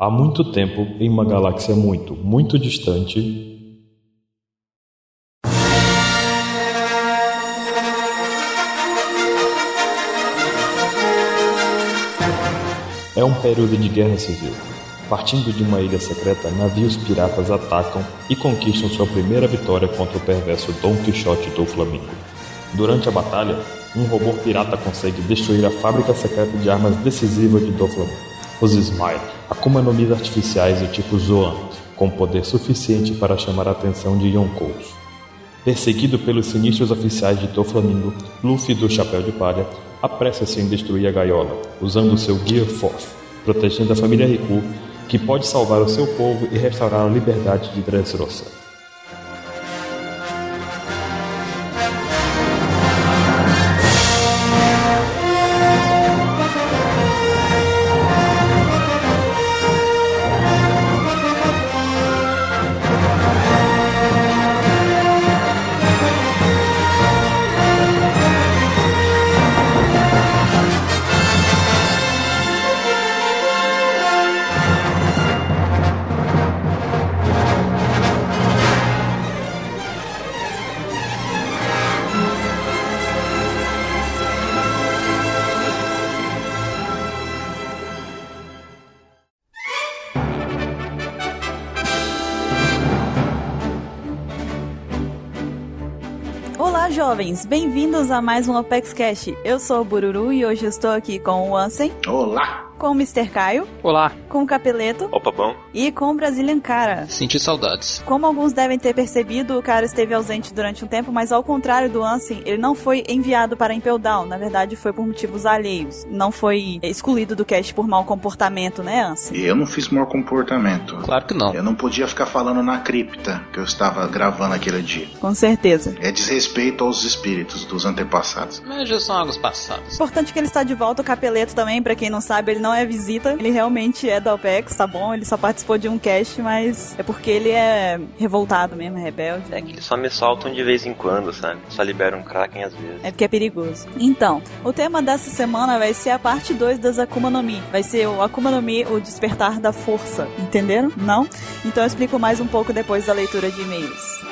Há muito tempo, em uma galáxia muito, muito distante, é um período de guerra civil. Partindo de uma ilha secreta, navios piratas atacam e conquistam sua primeira vitória contra o perverso Dom Quixote do Flamingo. Durante a batalha, um robô pirata consegue destruir a fábrica secreta de armas decisiva de Doflamingo. Os Smile, Mis artificiais do tipo Zoan, com poder suficiente para chamar a atenção de Yonkous. Perseguido pelos sinistros oficiais de Doflamingo, Luffy do Chapéu de Palha apressa-se em destruir a gaiola, usando seu Gear Force, protegendo a família Riku, que pode salvar o seu povo e restaurar a liberdade de Dressrosa. Jovens! Bem-vindos a mais um Apex Cash. Eu sou o Bururu e hoje estou aqui com o Ansem, Olá! com o Mr. Caio, Olá. Com o Capeleto Opa, bom. e com o Brazilian Cara. Senti saudades. Como alguns devem ter percebido, o cara esteve ausente durante um tempo, mas ao contrário do Ansem, ele não foi enviado para Impel Down. Na verdade, foi por motivos alheios. Não foi excluído do cast por mau comportamento, né, Ansem? E eu não fiz mau comportamento. Claro que não. Eu não podia ficar falando na cripta que eu estava gravando aquele dia. Com certeza. É desrespeito aos espíritos dos antepassados. Mas já são águas passadas. Importante que ele está de volta, o Capeleto também, pra quem não sabe, ele não é visita, ele realmente é da OPEX, tá bom? Ele só participou de um cast, mas é porque ele é revoltado mesmo, é rebelde. É que eles só me soltam de vez em quando, sabe? Só liberam um Kraken às vezes. É porque é perigoso. Então, o tema dessa semana vai ser a parte 2 das Akuma no Mi. Vai ser o Akuma no Mi, o despertar da força. Entenderam? Não? Então eu explico mais um pouco depois da leitura de e-mails.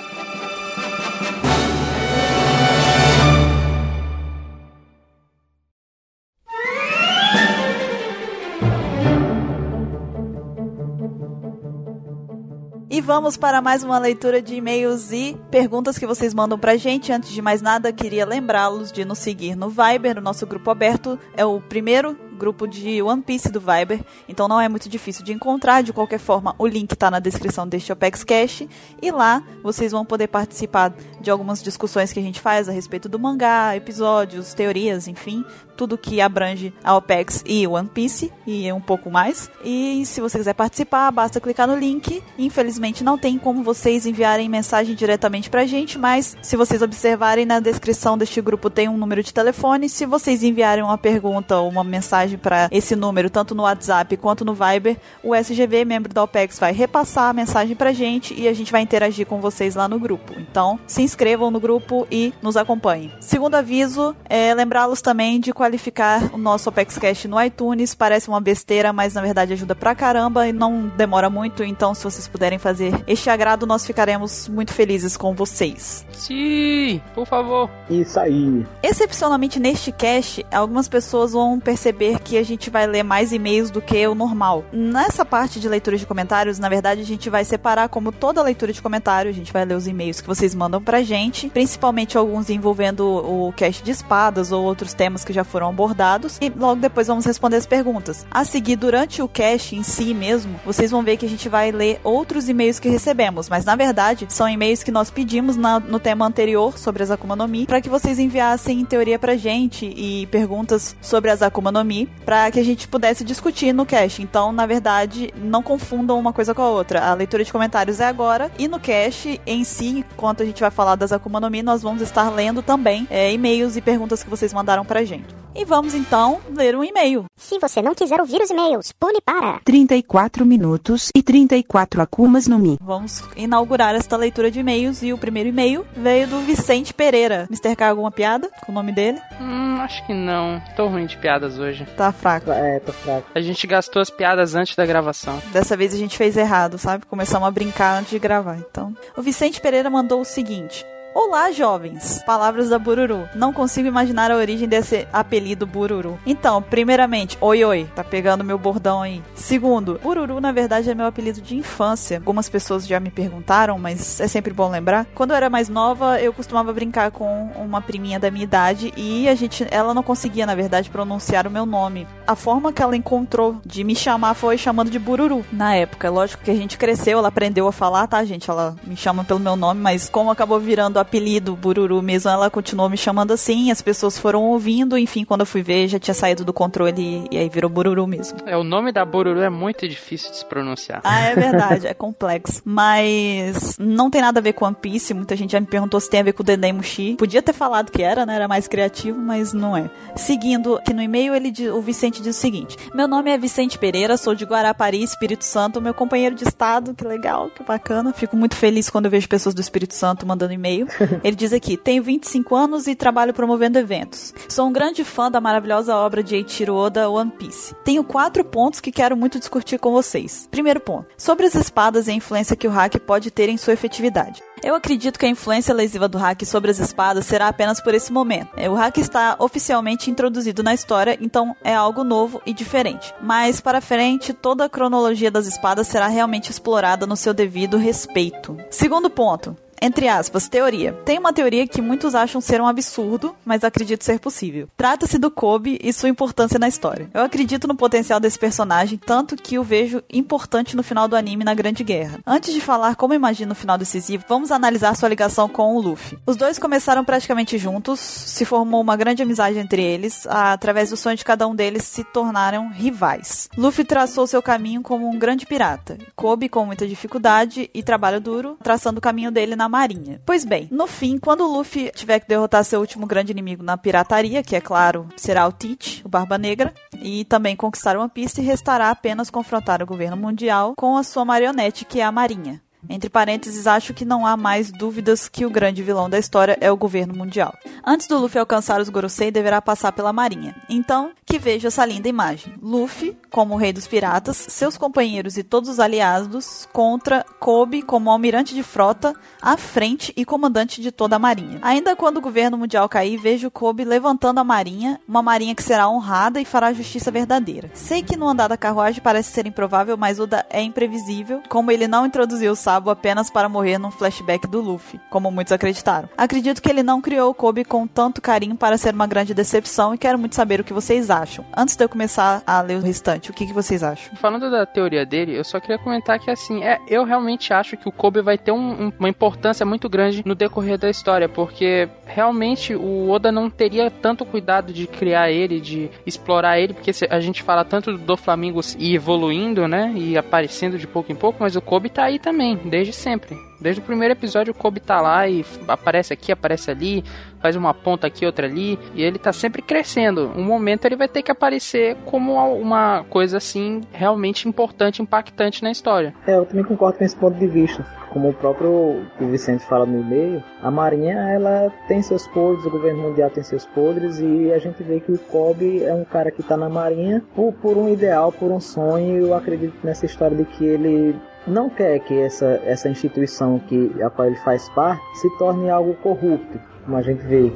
Vamos para mais uma leitura de e-mails e perguntas que vocês mandam pra gente. Antes de mais nada, queria lembrá-los de nos seguir no Viber, o nosso grupo aberto. É o primeiro grupo de One Piece do Viber, então não é muito difícil de encontrar. De qualquer forma, o link está na descrição deste Opex Cash e lá vocês vão poder participar de algumas discussões que a gente faz a respeito do mangá, episódios, teorias, enfim, tudo que abrange a OPEX e One Piece e um pouco mais. E se você quiser participar, basta clicar no link. Infelizmente não tem como vocês enviarem mensagem diretamente pra gente, mas se vocês observarem na descrição deste grupo tem um número de telefone. Se vocês enviarem uma pergunta ou uma mensagem para esse número, tanto no WhatsApp quanto no Viber, o SGV, membro da OPEX, vai repassar a mensagem pra gente e a gente vai interagir com vocês lá no grupo. Então, se inscrevam no grupo e nos acompanhem. Segundo aviso, é lembrá-los também de qualificar o nosso Opex Cash no iTunes. Parece uma besteira, mas na verdade ajuda pra caramba e não demora muito. Então, se vocês puderem fazer este agrado, nós ficaremos muito felizes com vocês. Sim, por favor. Isso aí. Excepcionalmente neste cast, algumas pessoas vão perceber que a gente vai ler mais e-mails do que o normal. Nessa parte de leitura de comentários, na verdade, a gente vai separar como toda leitura de comentário, a gente vai ler os e-mails que vocês mandam pra gente, principalmente alguns envolvendo o cast de espadas ou outros temas que já foram abordados, e logo depois vamos responder as perguntas. A seguir, durante o cast em si mesmo, vocês vão ver que a gente vai ler outros e-mails que recebemos, mas na verdade são e-mails que nós pedimos na- no tema anterior sobre as Akuma no Mi, para que vocês enviassem em teoria pra gente e perguntas sobre as Akuma no Mi, para que a gente pudesse discutir no cast. Então, na verdade, não confundam uma coisa com a outra. A leitura de comentários é agora e no cast em si, enquanto a gente vai falar das Akuma no Mi, nós vamos estar lendo também é, e-mails e perguntas que vocês mandaram pra gente. E vamos então ler um e-mail. Se você não quiser ouvir os e-mails, pule para 34 minutos e 34 Akumas no Mi. Vamos inaugurar esta leitura de e-mails e o primeiro e-mail veio do Vicente Pereira. Mr. K, alguma piada com o nome dele? Hum, acho que não. Tô ruim de piadas hoje. Tá fraco. É, tô fraco. A gente gastou as piadas antes da gravação. Dessa vez a gente fez errado, sabe? Começamos a brincar antes de gravar. Então, o Vicente Pereira mandou o seguinte: Olá, jovens! Palavras da Bururu. Não consigo imaginar a origem desse apelido Bururu. Então, primeiramente, oi oi, tá pegando meu bordão aí. Segundo, Bururu na verdade é meu apelido de infância. Algumas pessoas já me perguntaram, mas é sempre bom lembrar. Quando eu era mais nova, eu costumava brincar com uma priminha da minha idade e a gente, ela não conseguia na verdade pronunciar o meu nome. A forma que ela encontrou de me chamar foi chamando de Bururu. Na época, lógico que a gente cresceu, ela aprendeu a falar, tá, gente? Ela me chama pelo meu nome, mas como acabou virando apelido Bururu mesmo, ela continuou me chamando assim, as pessoas foram ouvindo, enfim, quando eu fui ver, já tinha saído do controle e aí virou Bururu mesmo. É, o nome da Bururu é muito difícil de se pronunciar. Ah, é verdade, é complexo. Mas não tem nada a ver com One Piece, muita gente já me perguntou se tem a ver com o Dendemushi. Podia ter falado que era, né? Era mais criativo, mas não é. Seguindo, aqui no e-mail, ele o Vicente diz o seguinte: Meu nome é Vicente Pereira, sou de Guarapari, Espírito Santo, meu companheiro de estado, que legal, que bacana. Fico muito feliz quando eu vejo pessoas do Espírito Santo mandando e-mail. Ele diz aqui: Tenho 25 anos e trabalho promovendo eventos. Sou um grande fã da maravilhosa obra de Eiichiro Oda, One Piece. Tenho quatro pontos que quero muito discutir com vocês. Primeiro ponto: sobre as espadas e a influência que o hack pode ter em sua efetividade. Eu acredito que a influência lesiva do hack sobre as espadas será apenas por esse momento. É, O hack está oficialmente introduzido na história, então é algo novo e diferente. Mas para frente, toda a cronologia das espadas será realmente explorada no seu devido respeito. Segundo ponto. Entre aspas, teoria. Tem uma teoria que muitos acham ser um absurdo, mas acredito ser possível. Trata-se do Kobe e sua importância na história. Eu acredito no potencial desse personagem, tanto que o vejo importante no final do anime na Grande Guerra. Antes de falar como imagino o final decisivo, vamos analisar sua ligação com o Luffy. Os dois começaram praticamente juntos, se formou uma grande amizade entre eles, através do sonho de cada um deles se tornaram rivais. Luffy traçou seu caminho como um grande pirata. Kobe com muita dificuldade e trabalho duro, traçando o caminho dele na marinha. Pois bem, no fim, quando o Luffy tiver que derrotar seu último grande inimigo na pirataria, que é claro, será o Teach, o Barba Negra, e também conquistar One Piece, restará apenas confrontar o governo mundial com a sua marionete, que é a Marinha. Entre parênteses, acho que não há mais dúvidas que o grande vilão da história é o governo mundial. Antes do Luffy alcançar os Gorosei, deverá passar pela marinha. Então, que veja essa linda imagem. Luffy, como o rei dos piratas, seus companheiros e todos os aliados contra Kobe como almirante de frota, à frente e comandante de toda a marinha. Ainda quando o governo mundial cair, vejo Kobe levantando a marinha, uma marinha que será honrada e fará justiça verdadeira. Sei que no andar da carruagem parece ser improvável, mas Oda é imprevisível, como ele não introduziu o Sabo apenas para morrer num flashback do Luffy, como muitos acreditaram. Acredito que ele não criou o Kobe com tanto carinho para ser uma grande decepção e quero muito saber o que vocês acham. Antes de eu começar a ler o restante, o que, que vocês acham? Falando da teoria dele, eu só queria comentar que assim, é, eu realmente acho que o Kobe vai ter um- um- uma importância muito grande no decorrer da história, porque realmente o Oda não teria tanto cuidado de criar ele, de explorar ele, porque a gente fala tanto do Flamengo ir evoluindo, né, e aparecendo de pouco em pouco, mas o Kobe tá aí também, desde sempre. Desde o primeiro episódio o Kobe tá lá e aparece aqui, aparece ali, faz uma ponta aqui, outra ali, e ele tá sempre crescendo. Um momento ele vai ter que aparecer como uma coisa assim realmente importante, impactante na história. É, eu também concordo com esse ponto de vista. Como o próprio Vicente fala no e-mail, a Marinha ela tem seus podres, o governo mundial tem seus podres e a gente vê que o Kobe é um cara que está na Marinha por, por um ideal, por um sonho. Eu acredito nessa história de que ele não quer que essa, essa instituição que a qual ele faz parte se torne algo corrupto, como a gente vê.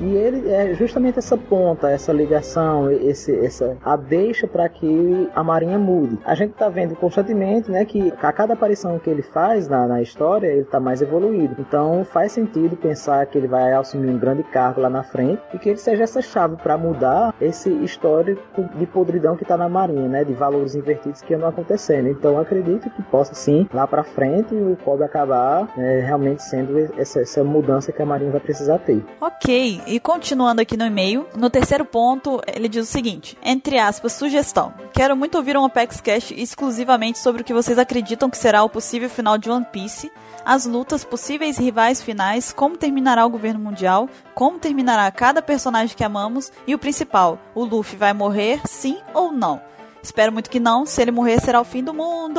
E ele é justamente essa ponta, essa ligação, esse, essa a deixa para que a Marinha mude. A gente tá vendo constantemente, né, que a cada aparição que ele faz na, na história, ele tá mais evoluído. Então faz sentido pensar que ele vai assumir um grande cargo lá na frente e que ele seja essa chave para mudar esse histórico de podridão que tá na Marinha, né, de valores invertidos que andam acontecendo. Então acredito que possa sim lá para frente o Kobe acabar né, realmente sendo essa, essa mudança que a Marinha vai precisar ter. Ok, e continuando aqui no e-mail, no terceiro ponto, ele diz o seguinte: entre aspas, sugestão. Quero muito ouvir um Apex Cash exclusivamente sobre o que vocês acreditam que será o possível final de One Piece, as lutas, possíveis rivais finais, como terminará o governo mundial, como terminará cada personagem que amamos e o principal, o Luffy vai morrer, sim ou não? Espero muito que não. Se ele morrer, será o fim do mundo.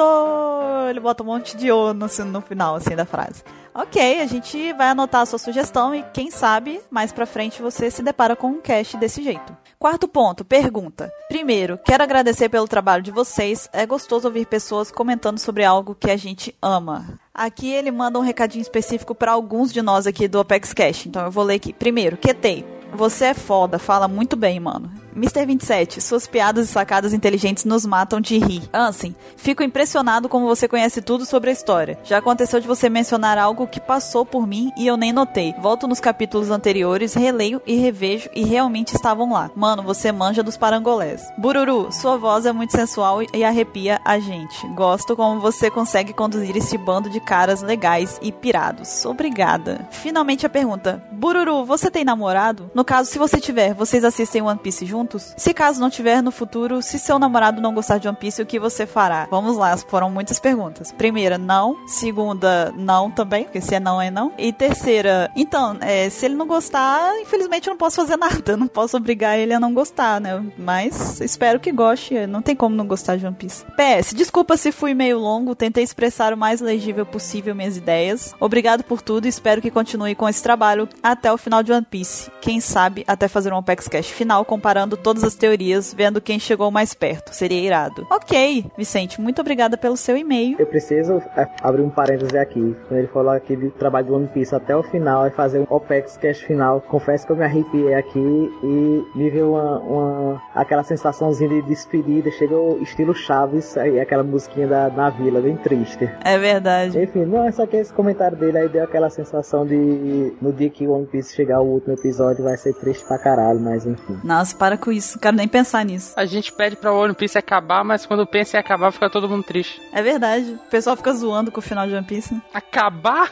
Ele bota um monte de O no, no final, assim, da frase. Ok, a gente vai anotar a sua sugestão e quem sabe mais pra frente você se depara com um cast desse jeito. Quarto ponto, pergunta. Primeiro, quero agradecer pelo trabalho de vocês. É gostoso ouvir pessoas comentando sobre algo que a gente ama. Aqui ele manda um recadinho específico para alguns de nós aqui do Apex Cash. Então eu vou ler aqui. Primeiro, Ketei. Você é foda, fala muito bem, mano. Mr. 27, suas piadas e sacadas inteligentes nos matam de rir. Ansem, fico impressionado como você conhece tudo sobre a história. Já aconteceu de você mencionar algo que passou por mim e eu nem notei. Volto nos capítulos anteriores, releio e revejo e realmente estavam lá. Mano, você manja dos parangolés. Bururu, sua voz é muito sensual e arrepia a gente. Gosto como você consegue conduzir esse bando de caras legais e pirados. Obrigada. Finalmente a pergunta: Bururu, você tem namorado? No caso, se você tiver, vocês assistem One Piece juntos? Se caso não tiver no futuro, se seu namorado não gostar de One Piece, o que você fará? Vamos lá, foram muitas perguntas. Primeira, não. Segunda, não também, porque se é não, é não. E terceira, então, é, se ele não gostar, infelizmente eu não posso fazer nada. Não posso obrigar ele a não gostar, né? Mas espero que goste. Não tem como não gostar de One Piece. PS, desculpa se fui meio longo, tentei expressar o mais legível possível minhas ideias. Obrigado por tudo espero que continue com esse trabalho até o final de One Piece. Quem sabe até fazer um Apex Cash final comparando todas as teorias, vendo quem chegou mais perto. Seria irado. Ok, Vicente, muito obrigada pelo seu e-mail. Eu preciso é, abrir um parêntese aqui. Quando ele falou aqui de trabalho do One Piece até o final e fazer um OPEX Cash final, confesso que eu me arrepiei aqui e me veio uma, uma aquela sensaçãozinha de despedida. Chegou estilo Chaves, aí aquela musiquinha da, na vila, bem triste. É verdade. Enfim, não, é só que esse comentário dele aí deu aquela sensação de no dia que o One Piece chegar o último episódio vai ser triste pra caralho, mas enfim. Nossa, para com isso, não quero nem pensar nisso. A gente pede pra One Piece acabar, mas quando pensa em acabar, fica todo mundo triste. É verdade. O pessoal fica zoando com o final de One Piece. né? Acabar?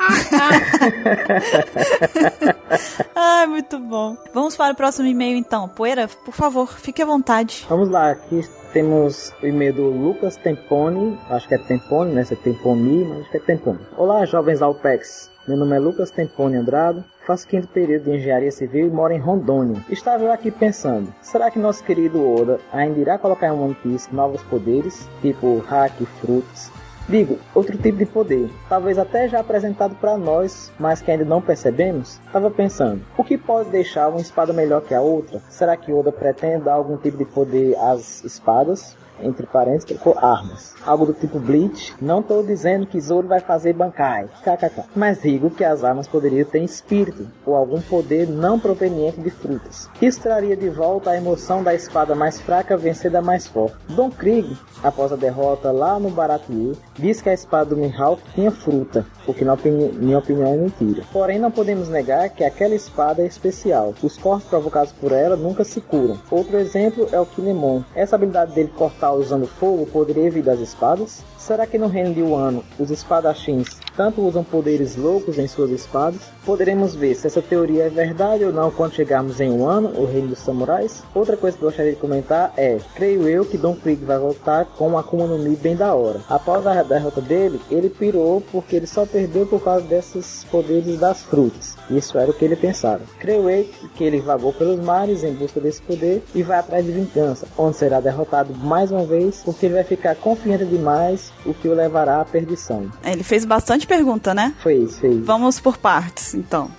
Ai, muito bom. Vamos para o próximo e-mail então. Poeira, por favor, fique à vontade. Vamos lá, aqui temos o e-mail do Lucas Tempone, acho que é Tempone, né? Se é Temponi, mas acho que é Tempone. Olá, jovens Alpex. Meu nome é Lucas Tempone Andrade, faço quinto período de engenharia civil e moro em Rondônia. Estava eu aqui pensando, será que nosso querido Oda ainda irá colocar em One Piece novos poderes, tipo hack, frutos? Digo, outro tipo de poder, talvez até já apresentado para nós, mas que ainda não percebemos? Estava pensando, o que pode deixar uma espada melhor que a outra? Será que Oda pretende dar algum tipo de poder às espadas? Entre parênteses, colocou armas. Algo do tipo Bleach. Não estou dizendo que Zoro vai fazer Bankai, kkk. Mas digo que as armas poderiam ter espírito ou algum poder não proveniente de frutas. Isso traria de volta a emoção da espada mais fraca vencer da mais forte. Don Krieg, após a derrota lá no Baratier, diz que a espada do Mihawk tinha fruta, o que na opini minha opinião é mentira. Porém, não podemos negar que aquela espada é especial. Os cortes provocados por ela nunca se curam. Outro exemplo é o Kinemon. Essa habilidade dele cortar usando fogo poderia vir das espadas? Será que no reino de Wano os espadachins tanto usam poderes loucos em suas espadas? Poderemos ver se essa teoria é verdade ou não quando chegarmos em Wano, o reino dos samurais. Outra coisa que eu gostaria de comentar é, creio eu que Don Krieg vai voltar com uma Akuma no Mi bem da hora. Após a derrota dele, ele pirou porque ele só perdeu por causa desses poderes das frutas. Isso era o que ele pensava. Creio eu que ele vagou pelos mares em busca desse poder e vai atrás de vingança, onde será derrotado mais uma vez porque ele vai ficar confiante demais, o que o levará à perdição. Ele fez bastante pergunta, né? Fez, fez. Vamos por partes, então.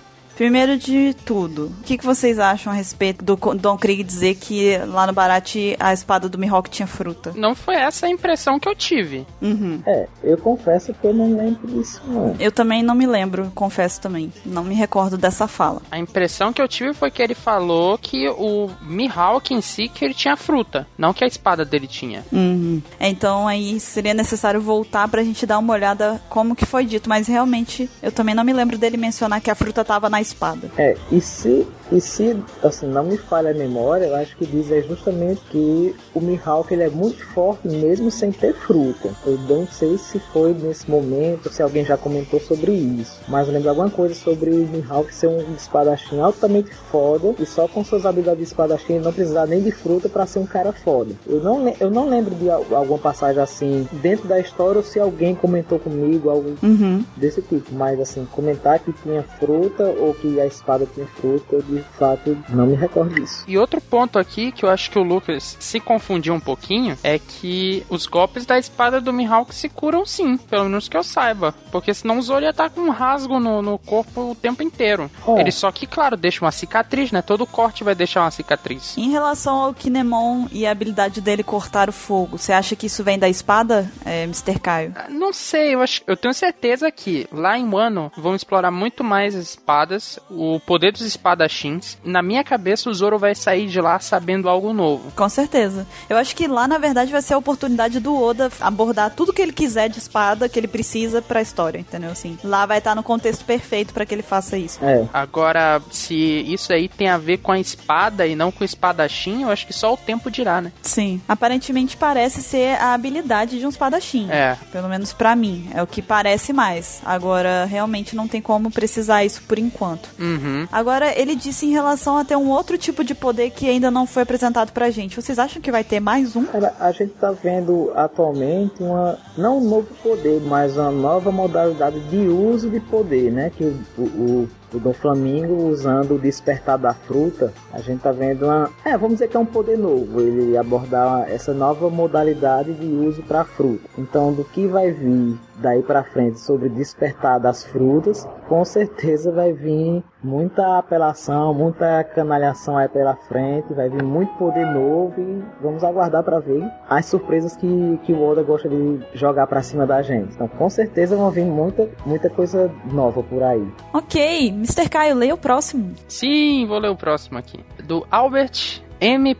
Primeiro de tudo, o que, que vocês acham a respeito do Don Krieg dizer que lá no Barate a espada do Mihawk tinha fruta? Não foi essa a impressão que eu tive. Uhum. É, eu confesso que eu não lembro disso, não. Eu também não me lembro, confesso também. Não me recordo dessa fala. A impressão que eu tive foi que ele falou que o Mihawk em si que ele tinha fruta, não que a espada dele tinha. Uhum. Então aí seria necessário voltar pra gente dar uma olhada como que foi dito, mas realmente eu também não me lembro dele mencionar que a fruta tava na espada. É, e se E se, assim, não me falha a memória, eu acho que diz é justamente que o Mihawk ele é muito forte mesmo sem ter fruta. Eu não sei se foi nesse momento, se alguém já comentou sobre isso. Mas eu lembro alguma coisa sobre o Mihawk ser um espadachim altamente foda e só com suas habilidades de espadachim não precisar nem de fruta para ser um cara foda. Eu não, eu não lembro de alguma passagem assim dentro da história ou se alguém comentou comigo algo Uhum. desse tipo. Mas assim, comentar que tinha fruta ou que a espada tinha fruta, eu fato não me recordo disso. E outro ponto aqui que eu acho que o Lucas se confundiu um pouquinho é que os golpes da espada do Mihawk se curam sim, pelo menos que eu saiba. Porque senão o Zoro ia estar com um rasgo no, no corpo o tempo inteiro. É. Ele só que, claro, deixa uma cicatriz, né? Todo corte vai deixar uma cicatriz. Em relação ao Kinemon e a habilidade dele cortar o fogo, você acha que isso vem da espada, é, Mr. Caio? Ah, Não sei, eu, acho, eu tenho certeza que lá em Wano vão explorar muito mais as espadas, o poder dos espadachins. Na minha cabeça, o Zoro vai sair de lá sabendo algo novo. Com certeza. Eu acho que lá, na verdade, vai ser a oportunidade do Oda abordar tudo que ele quiser de espada que ele precisa pra história, entendeu? Assim, lá vai estar no contexto perfeito pra que ele faça isso. É, Agora, se isso aí tem a ver com a espada e não com o espadachim, eu acho que só o tempo dirá, né? Sim. Aparentemente parece ser a habilidade de um espadachim. É. Pelo menos pra mim. É o que parece mais. Agora, realmente não tem como precisar isso por enquanto. Uhum. Agora, ele disse em relação a ter um outro tipo de poder que ainda não foi apresentado pra gente. Vocês acham que vai ter mais um? Cara, a gente tá vendo atualmente uma não um novo poder, mas uma nova modalidade de uso de poder, né? Que o, o, o, o Dom Flamingo usando o despertar da fruta, a gente tá vendo uma, é, vamos dizer que é um poder novo, ele abordar essa nova modalidade de uso para fruta. Então, do que vai vir daí para frente sobre despertar das frutas, com certeza vai vir muita apelação, muita canalhação aí pela frente, vai vir muito poder novo e vamos aguardar para ver as surpresas que, que o Oda gosta de jogar para cima da gente. Então, com certeza vão vir muita, muita coisa nova por aí. Ok, Mr. Caio, leia o próximo. Sim, vou ler o próximo aqui. Do Albert M.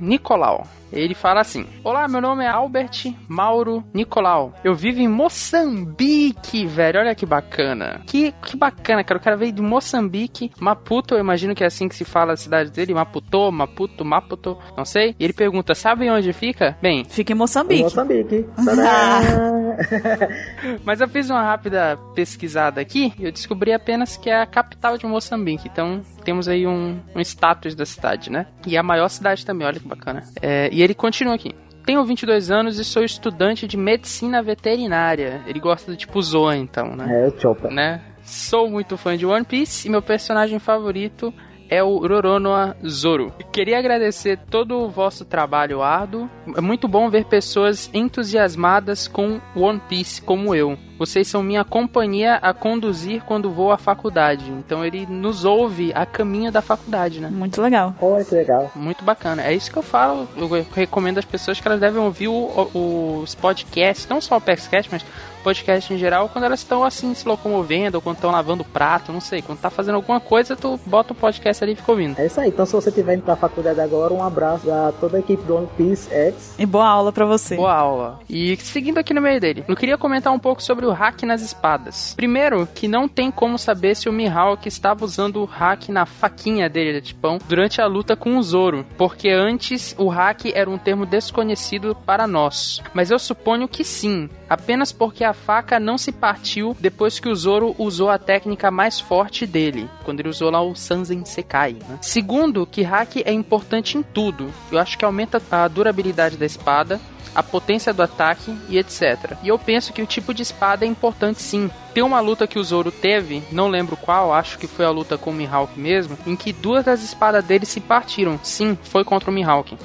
Nicolau. Ele fala assim: Olá, meu nome é Albert Mauro Nicolau. Eu vivo em Moçambique, velho. Olha que bacana. Que, que bacana, cara. O cara veio de Moçambique, Maputo, eu imagino que é assim que se fala a cidade dele. Maputo, Maputo, Maputo, não sei. E ele pergunta: Sabe onde fica? Bem, Fica em Moçambique. Moçambique. Tadá! Mas eu fiz uma rápida pesquisada aqui e eu descobri apenas que é a capital de Moçambique. Então temos aí um, um status da cidade, né? E é a maior cidade também, olha que bacana. É, e ele continua aqui. Tenho 22 anos e sou estudante de medicina veterinária. Ele gosta do tipo Zoa, então, né? é Chopper. né? Sou muito fã de One Piece e meu personagem favorito é o Roronoa Zoro. Queria agradecer todo o vosso trabalho árduo. É muito bom ver pessoas entusiasmadas com One Piece como eu. Vocês são minha companhia a conduzir quando vou à faculdade. Então ele nos ouve a caminho da faculdade, né? Muito legal. Olha que legal. Muito bacana. É isso que eu falo. Eu recomendo às pessoas que elas devem ouvir o- o- os podcasts, não só o PaxCast, mas podcast em geral, quando elas estão assim se locomovendo, ou quando estão lavando prato, não sei. Quando tá fazendo alguma coisa, tu bota o podcast ali e fica ouvindo. É isso aí. Então, se você estiver indo pra faculdade agora, um abraço a toda a equipe do One Piece X. E boa aula pra você. Boa aula. E seguindo aqui no meio dele, eu queria comentar um pouco sobre o hack nas espadas. Primeiro, que não tem como saber se o Mihawk estava usando o hack na faquinha dele de pão durante a luta com o Zoro, porque antes o hack era um termo desconhecido para nós. Mas eu suponho que sim, apenas porque a faca não se partiu depois que o Zoro usou a técnica mais forte dele, quando ele usou lá o Sanzen Sekai. Né? Segundo, que hack é importante em tudo. Eu acho que aumenta a durabilidade da espada, a potência do ataque e etc. E eu penso que o tipo de espada é importante sim. Tem uma luta que o Zoro teve, não lembro qual, acho que foi a luta com o Mihawk mesmo, em que duas das espadas dele se partiram. Sim, foi contra o Mihawk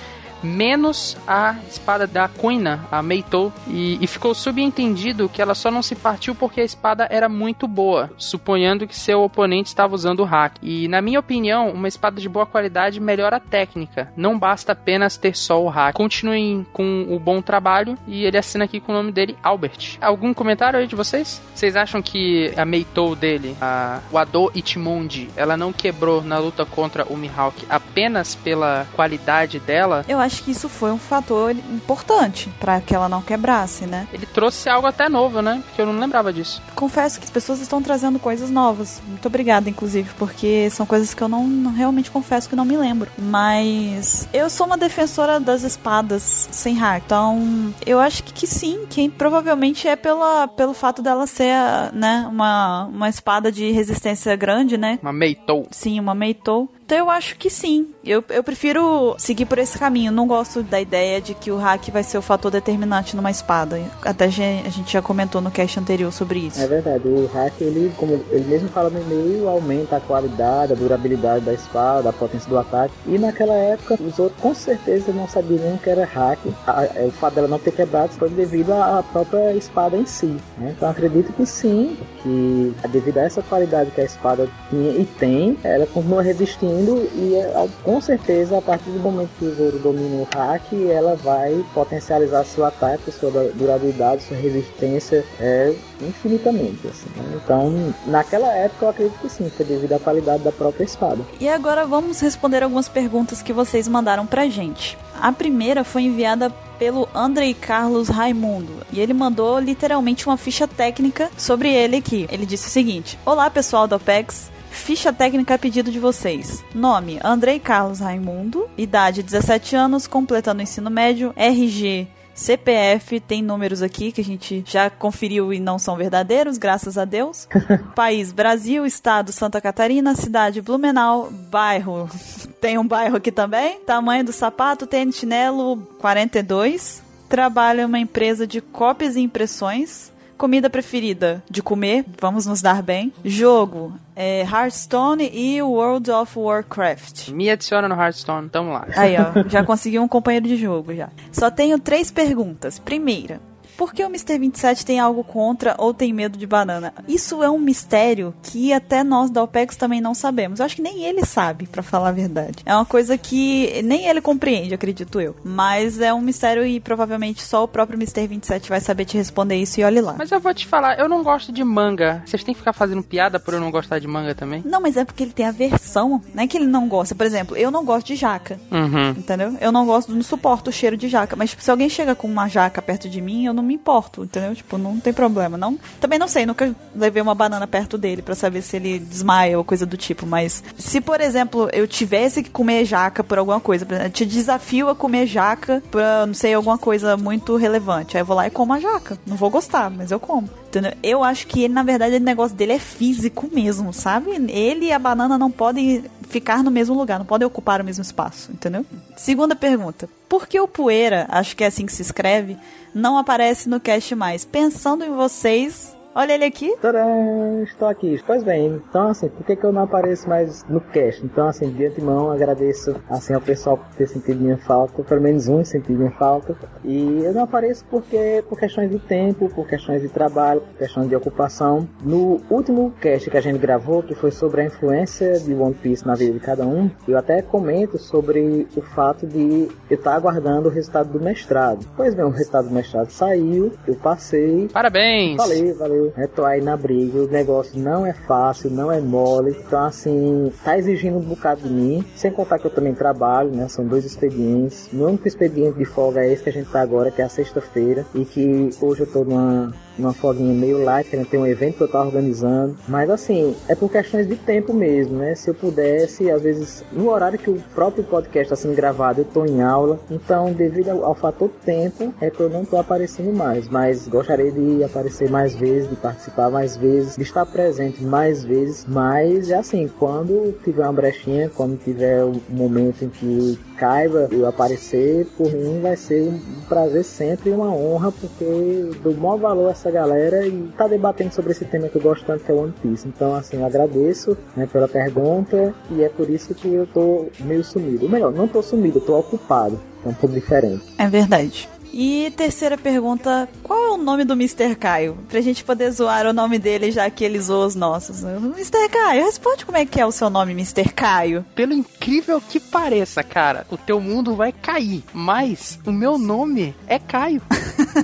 menos a espada da Kuina, a Meitou, e, e ficou subentendido que ela só não se partiu porque a espada era muito boa, suponhando que seu oponente estava usando o hack. E na minha opinião, uma espada de boa qualidade melhora a técnica, não basta apenas ter só o hack. Continuem com o bom trabalho e ele assina aqui com o nome dele, Albert. Algum comentário aí de vocês? Vocês acham que a Meitou dele, a Wado Ichimonji, ela não quebrou na luta contra o Mihawk apenas pela qualidade dela? Eu acho acho que isso foi um fator importante para que ela não quebrasse, né? Ele trouxe algo até novo, né? Porque eu não lembrava disso. Confesso que as pessoas estão trazendo coisas novas. Muito obrigada, inclusive, porque são coisas que eu não, não realmente confesso que não me lembro. Mas eu sou uma defensora das espadas sem hack. Então, eu acho que, que sim, que provavelmente é pela, pelo fato dela ser, né, uma, uma espada de resistência grande, né? Uma Meitou. Sim, uma Meitou. Então eu acho que sim. Eu, eu prefiro seguir por esse caminho. Não gosto da ideia de que o hack vai ser o fator determinante numa espada. Até a gente já comentou no cast anterior sobre isso. É verdade, o hack, ele, como ele mesmo fala no e-mail, aumenta a qualidade, a durabilidade da espada, a potência do ataque. E naquela época, os outros com certeza não sabiam que era hack. A, é, o fato dela não ter quebrado foi devido à própria espada em si. Né? Então acredito que sim, que devido a essa qualidade que a espada tinha e tem, ela continua resistindo e é, com certeza a partir do momento que o Zoro domina o hack, ela vai potencializar seu ataque, sua durabilidade, sua resistência é, infinitamente. Assim, né? Então, naquela época eu acredito que sim, foi devido à qualidade da própria espada. E agora vamos responder algumas perguntas que vocês mandaram pra gente. A primeira foi enviada pelo Andrei Carlos Raimundo e ele mandou literalmente uma ficha técnica sobre ele aqui. Ele disse o seguinte: Olá pessoal do OPEX, Ficha técnica a pedido de vocês. Nome: Andrei Carlos Raimundo. Idade: 17 anos, completando o ensino médio. RG CPF tem números aqui que a gente já conferiu e não são verdadeiros, graças a Deus. País Brasil, estado Santa Catarina, cidade Blumenau, bairro. Tem um bairro aqui também. Tamanho do sapato, tênis chinelo 42. Trabalha em uma empresa de cópias e impressões. Comida preferida de comer, vamos nos dar bem. Jogo, é, Hearthstone e World of Warcraft. Me adiciona no Hearthstone, tamo lá. Aí, ó, já consegui um companheiro de jogo já. Só tenho três perguntas. Primeira, por que o Mr. 27 tem algo contra ou tem medo de banana? Isso é um mistério que até nós da OPEX também não sabemos. Eu acho que nem ele sabe, para falar a verdade. É uma coisa que nem ele compreende, acredito eu. Mas é um mistério e provavelmente só o próprio Mr. 27 vai saber te responder isso e olhe lá. Mas eu vou te falar, eu não gosto de manga. Vocês têm que ficar fazendo piada por eu não gostar de manga também? Não, mas é porque ele tem aversão. Não é que ele não gosta. Por exemplo, eu não gosto de jaca. Uhum. Entendeu? Eu não gosto, não suporto o cheiro de jaca. Mas tipo, se alguém chega com uma jaca perto de mim, eu não me importo, entendeu? Tipo, não tem problema. Não, também não sei, nunca levei uma banana perto dele para saber se ele desmaia ou coisa do tipo, mas se, por exemplo, eu tivesse que comer jaca por alguma coisa, por exemplo, te desafio a comer jaca pra, não sei, alguma coisa muito relevante, aí eu vou lá e como a jaca. Não vou gostar, mas eu como. Entendeu? Eu acho que ele, na verdade, o negócio dele é físico mesmo, sabe? Ele e a banana não podem ficar no mesmo lugar, não podem ocupar o mesmo espaço, entendeu? Segunda pergunta. Por que o Poeira, acho que é assim que se escreve, não aparece no cast mais? Pensando em vocês, Olha ele aqui. Tadã, estou aqui. Pois bem, então assim, por que, que eu não apareço mais no cast? Então assim, de antemão agradeço assim ao pessoal por ter sentido minha falta, pelo menos um sentir minha falta. E eu não apareço porque por questões de tempo, por questões de trabalho, por questões de ocupação. No último cast que a gente gravou, que foi sobre a influência de One Piece na vida de cada um, eu até comento sobre o fato de eu estar aguardando o resultado do mestrado. Pois bem, o resultado do mestrado saiu, eu passei. Parabéns! Valeu, valeu né? Tô aí na briga, o negócio não é fácil, não é mole. Então, assim, tá exigindo um bocado de mim. Sem contar que eu também trabalho, né? São dois expedientes. O único expediente de folga é esse que a gente tá agora, que é a sexta-feira. E que hoje eu tô numa uma folguinha meio light, que tem um evento que eu tava organizando. Mas assim, é por questões de tempo mesmo, né? Se eu pudesse, às vezes, no horário que o próprio podcast está sendo gravado, eu tô em aula. Então, devido ao, ao, fator tempo, é que eu não tô aparecendo mais. Mas gostaria de aparecer mais vezes, de participar mais vezes, de estar presente mais vezes. Mas é assim, quando tiver uma brechinha, quando tiver um momento em que caiba eu aparecer, por mim vai ser um prazer sempre e uma honra, porque dou maior valor a essa galera e tá debatendo sobre esse tema que eu gosto tanto, que é One Piece. Então, assim, eu agradeço né, pela pergunta e é por isso que eu tô meio sumido. Ou melhor, não tô sumido, eu tô ocupado. É um pouco diferente. É verdade. E terceira pergunta, qual é o nome do Mr. Caio? Pra gente poder zoar o nome dele, já que ele zoou os nossos. Mr. Caio, responde como é que é o seu nome, Mr. Caio. Pelo incrível que pareça, cara, o teu mundo vai cair, mas o meu nome é Caio.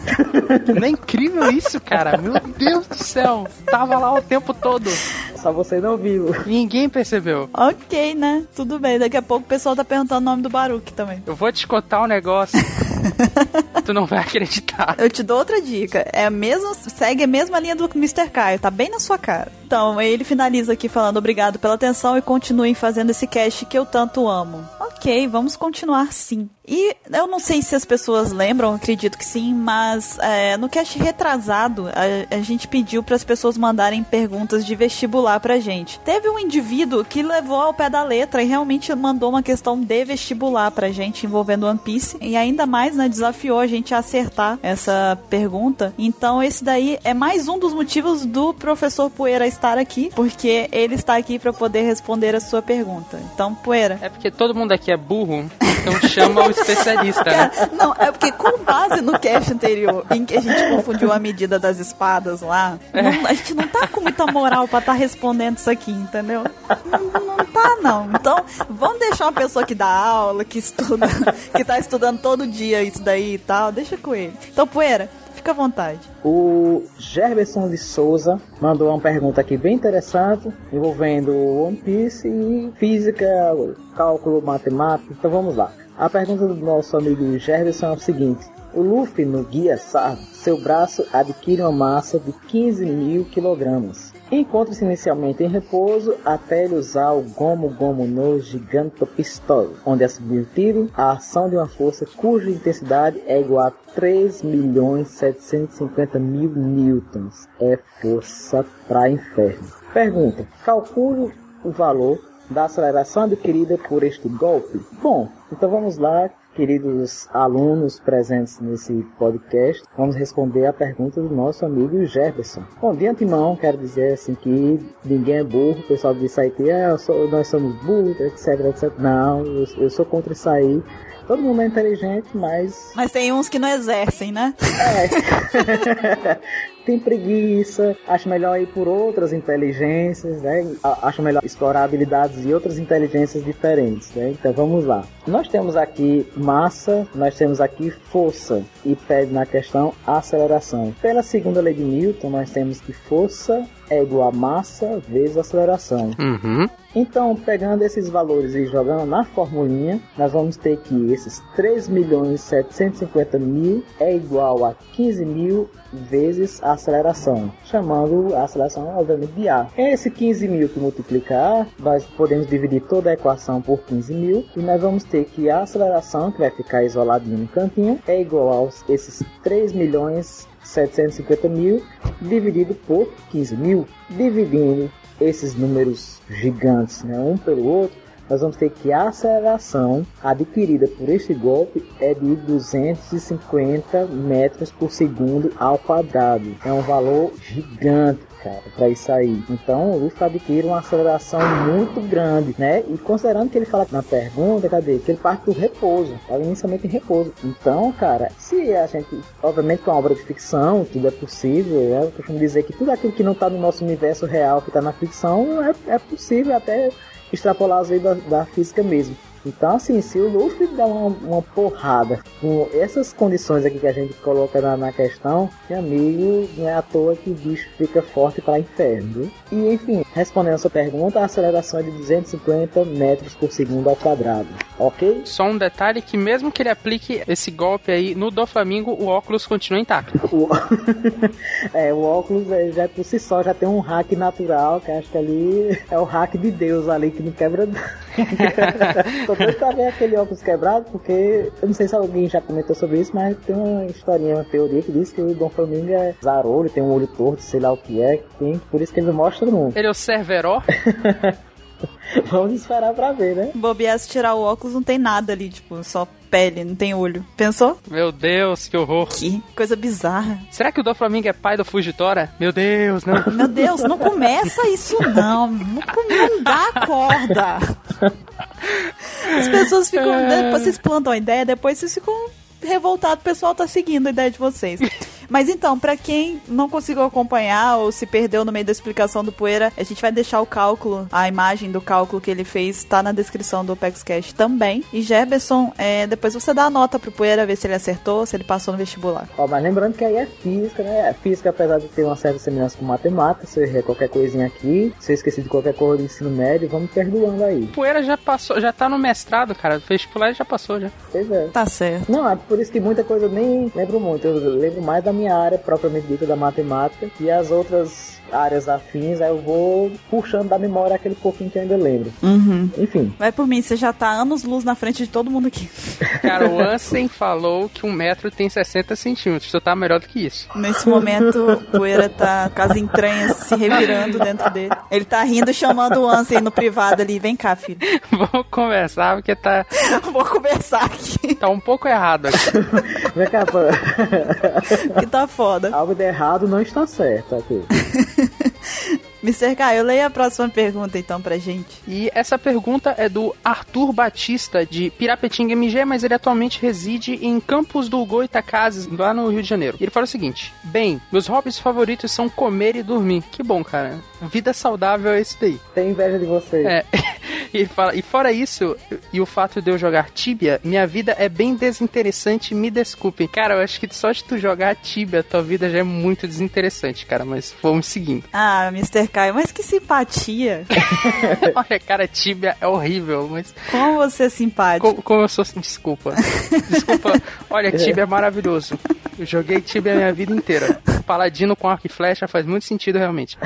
Não é incrível isso, cara? Meu Deus do céu. Tava lá o tempo todo. Só você não viu. Ninguém percebeu. Ok, né? Tudo bem. Daqui a pouco o pessoal tá perguntando o nome do Baruque também. Eu vou te contar um negócio. tu não vai acreditar. Eu te dou outra dica. É a mesma, segue a mesma linha do Mr. Caio, tá bem na sua cara. Então, ele finaliza aqui falando obrigado pela atenção e continuem fazendo esse cast que eu tanto amo. Ok, vamos continuar sim. E eu não sei se as pessoas lembram, acredito que sim, mas é, no cast retrasado a, a gente pediu para as pessoas mandarem perguntas de vestibular pra gente. Teve um indivíduo que levou ao pé da letra e realmente mandou uma questão de vestibular pra gente envolvendo One Piece e ainda mais, né, desafiou a gente a acertar essa pergunta. Então esse daí é mais um dos motivos do professor Poeira estar aqui, porque ele está aqui para poder responder a sua pergunta. Então, Poeira. É porque todo mundo aqui é burro, então chama o especialista, né? Cara, não, é porque com base no cast anterior, em que a gente confundiu a medida das espadas lá, não- a gente não tá com muita moral pra estar respondendo isso aqui, entendeu? Não, não tá, não. Então, vamos deixar uma pessoa que dá aula, que estuda, que tá estudando todo dia isso daí e tal, deixa com ele. Então, Poeira, fica à vontade. O Gerberson de Souza mandou uma pergunta aqui bem interessante, envolvendo One Piece e física, cálculo matemático. Então vamos lá. A pergunta do nosso amigo Gerberson é o seguinte: O Luffy no Guia Sardo, seu braço adquire uma massa de 15 mil quilogramas. Encontra-se inicialmente em repouso até ele usar o Gomu Gomu no Gigantopistol, onde é submetido à ação de uma força cuja intensidade é igual a 3 milhões 750 mil newtons. É força pra inferno. Pergunta: calcule o valor da aceleração adquirida por este golpe? Bom, então vamos lá, queridos alunos presentes nesse podcast, vamos responder a pergunta do nosso amigo Jefferson. Bom, de antemão, quero dizer assim que ninguém é burro, o pessoal diz aí que ah, sou- nós somos burros, etc, etc. Não, eu, eu sou contra isso aí. Todo mundo é inteligente, mas Mas tem uns que não exercem, né? tem preguiça, acho melhor ir por outras inteligências, né? A- Acho melhor explorar habilidades de outras inteligências diferentes, né? Então vamos lá. Nós temos aqui massa, nós temos aqui força e pede na questão aceleração. Pela segunda lei de Newton, nós temos que força é igual a massa vezes aceleração. Uhum. Então, pegando esses valores e jogando na formulinha, nós vamos ter que esses 3 milhões 750 mil é igual a 15 mil vezes a aceleração, chamando a aceleração, obviamente, de A. Esse 15 mil que multiplica A, nós podemos dividir toda a equação por 15 mil e nós vamos ter que a aceleração, que vai ficar isoladinho no cantinho, é igual aos esses 3 milhões 750 mil dividido por 15 mil, dividindo esses números gigantes, né, um pelo outro, nós vamos ter que a aceleração adquirida por este golpe é de 250 metros por segundo ao quadrado. É um valor gigante, cara, para isso aí. Então, o Luffy adquire uma aceleração muito grande, né? E considerando que ele fala na pergunta, cadê? Que ele parte do repouso, estava inicialmente em repouso. Então, cara, se a gente, obviamente, com uma obra de ficção, tudo é possível, né? eu costumo dizer que tudo aquilo que não está no nosso universo real, que está na ficção, é, é possível até extrapolar as leis da, da física mesmo. Então, assim, se o Luffy dá uma, uma porrada com essas condições aqui que a gente coloca na, na questão, meu amigo, não é à toa que o bicho fica forte para inferno. viu? E, enfim, respondendo a sua pergunta, a aceleração é de 250 metros por segundo ao quadrado. Ok? Só um detalhe que mesmo que ele aplique esse golpe aí no do Flamengo, o óculos continua intacto. O, é, o óculos é, já por si só já tem um hack natural, que acho que ali é o hack de Deus ali que não quebra. Tô doido pra ver aquele óculos quebrado, porque eu não sei se alguém já comentou sobre isso, mas tem uma historinha, uma teoria que diz que o Dom Flamingo é zarolho, tem um olho torto, sei lá o que é, que tem, por isso que ele não no mundo. Ele é o Cerveró? Vamos esperar pra ver, né? Bobear se tirar o óculos não tem nada ali, tipo, só pele, não tem olho. Pensou? Meu Deus, que horror. Que coisa bizarra. Será que o do Flamengo é pai do Fugitora? Meu Deus, não. Meu Deus, não começa isso não. Não, não dá corda. As pessoas ficam. Depois vocês plantam a ideia, depois vocês ficam revoltados. O pessoal tá seguindo a ideia de vocês. Mas então, pra quem não conseguiu acompanhar ou se perdeu no meio da explicação do Poeira, a gente vai deixar o cálculo, a imagem do cálculo que ele fez, tá na descrição do Opex Cash também. E Gerberson, é, depois você dá a nota pro Poeira, ver se ele acertou, se ele passou no vestibular. Ó, mas lembrando que aí é física, né? Física, apesar de ter uma certa semelhança com matemática, se eu errei qualquer coisinha aqui, se eu esqueci de qualquer coisa do ensino médio, vamos perdoando aí. Poeira já passou, já tá no mestrado, cara. Vestibular já passou já. Pois é. Tá certo. Não, é por isso que muita coisa eu nem lembro muito. Eu lembro mais da minha área propriamente dita da matemática e as outras áreas afins, aí eu vou puxando da memória aquele pouquinho que eu ainda lembro. Uhum. Enfim, Vai por mim, você já tá anos luz na frente de todo mundo aqui. Cara, o Ansem falou que um metro tem 60 centímetros. Tu tá melhor do que isso. Nesse momento, o Poeira tá com as entranhas se revirando dentro dele. Ele tá rindo, chamando o Ansem no privado ali. Vem cá, filho. Vamos conversar, porque tá, Vou conversar aqui, tá um pouco errado aqui. vem cá, pô. que tá foda. algo de errado não está certo aqui. Mr. Caio, leia a próxima pergunta então pra gente. E essa pergunta é do Arthur Batista, de Pirapetinga MG, mas ele atualmente reside em Campos do Goitacazes, lá no Rio de Janeiro. E ele fala o seguinte: Bem, meus hobbies favoritos são comer e dormir. Que bom, cara. Vida saudável é isso daí. Tem inveja de você. É. E fala, e fora isso, e o fato de eu jogar Tibia, minha vida é bem desinteressante, me desculpem. Cara, eu acho que só de tu jogar Tibia, tua vida já é muito desinteressante, cara, mas vamos seguindo. Ah, Mr. Caio, mas que simpatia. Olha, cara, Tibia é horrível, mas Como você é simpático. como, como eu sou desculpa. Desculpa. Olha, Tibia é maravilhoso. Eu joguei Tibia a minha vida inteira. Paladino com arco e flecha faz muito sentido realmente.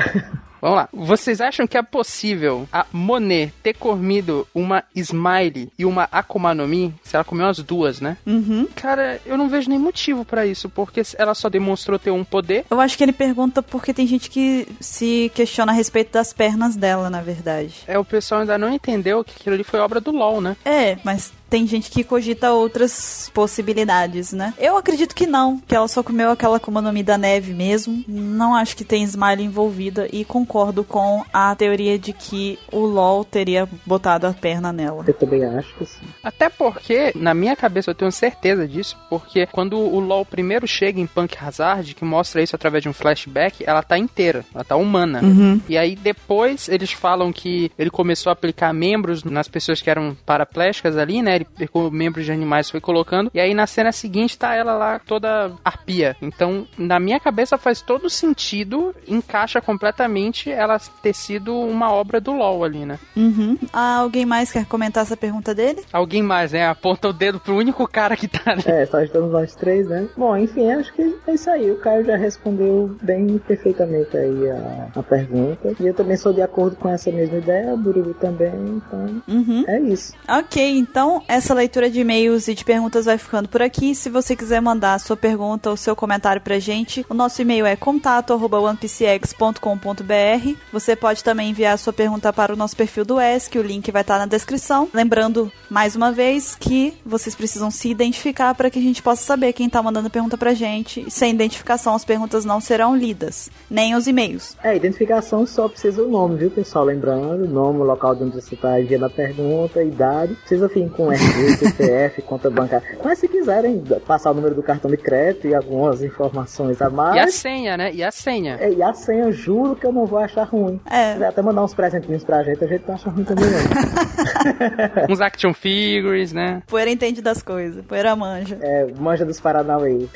Vamos lá. Vocês acham que é possível a Monet ter comido uma Smile e uma Akuma no Mi? Se ela comeu as duas, né? Uhum. Cara, eu não vejo nem motivo pra isso, porque ela só demonstrou ter um poder. Eu acho que ele pergunta porque tem gente que se questiona a respeito das pernas dela, na verdade. É, o pessoal ainda não entendeu que aquilo ali foi obra do LoL, né? É, mas tem gente que cogita outras possibilidades, né? Eu acredito que não, que ela só comeu aquela Akuma no Mi da neve mesmo. Não acho que tem Smile envolvida e concordo com a teoria de que o LoL teria botado a perna nela. Eu também acho que sim. Até porque, na minha cabeça, eu tenho certeza disso, porque quando o LoL primeiro chega em Punk Hazard, que mostra isso através de um flashback, ela tá inteira, ela tá humana. Uhum. E aí depois eles falam que ele começou a aplicar membros nas pessoas que eram paraplégicas ali, né? Ele pegou membros de animais e foi colocando. E aí na cena seguinte tá ela lá toda arpia. Então, na minha cabeça faz todo sentido, encaixa completamente ela ter sido uma obra do LoL ali, né? Uhum. Ah, alguém mais quer comentar essa pergunta dele? Alguém mais, né? Aponta o dedo pro único cara que tá ali. É, só estamos nós três, né? Bom, enfim, acho que é isso aí. O Caio já respondeu bem perfeitamente aí a, a pergunta. E eu também sou de acordo com essa mesma ideia, o Bururu também, então Uhum. é isso. Ok, então essa leitura de e-mails e de perguntas vai ficando por aqui. Se você quiser mandar sua pergunta ou seu comentário pra gente, o nosso e-mail é contato@onepcx.com.br. Você pode também enviar sua pergunta para o nosso perfil do ESC, o link vai estar na descrição. Lembrando, mais uma vez, que vocês precisam se identificar para que a gente possa saber quem tá mandando pergunta pra gente. Sem identificação, as perguntas não serão lidas, nem os e-mails. É, identificação só precisa o nome, viu, pessoal? Lembrando, nome, local de onde você está enviando a pergunta, idade. Precisa vir com RG, CPF, conta bancária. Mas se quiserem passar o número do cartão de crédito e algumas informações a E a mais. senha, né? E a senha. é, E a senha, eu juro que eu não vou achar ruim. É. Se quiser até mandar uns presentinhos pra gente, a gente não acha ruim também, não. Uns action figures, né? Poeira entende das coisas, poeira manja. É, manja dos Paranauê.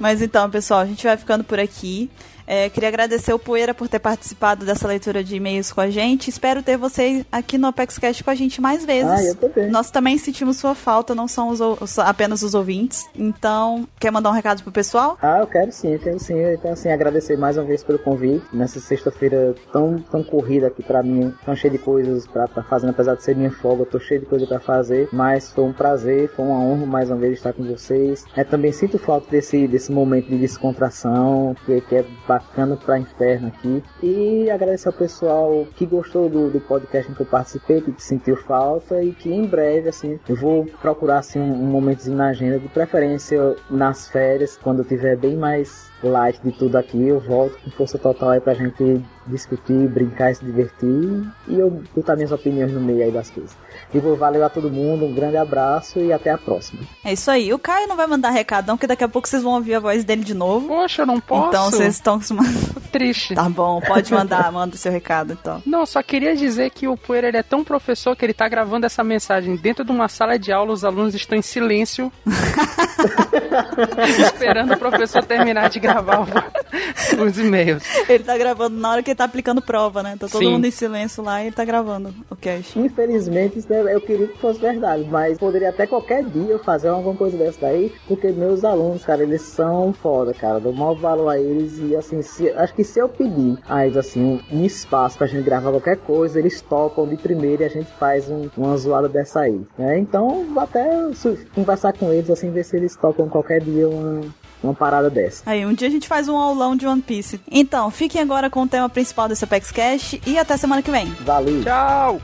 Mas então, pessoal, a gente vai ficando por aqui. É, queria agradecer o Poeira por ter participado dessa leitura de e-mails com a gente. Espero ter você aqui no ApexCast com a gente mais vezes. Ah, eu também. Nós também sentimos sua falta, não são os apenas os ouvintes. Então, quer mandar um recado pro pessoal? Ah, eu quero sim, eu quero sim. Então, assim, agradecer mais uma vez pelo convite. Nessa sexta-feira tão, tão corrida aqui pra mim, tão cheia de coisas pra estar fazendo, apesar de ser minha folga, eu tô cheio de coisa pra fazer. Mas foi um prazer, foi uma honra mais uma vez estar com vocês. É, também sinto falta desse, desse momento de descontração, que, que é bacana pra inferno aqui. E agradecer ao pessoal que gostou do, do podcast em que eu participei, que sentiu falta e que em breve, assim, eu vou procurar assim, um, um momentozinho na agenda, de preferência nas férias, quando eu tiver bem mais light de tudo aqui, eu volto com força total aí pra gente discutir, brincar e se divertir e eu botar minhas opiniões no meio aí das coisas. E vou valeu a todo mundo, um grande abraço e até a próxima. É isso aí. O Caio não vai mandar recadão, porque daqui a pouco vocês vão ouvir a voz dele de novo. Poxa, eu não posso. Então vocês estão acostumados. triste. Tá bom, pode mandar, manda o seu recado então. Não, só queria dizer que o Poeira ele é tão professor que ele tá gravando essa mensagem dentro de uma sala de aula, os alunos estão em silêncio. esperando o professor terminar de gravar os e-mails. Ele tá gravando na hora que ele tá aplicando prova, né? Tá todo Sim. mundo em silêncio lá e ele tá gravando o cast. Infelizmente, isso é- eu queria que fosse verdade, mas poderia até qualquer dia eu fazer alguma coisa dessa daí, porque meus alunos, cara, eles são foda, cara. Dou maior valor a eles e assim, se- acho que se eu pedir a eles assim um espaço pra gente gravar qualquer coisa, eles topam de primeira e a gente faz um- uma zoada dessa aí. Né? Então, vou até conversar com eles assim, ver se eles topam qualquer dia uma, uma parada dessa. Aí, um dia a gente faz um aulão de One Piece. Então, fiquem agora com o tema principal desse Apex Cash e até semana que vem. Valeu! Tchau!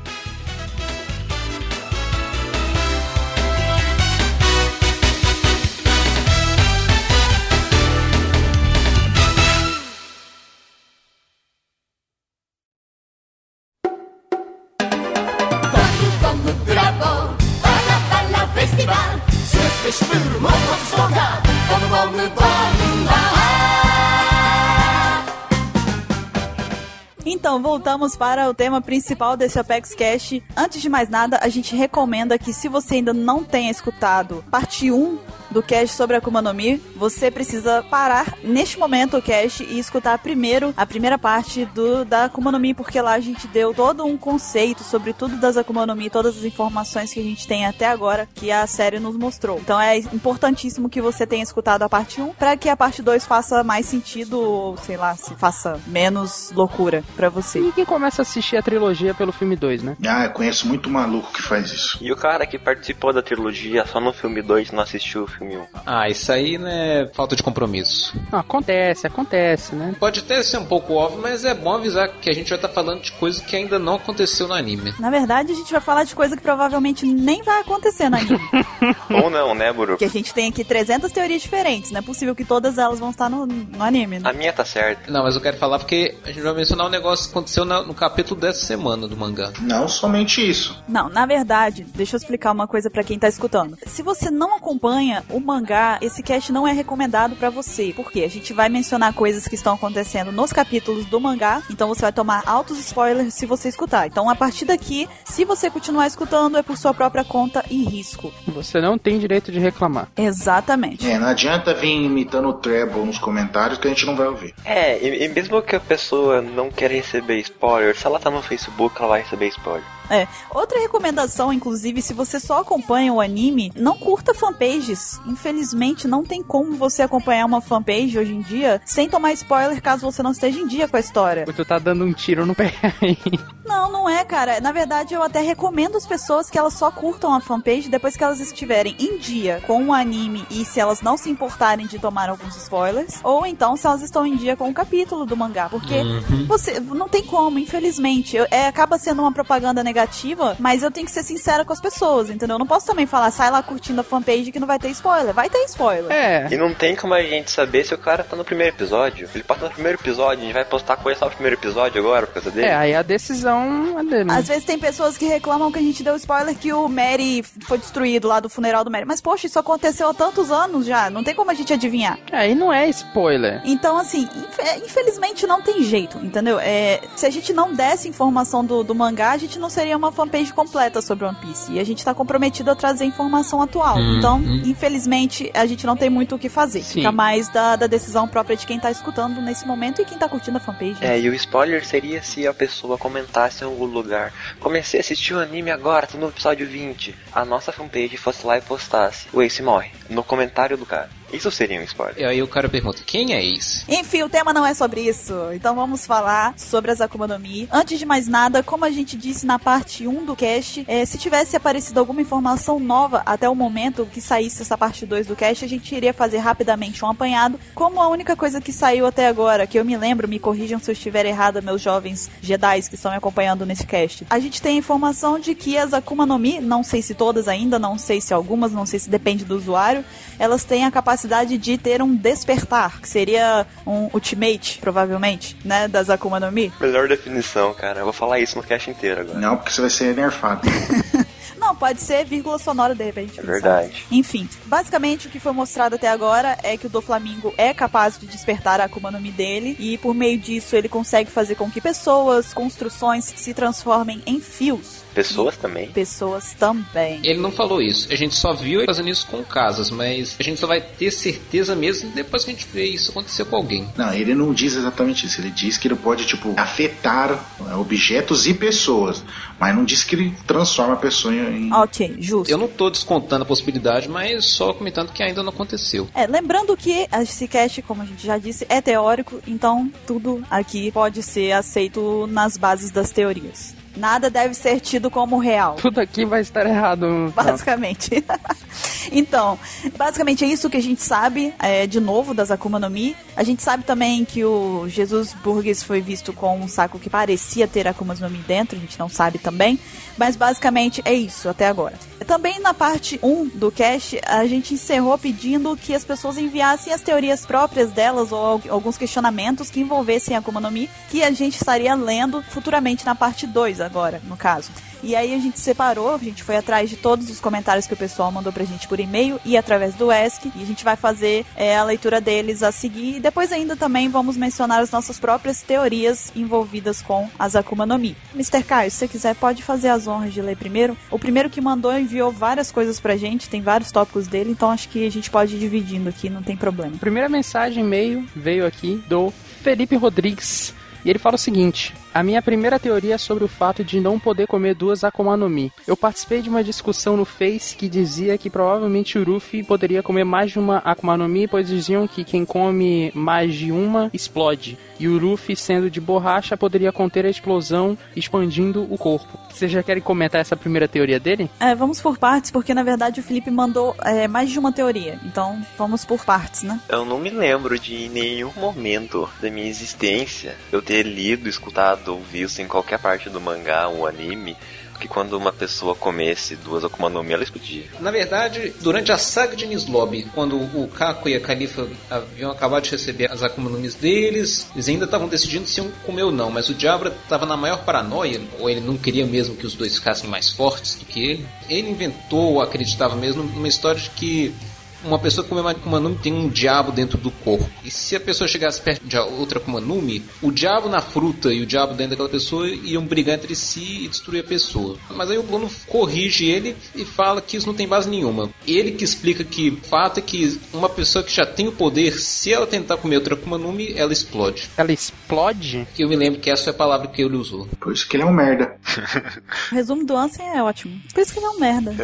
Então, voltamos para o tema principal desse Apex Cash. Antes de mais nada, a gente recomenda que se você ainda não tenha escutado parte 1 do cast sobre a Akuma no Mi, você precisa parar neste momento o cast e escutar primeiro a primeira parte do da Akuma no Mi, porque lá a gente deu todo um conceito sobre tudo das Akuma no Mi, todas as informações que a gente tem até agora que a série nos mostrou. Então é importantíssimo que você tenha escutado a parte 1 para que a parte 2 faça mais sentido ou sei lá, se faça menos loucura pra você. E quem começa a assistir a trilogia pelo filme 2, né? Ah, eu conheço muito maluco que faz isso. E o cara que participou da trilogia só no filme 2 não assistiu o filme 1. Ah, isso aí não é falta de compromisso. Não, acontece, acontece, né? Pode até ser um pouco óbvio, mas é bom avisar que a gente vai estar falando de coisa que ainda não aconteceu no anime. Na verdade, a gente vai falar de coisa que provavelmente nem vai acontecer no anime. Ou não, né, Buru? Porque a gente tem aqui 300 teorias diferentes. Não é possível que todas elas vão estar no, no anime, né? A minha tá certa. Não, mas eu quero falar porque a gente vai mencionar um negócio que aconteceu na- no capítulo dessa semana do mangá. Não somente isso. Não, na verdade, deixa eu explicar uma coisa pra quem tá escutando. Se você não acompanha o mangá, esse cast não é recomendado pra você. Por quê? A gente vai mencionar coisas que estão acontecendo nos capítulos do mangá, então você vai tomar altos spoilers se você escutar. Então, a partir daqui, se você continuar escutando, é por sua própria conta e risco. Você não tem direito de reclamar. Exatamente. É, não adianta vir imitando o Treble nos comentários que a gente não vai ouvir. É, e, e mesmo que a pessoa não queira receber spoiler, se ela tá no Facebook, ela vai receber spoiler. É. Outra recomendação, inclusive, se você só acompanha o anime, não curta fanpages. Infelizmente, não tem como você acompanhar uma fanpage hoje em dia sem tomar spoiler caso você não esteja em dia com a história. Tu tá dando um tiro no pé aí. Não, não é, cara. Na verdade, eu até recomendo as pessoas que elas só curtam a fanpage depois que elas estiverem em dia com o anime e se elas não se importarem de tomar alguns spoilers, ou então se elas estão em dia com o capítulo do mangá, porque você não tem como, infelizmente. É, acaba sendo uma propaganda negativa, mas eu tenho que ser sincera com as pessoas, entendeu? Eu não posso também falar, sai lá curtindo a fanpage que não vai ter spoiler. Vai ter spoiler. É. E não tem como a gente saber se o cara tá no primeiro episódio. Ele passa no primeiro episódio, a gente vai postar coisa só no primeiro episódio agora por causa dele. É, aí a decisão é dele. né? Às vezes tem pessoas que reclamam que a gente deu spoiler que o Mary foi destruído lá do funeral do Mary. Mas, poxa, isso aconteceu há tantos anos já. Não tem como a gente adivinhar. Aí não é spoiler. Então, assim, infe- infelizmente não tem jeito, entendeu? É, se a gente não desse informação do, do mangá, a gente não seria uma fanpage completa sobre One Piece. E a gente tá comprometido a trazer informação atual. Uhum. Então, infelizmente, a gente não tem muito o que fazer. Sim. Fica mais da, da decisão própria de quem tá escutando nesse momento e quem tá curtindo a fanpage. É, e o spoiler seria se a pessoa comentasse em algum lugar. Comecei a assistir o anime agora, tô no episódio 20. A nossa fanpage fosse lá e postasse. O Ace morre. No comentário do cara. Isso seria um spoiler. E aí o cara pergunta, quem é esse? Enfim, o tema não é sobre isso. Então vamos falar sobre as Akuma no Mi. Antes de mais nada, como a gente disse na parte 1 do cast, eh, se tivesse aparecido alguma informação nova até o momento que saísse essa parte 2 do cast, a gente iria fazer rapidamente um apanhado. Como a única coisa que saiu até agora, que eu me lembro, me corrijam se eu estiver errada, meus jovens Jedi que estão me acompanhando nesse cast. A gente tem a informação de que as Akuma no Mi, não sei se todas ainda, não sei se algumas, não sei se depende do usuário, elas têm a capacidade de ter um despertar, que seria um ultimate, provavelmente, né, das Akuma no Mi. Melhor definição, cara. Eu vou falar isso no cast inteiro agora. Não, porque você vai ser nerfado. Não, pode ser vírgula sonora de repente. É verdade. sabe? Enfim, basicamente o que foi mostrado até agora é que o Doflamingo é capaz de despertar a Akuma no Mi dele e por meio disso ele consegue fazer com que pessoas, construções se transformem em fios. Pessoas também. Pessoas também. Ele não falou isso. A gente só viu ele fazendo isso com casas, mas a gente só vai ter certeza mesmo depois que a gente vê isso acontecer com alguém. Não, ele não diz exatamente isso. Ele diz que ele pode, tipo, afetar é, objetos e pessoas. Mas não diz que ele transforma a pessoa em. Ok, justo. Eu não tô descontando a possibilidade, mas só comentando que ainda não aconteceu. É, lembrando que esse cast, como a gente já disse, é teórico, então tudo aqui pode ser aceito nas bases das teorias. Nada deve ser tido como real. Tudo aqui vai estar errado. Basicamente. então, basicamente é isso que a gente sabe, é, de novo, das Akuma no Mi. A gente sabe também que o Jesus Burgess foi visto com um saco que parecia ter Akumas no Mi dentro, a gente não sabe também. Mas basicamente é isso até agora. Também na parte 1 do cast, a gente encerrou pedindo que as pessoas enviassem as teorias próprias delas ou al- alguns questionamentos que envolvessem a Akuma no Mi, que a gente estaria lendo futuramente na parte 2 agora, no caso. E aí a gente separou, a gente foi atrás de todos os comentários que o pessoal mandou pra gente por e-mail e através do ESC. E a gente vai fazer é, a leitura deles a seguir. E depois ainda também vamos mencionar as nossas próprias teorias envolvidas com as Akuma no Mi. Mr. Caio, se você quiser, pode fazer as honras de ler primeiro. O primeiro que mandou enviou várias coisas pra gente, tem vários tópicos dele, então acho que a gente pode ir dividindo aqui, não tem problema. Primeira mensagem e-mail veio aqui do Felipe Rodrigues. E ele fala o seguinte: A minha primeira teoria é sobre o fato de não poder comer duas Akuma no Mi. Eu participei de uma discussão no Face que dizia que provavelmente o Ruffy poderia comer mais de uma Akuma no Mi, pois diziam que quem come mais de uma explode. E o Ruffy, sendo de borracha, poderia conter a explosão, expandindo o corpo. Vocês já querem comentar essa primeira teoria dele? É, vamos por partes, porque na verdade o Felipe mandou é, mais de uma teoria. Então vamos por partes, né? Eu não me lembro de em nenhum momento da minha existência eu ter lido, escutado ou visto em qualquer parte do mangá ou anime que quando uma pessoa comesse duas Akuma no Mi, ela explodia. Na verdade, durante a saga de Nislob, quando o Kako e a Califa haviam acabado de receber as Akuma no Mis deles, eles ainda estavam decidindo se iam comer ou não, mas o Diabra estava na maior paranoia, ou ele não queria mesmo que os dois ficassem mais fortes do que ele. Ele inventou, ou acreditava mesmo, numa história de que uma pessoa com uma Akuma no Mi tem um diabo dentro do corpo. E se a pessoa chegasse perto de outra Akuma no Mi, o diabo na fruta e o diabo dentro daquela pessoa iam brigar entre si e destruir a pessoa. Mas aí o Bruno corrige ele e fala que isso não tem base nenhuma. Ele que explica que o fato é que uma pessoa que já tem o poder, se ela tentar comer outra Akuma no Mi, ela explode. Ela explode? Eu me lembro que essa foi a palavra que ele usou. Por isso que ele é um merda. O resumo do Ansem é ótimo. Por isso que ele é um merda.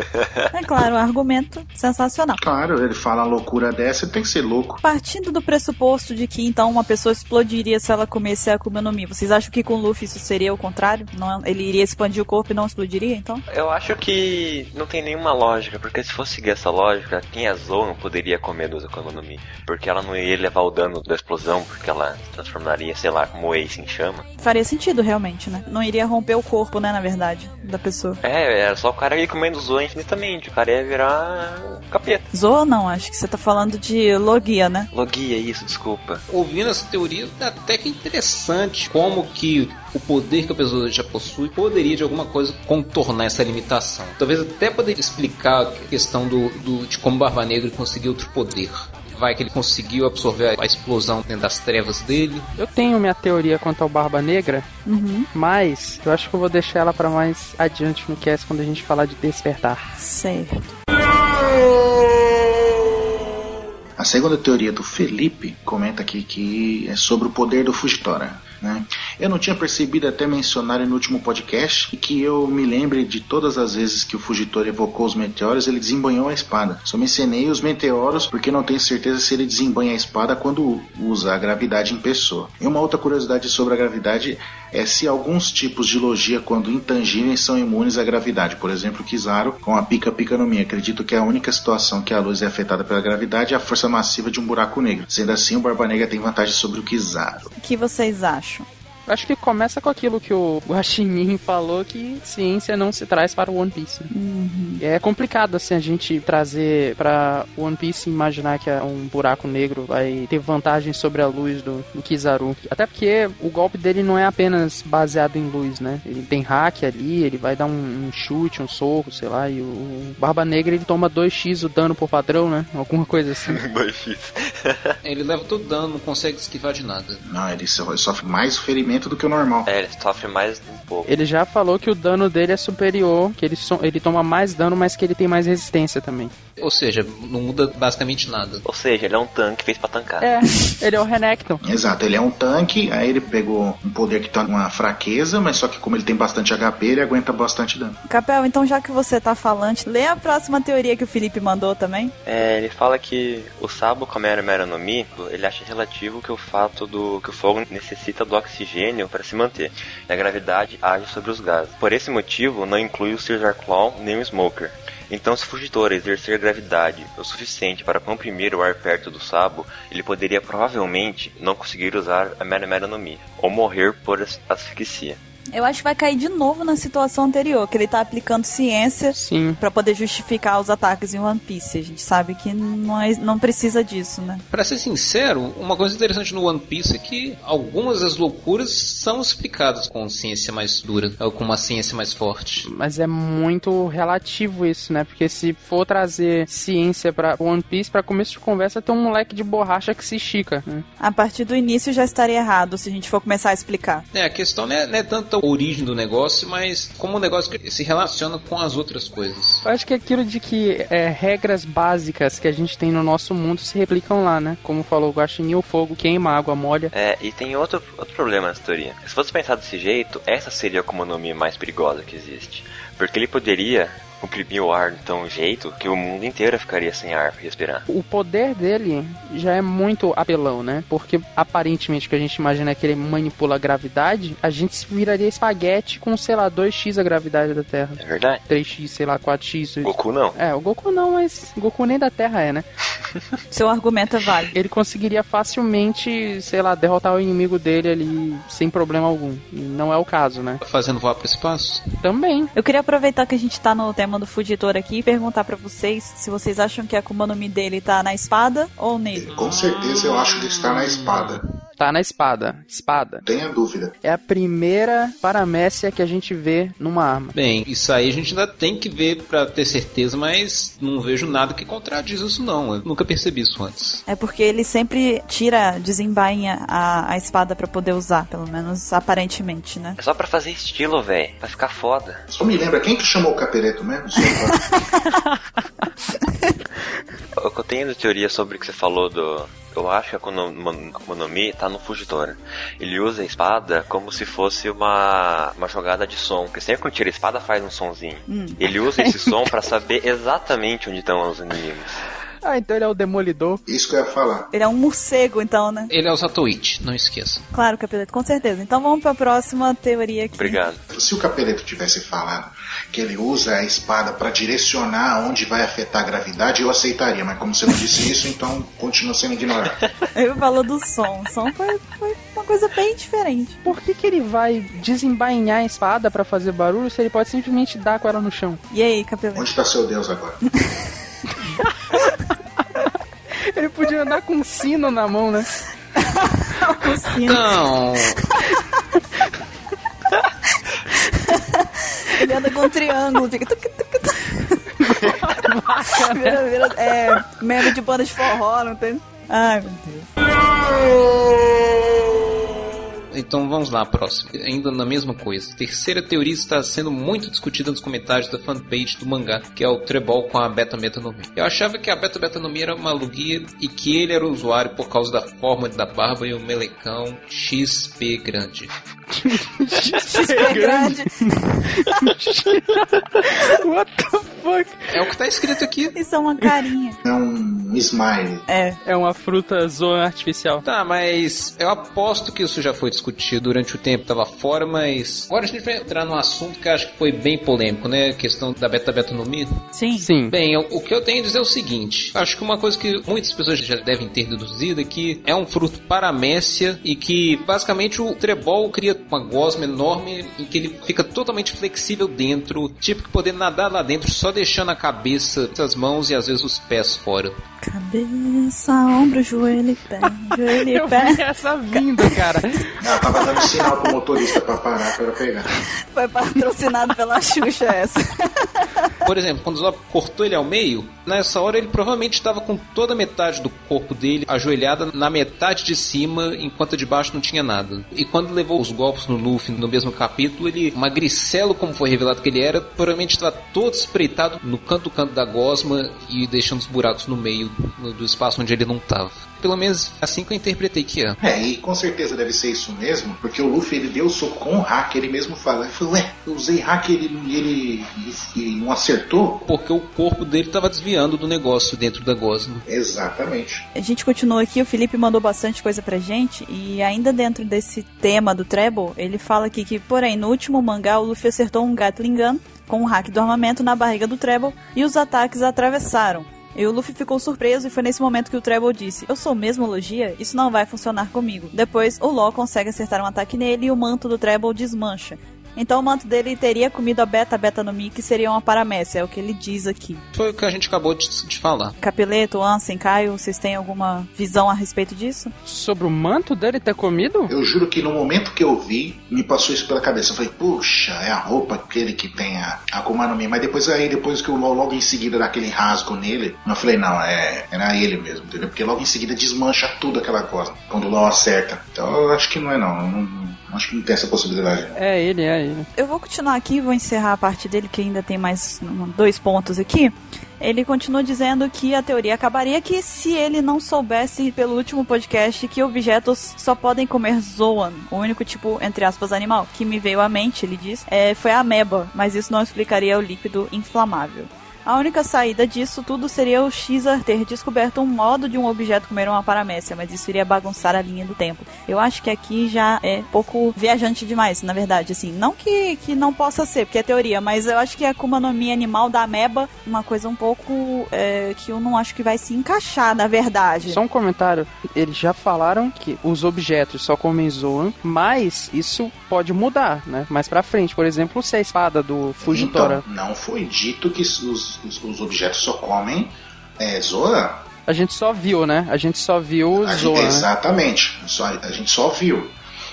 É claro, um argumento sensacional. Claro, ele fala uma loucura dessa, tem que ser louco. Partindo do pressuposto de que então uma pessoa explodiria se ela comesse a Akuma no Mi, vocês acham que com o Luffy isso seria o contrário? Não, ele iria expandir o corpo e não explodiria, então? Eu acho que não tem nenhuma lógica, porque se fosse seguir essa lógica, quem é Zou não poderia comer duas Akuma no Mi, porque ela não iria levar o dano da explosão, porque ela se transformaria, sei lá, como o Ace em chama. Faria sentido realmente, né? Não iria romper o corpo, né, na verdade, da pessoa. É, era só o cara ir comendo Zou infinitamente, o cara ia virar capeta. Zoa não, acho que você tá falando de Logia, né? Logia, isso, desculpa. Ouvindo essa teoria, até que é interessante como que o poder que a pessoa já possui poderia de alguma coisa contornar essa limitação. Talvez até poderia explicar a questão do, do- de como Barba Negra conseguiu outro poder. Vai que ele conseguiu absorver a explosão dentro das trevas dele. Eu tenho minha teoria quanto ao Barba Negra, Uhum. mas eu acho que eu vou deixar ela pra mais adiante no cast quando a gente falar de despertar. Certo. A segunda teoria do Felipe comenta aqui que é sobre o poder do Fujitora. Né? Eu não tinha percebido até mencionar no último podcast que eu me lembre de todas as vezes que o Fugitor evocou os meteoros, ele desembanhou a espada. Só mencionei os meteoros porque não tenho certeza se ele desembanha a espada quando usa a gravidade em pessoa. E uma outra curiosidade sobre a gravidade é se alguns tipos de logia, quando intangíveis, são imunes à gravidade. Por exemplo, Kizaru com a pica-pica no Mi. Acredito que a única situação que a luz é afetada pela gravidade é a força massiva de um buraco negro. Sendo assim, o Barba Negra tem vantagem sobre o Kizaru. O que vocês acham? Acho que começa com aquilo que o Guaxinim falou, que ciência não se traz para o One Piece. Uhum. É complicado, assim, a gente trazer para One Piece imaginar que um buraco negro vai ter vantagem sobre a luz do, do Kizaru. Até porque o golpe dele não é apenas baseado em luz, né? Ele tem hack ali, ele vai dar um, um chute, um soco, sei lá, e o Barba Negra ele toma 2x o dano por padrão, né? Alguma coisa assim. 2x. Ele leva todo dano, não consegue esquivar de nada. Não, ele so- sofre mais ferimento do que o normal. É, ele sofre mais um pouco. Ele já falou que o dano dele é superior, que ele, so- ele toma mais dano, mas que ele tem mais resistência também. Ou seja, não muda basicamente nada. Ou seja, ele é um tanque feito pra tancar. É, ele é o Renekton. Exato, ele é um tanque, aí ele pegou um poder que tá com uma fraqueza, mas só que como ele tem bastante HP, ele aguenta bastante dano. Capel, então já que você tá falante, lê a próxima teoria que o Felipe mandou também. É, ele fala que o Sabo Kamera Mera no Mi, ele acha relativo que o fato do que o fogo necessita do oxigênio para se manter, e a gravidade age sobre os gases. Por esse motivo, não inclui o Caesar Claw nem o Smoker. Então, se o Fugitor exercer gravidade o suficiente para comprimir o ar perto do Sabo, ele poderia provavelmente não conseguir usar a Mera Mera no Mi, ou morrer por as- asfixia. Eu acho que vai cair de novo na situação anterior, que ele tá aplicando ciência pra poder justificar os ataques em One Piece. A gente sabe que não, é- não precisa disso, né? Pra ser sincero, uma coisa interessante no One Piece é que algumas das loucuras são explicadas com ciência mais dura, ou com uma ciência mais forte. Mas é muito relativo isso, né? Porque se for trazer ciência pra One Piece, pra começo de conversa, tem um moleque de borracha que se estica. Né? A partir do início já estaria errado se a gente for começar a explicar. É, a questão não é, não é tanto a origem do negócio, mas como o negócio se relaciona com as outras coisas. Eu acho que aquilo de que é, regras básicas que a gente tem no nosso mundo se replicam lá, né? Como falou o Guaxinim, o fogo queima, a água molha. É, e tem outro, outro problema nessa teoria. Se fosse pensar desse jeito, essa seria a Mi mais perigosa que existe. Porque ele poderia comprimir o ar de tão jeito que o mundo inteiro ficaria sem ar pra respirar. O poder dele já é muito apelão, né? Porque aparentemente o que a gente imagina é que ele manipula a gravidade, a gente se viraria espaguete com, sei lá, 2x a gravidade da Terra. É verdade? 3x, sei lá, 4x. Goku não. É, o Goku não, mas Goku nem da Terra é, né? Seu argumento é válido. Ele conseguiria facilmente, sei lá, derrotar o inimigo dele ali sem problema algum. E não é o caso, né? Fazendo voar pro espaço? Também. Eu queria aproveitar que a gente tá no tema do Fugitor aqui e perguntar pra vocês se vocês acham que a Akuma no Mi dele tá na espada ou nele. Com certeza eu acho que está na espada. Tá na espada. Espada. Tenha dúvida. É a primeira paramécia que a gente vê numa arma. Bem, isso aí a gente ainda tem que ver pra ter certeza, mas não vejo nada que contradiz isso não. Eu nunca percebi isso antes. É porque ele sempre tira, desembainha a, a espada pra poder usar, pelo menos aparentemente, né? É só pra fazer estilo, velho. Pra ficar foda. Só me lembra, quem que chamou o Capereto mesmo? Só O que eu tenho de teoria sobre o que você falou do. Eu acho que a Akuma no- Akuma no Mi tá no Fugitora. Ele usa a espada como se fosse uma, uma jogada de som. Porque sempre quando tira a espada faz um sonzinho. Hum. Ele usa esse som pra saber exatamente onde estão os inimigos. Ah, então ele é o demolidor. Isso que eu ia falar. Ele é um morcego, então, né? Ele é o Satoichi, não esqueça. Claro, Capeleto, com certeza. Então vamos pra próxima teoria aqui. Obrigado. Se o Capereto tivesse falado que ele usa a espada para direcionar onde vai afetar a gravidade, eu aceitaria. Mas como você não disse isso, então continua sendo ignorado. Ele falou do som. O som foi, foi uma coisa bem diferente. Por que, que ele vai desembainhar a espada pra fazer barulho se ele pode simplesmente dar com ela no chão? E aí, Capeleto? Onde está seu Deus agora? Ele podia andar com um sino na mão, né? O sino. Não, Ele anda com um triângulo. Fica... tuc, tuc, tuc. vira, vira, é, membro de banda de forró, não tem? Ai, meu Deus. Então vamos lá, próximo. Ainda na mesma coisa. Terceira teoria está sendo muito discutida nos comentários da fanpage do mangá, que é o Trebol com a Beta Metanomia. Eu achava que a Beta Metanomia era uma lugia e que ele era o usuário por causa da forma da barba e o melecão XP grande. XP grande. What the fuck? É o que tá escrito aqui. Isso é uma carinha. É um smile. É. É uma fruta zoa artificial. Tá, mas eu aposto que isso já foi discutido durante o tempo, tava fora, mas agora a gente vai entrar num assunto que eu acho que foi bem polêmico, né? A questão da beta betanomia. Sim. Sim. Bem, eu- o que eu tenho a dizer é o seguinte: acho que uma coisa que muitas pessoas já devem ter deduzido é que é um fruto paramécia e que basicamente o trebol cria uma gosma enorme em que ele fica totalmente flexível dentro, tipo que poder nadar lá dentro só deixando a cabeça, as mãos e às vezes os pés fora. Cabeça, ombro, joelho e pé. Joelho e Eu pé. vi essa vindo, cara. Ela tava dando sinal pro motorista pra parar pra pegar. Foi patrocinado pela Xuxa essa. Por exemplo, quando o Zop cortou ele ao meio, nessa hora ele provavelmente estava com toda a metade do corpo dele ajoelhada na metade de cima, enquanto a de baixo não tinha nada. E quando levou os golpes no Luffy no mesmo capítulo, ele, magricelo como foi revelado que ele era, provavelmente estava todo espreitado no canto do canto da gosma e deixando os buracos no meio do espaço onde ele não estava. Pelo menos assim que eu interpretei que é. É, e com certeza deve ser isso mesmo, porque o Luffy ele deu o soco com o hack, ele mesmo fala. Ele falou, ué, eu usei hack e ele, ele e não acertou? Porque o corpo dele estava desviando do negócio dentro da gosma. Exatamente. A gente continua aqui, o Felipe mandou bastante coisa pra gente, e ainda dentro desse tema do Treble, ele fala aqui que, porém, no último mangá, o Luffy acertou um Gatling Gun com um hack do armamento na barriga do Treble, e os ataques atravessaram. E o Luffy ficou surpreso e foi nesse momento que o Treble disse: Eu sou mesmo Logia? Isso não vai funcionar comigo. Depois, o Law consegue acertar um ataque nele e o manto do Treble desmancha. Então o manto dele teria comido a Beta Beta no Mi, que seria uma paramécia, é o que ele diz aqui. Foi o que a gente acabou de, de falar. Capeleto, Ansem, Caio, vocês têm alguma visão a respeito disso? Sobre o manto dele ter comido? Eu juro que no momento que eu vi, me passou isso pela cabeça. Eu falei, puxa, é a roupa aquele que tem a Akuma no Mi. Mas depois aí, depois que eu lo- logo em seguida dá aquele rasgo nele, eu falei, não, é, era ele mesmo, entendeu? Porque logo em seguida desmancha tudo aquela coisa, quando o LOL acerta. Então eu acho que não é não, não, não- acho que não tem essa possibilidade. É ele, é ele. Eu vou continuar aqui, vou encerrar a parte dele, que ainda tem mais dois pontos aqui. Ele continua dizendo que a teoria acabaria que se ele não soubesse pelo último podcast que objetos só podem comer Zoan, o único tipo, entre aspas, animal, que me veio à mente, ele diz, é, foi a ameba, mas isso não explicaria o líquido inflamável. A única saída disso tudo seria o Xar ter descoberto um modo de um objeto comer uma paramécia, mas isso iria bagunçar a linha do tempo. Eu acho que aqui já é pouco viajante demais, na verdade, assim. Não que, que não possa ser, porque é teoria, mas eu acho que a Akuma no Mi animal da ameba, uma coisa um pouco é, que eu não acho que vai se encaixar, na verdade. Só um comentário. Eles já falaram que os objetos só comem Zoan, mas isso pode mudar, né? Mais pra frente. Por exemplo, se a espada do Fujitora. Então, não foi dito que os, os- os objetos só comem é, Zoan. A gente só viu, né? A gente só viu A gente- Zoan. né? Exatamente. Só- a gente só viu.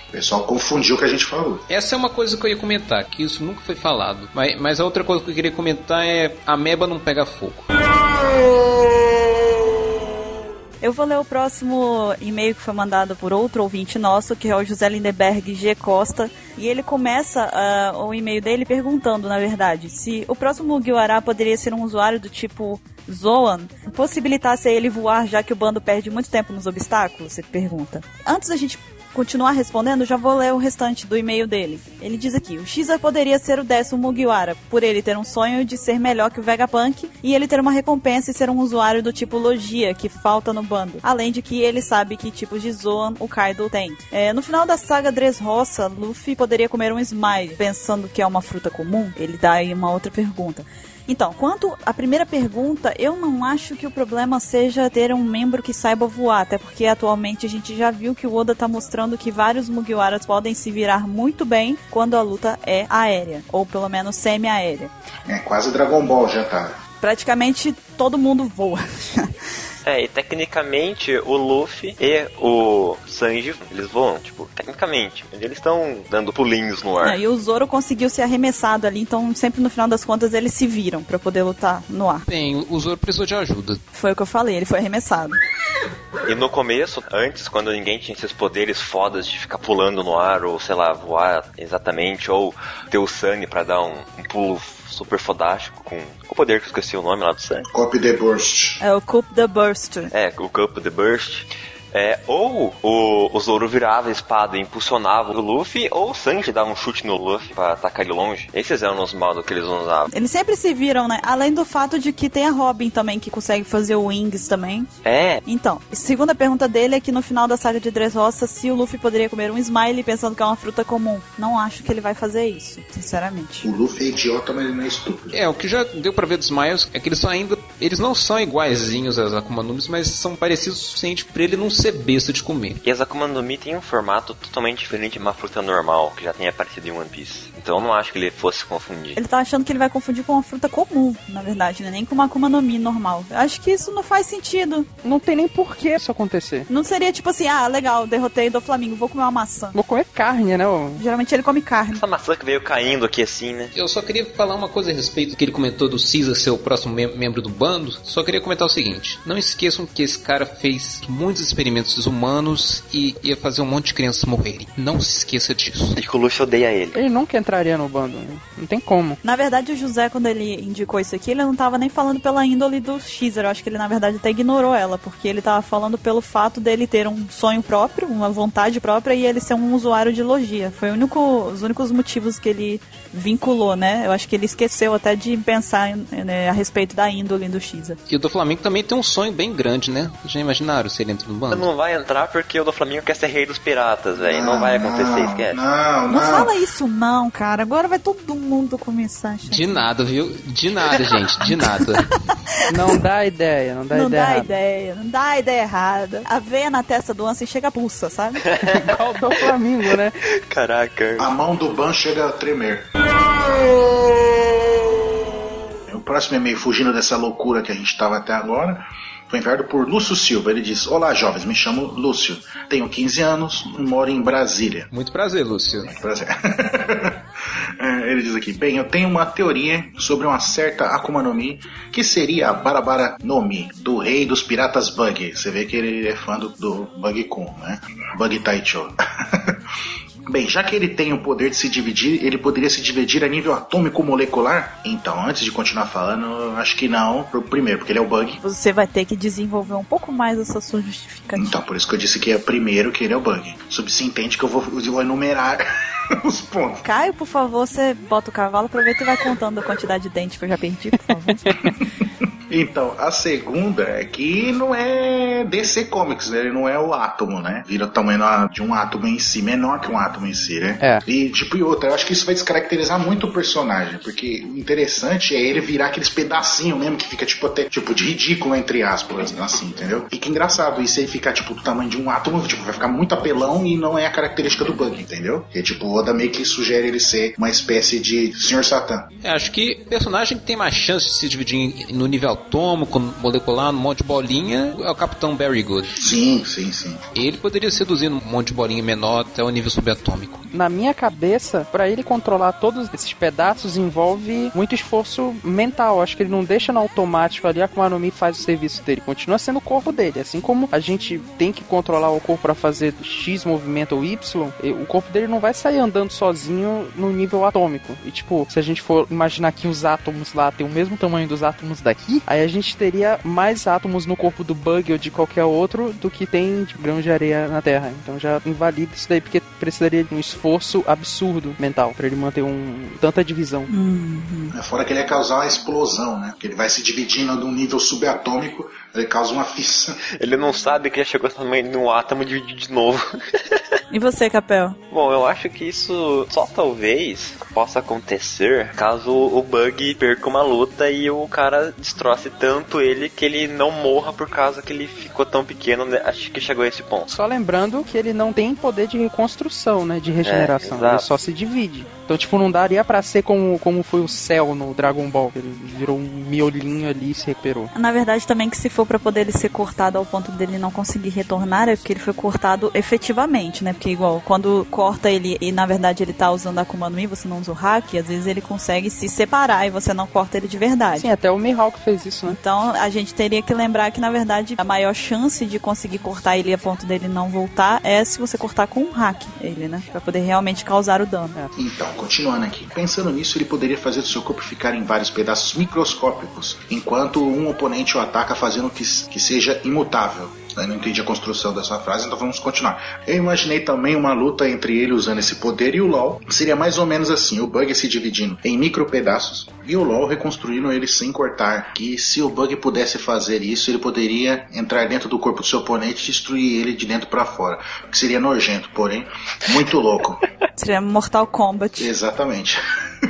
O pessoal confundiu o que a gente falou. Essa é uma coisa que eu ia comentar, que isso nunca foi falado. Mas, mas a outra coisa que eu queria comentar é a meba não pega fogo. Eu vou ler o próximo e-mail que foi mandado por outro ouvinte nosso, que é o José Lindeberg G. Costa. E ele começa ah, o e-mail dele perguntando, na verdade, se o próximo Mugiwara poderia ser um usuário do tipo Zoan, possibilitasse ele voar já que o bando perde muito tempo nos obstáculos? Ele pergunta. Antes da gente continuar respondendo, já vou ler o restante do e-mail dele. Ele diz aqui: o Xer poderia ser o décimo Mugiwara, por ele ter um sonho de ser melhor que o Vegapunk e ele ter uma recompensa e ser um usuário do tipo Logia, que falta no bando. Além de que ele sabe que tipos de Zoan o Kaido tem. É, no final da saga Dressrosa, Luffy poderia comer um Smile, pensando que é uma fruta comum? Ele dá aí uma outra pergunta. Então, quanto à primeira pergunta, eu não acho que o problema seja ter um membro que saiba voar, até porque atualmente a gente já viu que o Oda tá mostrando que vários Mugiwaras podem se virar muito bem quando a luta é aérea, ou pelo menos semi-aérea. É quase Dragon Ball já tá. Praticamente todo mundo voa. É, e tecnicamente o Luffy e o Sanji, eles voam, tipo, tecnicamente. Eles estão dando pulinhos no ar. É, e o Zoro conseguiu ser arremessado ali, então sempre no final das contas eles se viram pra poder lutar no ar. Bem, o Zoro precisou de ajuda. Foi o que eu falei, ele foi arremessado. E no começo, antes, quando ninguém tinha esses poderes fodas de ficar pulando no ar, ou sei lá, voar exatamente, ou ter o Sunny pra dar um, um pulo super fodástico com o poder que eu esqueci o nome lá do Sunny. Copy the Burst. É o Coup the Burst. É, o Cup The Burst. É, ou o, o Zoro virava a espada e impulsionava o Luffy, ou o Sanji dava um chute no Luffy pra atacar ele longe. Esses eram os modos que eles usavam. Eles sempre se viram, né? Além do fato de que tem a Robin também, que consegue fazer o Wings também. É, Então, segunda pergunta dele é que no final da saga de Dressrosa, se o Luffy poderia comer um Smiley pensando que é uma fruta comum. Não acho que ele vai fazer isso, sinceramente. O Luffy é idiota, mas ele não é estúpido. É, o que já deu pra ver dos Miles é que eles são ainda. Eles não são iguaizinhos às Akuma Numis, mas são parecidos o suficiente pra ele não ser besta de comer. E as Akuma no Mi tem um formato totalmente diferente de uma fruta normal, que já tem aparecido em One Piece. Então eu não acho que ele fosse confundir. Ele tá achando que ele vai confundir com uma fruta comum, na verdade, né? Nem com uma Akuma no Mi normal. Eu acho que isso não faz sentido. Não tem nem por que isso acontecer. Não seria tipo assim, ah, legal, derrotei do Flamengo, vou comer uma maçã. Vou comer carne, né? ô? Geralmente ele come carne. Essa maçã que veio caindo aqui assim, né? Eu só queria falar uma coisa a respeito do que ele comentou do Caesar ser o próximo mem- membro do bando. Só queria comentar o seguinte: não esqueçam que esse cara fez muitos experimentos humanos e ia fazer um monte de crianças morrerem. Não se esqueça disso. E Luffy odeia ele. Ele nunca entraria no bando. né? Não tem como. Na verdade, o José, quando ele indicou isso aqui, ele não tava nem falando pela índole do Xer. Eu acho que ele, na verdade, até ignorou ela, porque ele tava falando pelo fato dele ter um sonho próprio, uma vontade própria e ele ser um usuário de logia. Foi o único, os únicos motivos que ele vinculou, né? Eu acho que ele esqueceu até de pensar né, a respeito da índole do Xer. E o do Flamengo também tem um sonho bem grande, né? Já imaginaram se ele entra no bando? Não vai entrar porque o do Flamengo quer ser rei dos piratas, velho. Não, vai acontecer, esquece. Não, Não fala isso não, cara. Agora vai todo mundo começar a achar. De nada, viu? De nada, gente. De nada. Não dá ideia, não dá não ideia. dá errada. ideia, não dá ideia errada. A veia na testa do Ansem chega a pulsa, sabe? Igual do Flamengo, né? Caraca. A mão do Ban chega a tremer. O próximo e-mail, fugindo dessa loucura que a gente estava até agora, foi enviado por Lúcio Silva. Ele diz: Olá, jovens, me chamo Lúcio. Tenho 15 anos e moro em Brasília. Muito prazer, Lúcio. Prazer. É, Ele diz aqui: Bem, eu tenho uma teoria sobre uma certa Akuma no Mi que seria a Barabara no Mi, do rei dos piratas Bug. Você vê que ele é fã do, do Bug Kun, né? Bug Taicho. Bem, já que ele tem o poder de se dividir, ele poderia se dividir a nível atômico molecular? Então, antes de continuar falando, acho que não. Primeiro, porque ele é o Bug. Você vai ter que desenvolver um pouco mais essa sua justificativa. Então, por isso que eu disse que é primeiro que ele é o Bug. Subsintende que eu vou, eu vou enumerar os pontos. Caio, por favor, você bota o cavalo, aproveita e vai contando a quantidade de dente que eu já perdi, por favor. Então, a segunda é que não é DC Comics, né? Ele não é o átomo, né? Vira o tamanho de um átomo em si, menor que um átomo em si, né? É. E tipo, e outra, eu acho que isso vai descaracterizar muito o personagem, porque o interessante é ele virar aqueles pedacinhos mesmo que fica tipo até tipo de ridículo entre aspas, assim, entendeu? E que engraçado, isso aí ficar tipo do tamanho de um átomo, tipo, vai ficar muito apelão e não é a característica do Bug, entendeu? Que tipo, o Oda meio que sugere ele ser uma espécie de Sr. Satan. É, acho que personagem que tem mais chance de se dividir no nível atômico, molecular, num monte de bolinha, é o Capitão Barry Good. Sim, sim, sim. Ele poderia seduzir um monte de bolinha menor até o nível subatômico. Na minha cabeça, pra ele controlar todos esses pedaços envolve muito esforço mental. Acho que ele não deixa no automático ali, a Akuma no Mi faz o serviço dele. Continua sendo o corpo dele. Assim como a gente tem que controlar o corpo pra fazer X movimento ou Y, o corpo dele não vai sair andando sozinho no nível atômico. E tipo, se a gente for imaginar que os átomos lá têm o mesmo tamanho dos átomos daqui, aí a gente teria mais átomos no corpo do Bug ou de qualquer outro do que tem de grão de areia na Terra. Então já invalida isso daí, porque precisaria de um esforço absurdo mental pra ele manter um tanta divisão. É Fora que ele ia causar uma explosão, né? Que ele vai se dividindo num nível subatômico, ele causa uma fissão. Ele não sabe que já chegou um átomo de, de novo. E você, Capel? Bom, eu acho que isso só talvez possa acontecer caso o Bug perca uma luta e o cara destroce tanto ele que ele não morra por causa que ele ficou tão pequeno. né? Acho que chegou a esse ponto. Só lembrando que ele não tem poder de reconstrução, né? De regeneração. É, ele só se divide. Então, tipo, não daria pra ser como, como foi o Cell no Dragon Ball. Ele virou um miolinho ali e se recuperou. Na verdade, também que se for pra poder ele ser cortado ao ponto dele não conseguir retornar, é porque ele foi cortado efetivamente, né? Porque igual, quando corta ele e na verdade ele tá usando a Akuma no Mi, você não usa o hack, às vezes ele consegue se separar e você não corta ele de verdade. Sim, até o Mihawk fez isso, né? Então a gente teria que lembrar que na verdade a maior chance de conseguir cortar ele a ponto dele não voltar é se você cortar com um hack ele, né? Pra poder realmente causar o dano. Então, continuando aqui. Pensando nisso, ele poderia fazer seu corpo ficar em vários pedaços microscópicos, enquanto um oponente o ataca fazendo que, que seja imutável. Eu não entendi a construção dessa frase, então vamos continuar. Eu imaginei também uma luta entre ele usando esse poder e o LoL. Seria mais ou menos assim: o Bug se dividindo em micro pedaços e o LoL reconstruindo ele sem cortar. Que se o Bug pudesse fazer isso, ele poderia entrar dentro do corpo do seu oponente e destruir ele de dentro para fora. O que seria nojento, porém muito louco. Seria Mortal Kombat. Exatamente.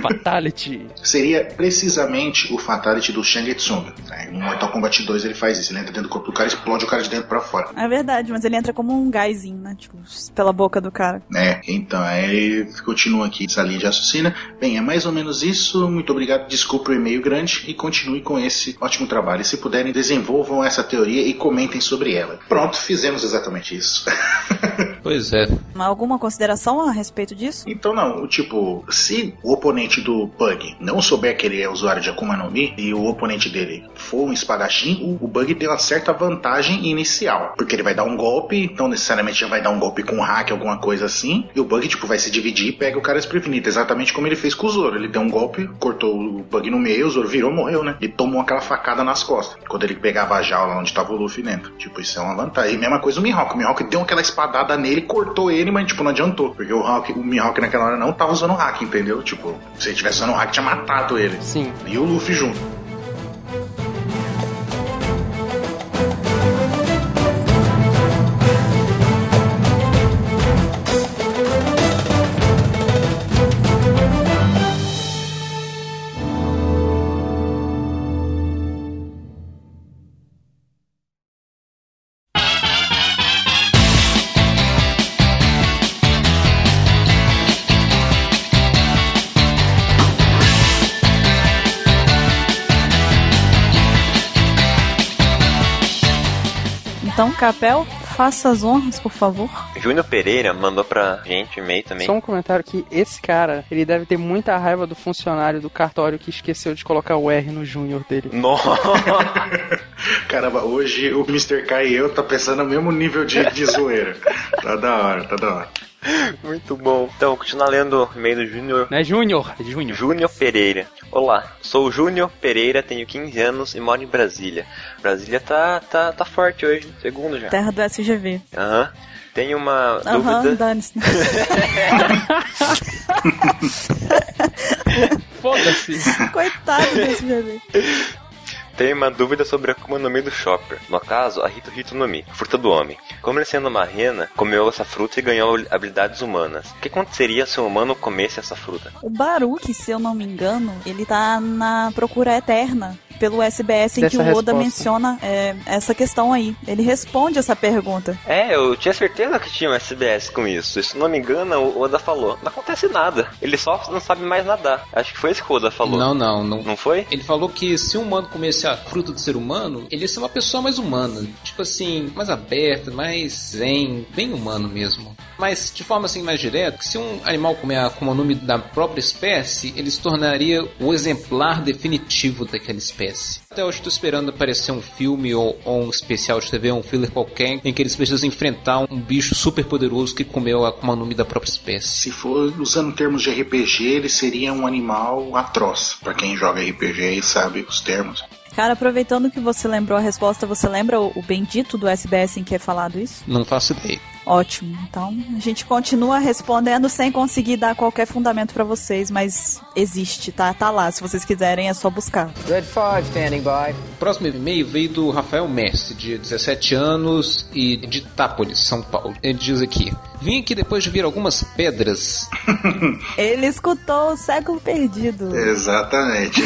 Fatality. Seria precisamente o Fatality do Shang Tsung. né? No Mortal Kombat 2 ele faz isso, ele entra dentro do corpo do cara e explode o cara de dentro pra fora. É verdade, mas ele entra como um gásinho, né? Tipo, pela boca do cara. É, então, aí continua aqui essa linha de raciocínio. Bem, é mais ou menos isso. Muito obrigado. Desculpe o e-mail grande e continue com esse ótimo trabalho. E se puderem, desenvolvam essa teoria e comentem sobre ela. Pronto, fizemos exatamente isso. Pois é. Mas Alguma consideração a respeito disso? Então não, o tipo, se o oponente do Bug não souber que ele é usuário de Akuma no Mi e o oponente dele for um espadachim, o, Bug tem uma certa vantagem inicial. Porque ele vai dar um golpe, então necessariamente já vai dar um golpe com hack, alguma coisa assim, e o Bug, tipo, vai se dividir e pega o cara desprevenido. Exatamente como ele fez com o Zoro. Ele deu um golpe, cortou o Bug no meio, o Zoro virou, morreu, né? E tomou aquela facada nas costas. Quando ele pegava a jaula onde tava o Luffy dentro. Tipo, isso é uma vantagem. E mesma coisa o Mihawk. O Mihawk deu aquela espadada nele, cortou ele, mas, tipo, não adiantou. Porque o, Hawk, o Mihawk naquela hora não tava usando hack, entendeu? Tipo, se ele tivesse usando o hack, tinha matado ele. Sim. E o Luffy junto. Então, Capel, faça as honras, por favor. Júnior Pereira mandou pra gente e-mail também. Só um comentário que esse cara, ele deve ter muita raiva do funcionário do cartório que esqueceu de colocar o R no Júnior dele. Nossa! Caramba, hoje o Mr. K e eu tá pensando no mesmo nível de, de zoeira. Tá da hora, tá da hora. Muito bom. Então, vou continuar lendo o e-mail do Júnior. Não é Júnior, é Júnior. Júnior Pereira. Olá, sou o Júnior Pereira, tenho 15 anos e moro em Brasília. Brasília tá, tá, tá forte hoje, segundo já. Terra do SGV. Aham. Tenho uma Aham, dúvida. dane-se. Foda-se. Coitado do SGV. Tenho uma dúvida sobre a Akuma no Mi do Chopper. No caso, a Hito Hito no Mi, fruta do homem. Como ele sendo uma rena, comeu essa fruta e ganhou habilidades humanas. O que aconteceria se um humano comesse essa fruta? O Baruch, se eu não me engano, ele tá na procura eterna pelo SBS em que o Oda resposta. menciona é, essa questão aí. Ele responde essa pergunta. É, eu tinha certeza que tinha um SBS com isso. E se não me engano, o Oda falou: não acontece nada. Ele só não sabe mais nadar. Acho que foi isso que o Oda falou. Não, não, não. Não foi? Ele falou que se um humano comesse a fruta do ser humano, ele ia ser uma pessoa mais humana. Tipo assim, mais aberta, mais zen, bem humano mesmo. Mas de forma assim mais direta, se um animal comer a Akuma no Mi da própria espécie, ele se tornaria o exemplar definitivo daquela espécie. Até hoje estou esperando aparecer um filme ou, ou um especial de TV, um filler qualquer, em que eles precisam enfrentar um bicho super poderoso que comeu a Akuma no Mi da própria espécie. Se for usando termos de RPG, ele seria um animal atroz. Pra quem joga RPG e sabe os termos. Cara, aproveitando que você lembrou a resposta, você lembra o, o bendito do SBS em que é falado isso? Não faço ideia. Ótimo. Então, a gente continua respondendo sem conseguir dar qualquer fundamento pra vocês, mas existe, tá? Tá lá. Se vocês quiserem, é só buscar. Red 5 standing by. O próximo e-mail veio do Rafael Messi, de 17 anos e de Itápolis, São Paulo. Ele diz aqui: Vim aqui depois de ver algumas pedras. Ele escutou o século perdido. Exatamente.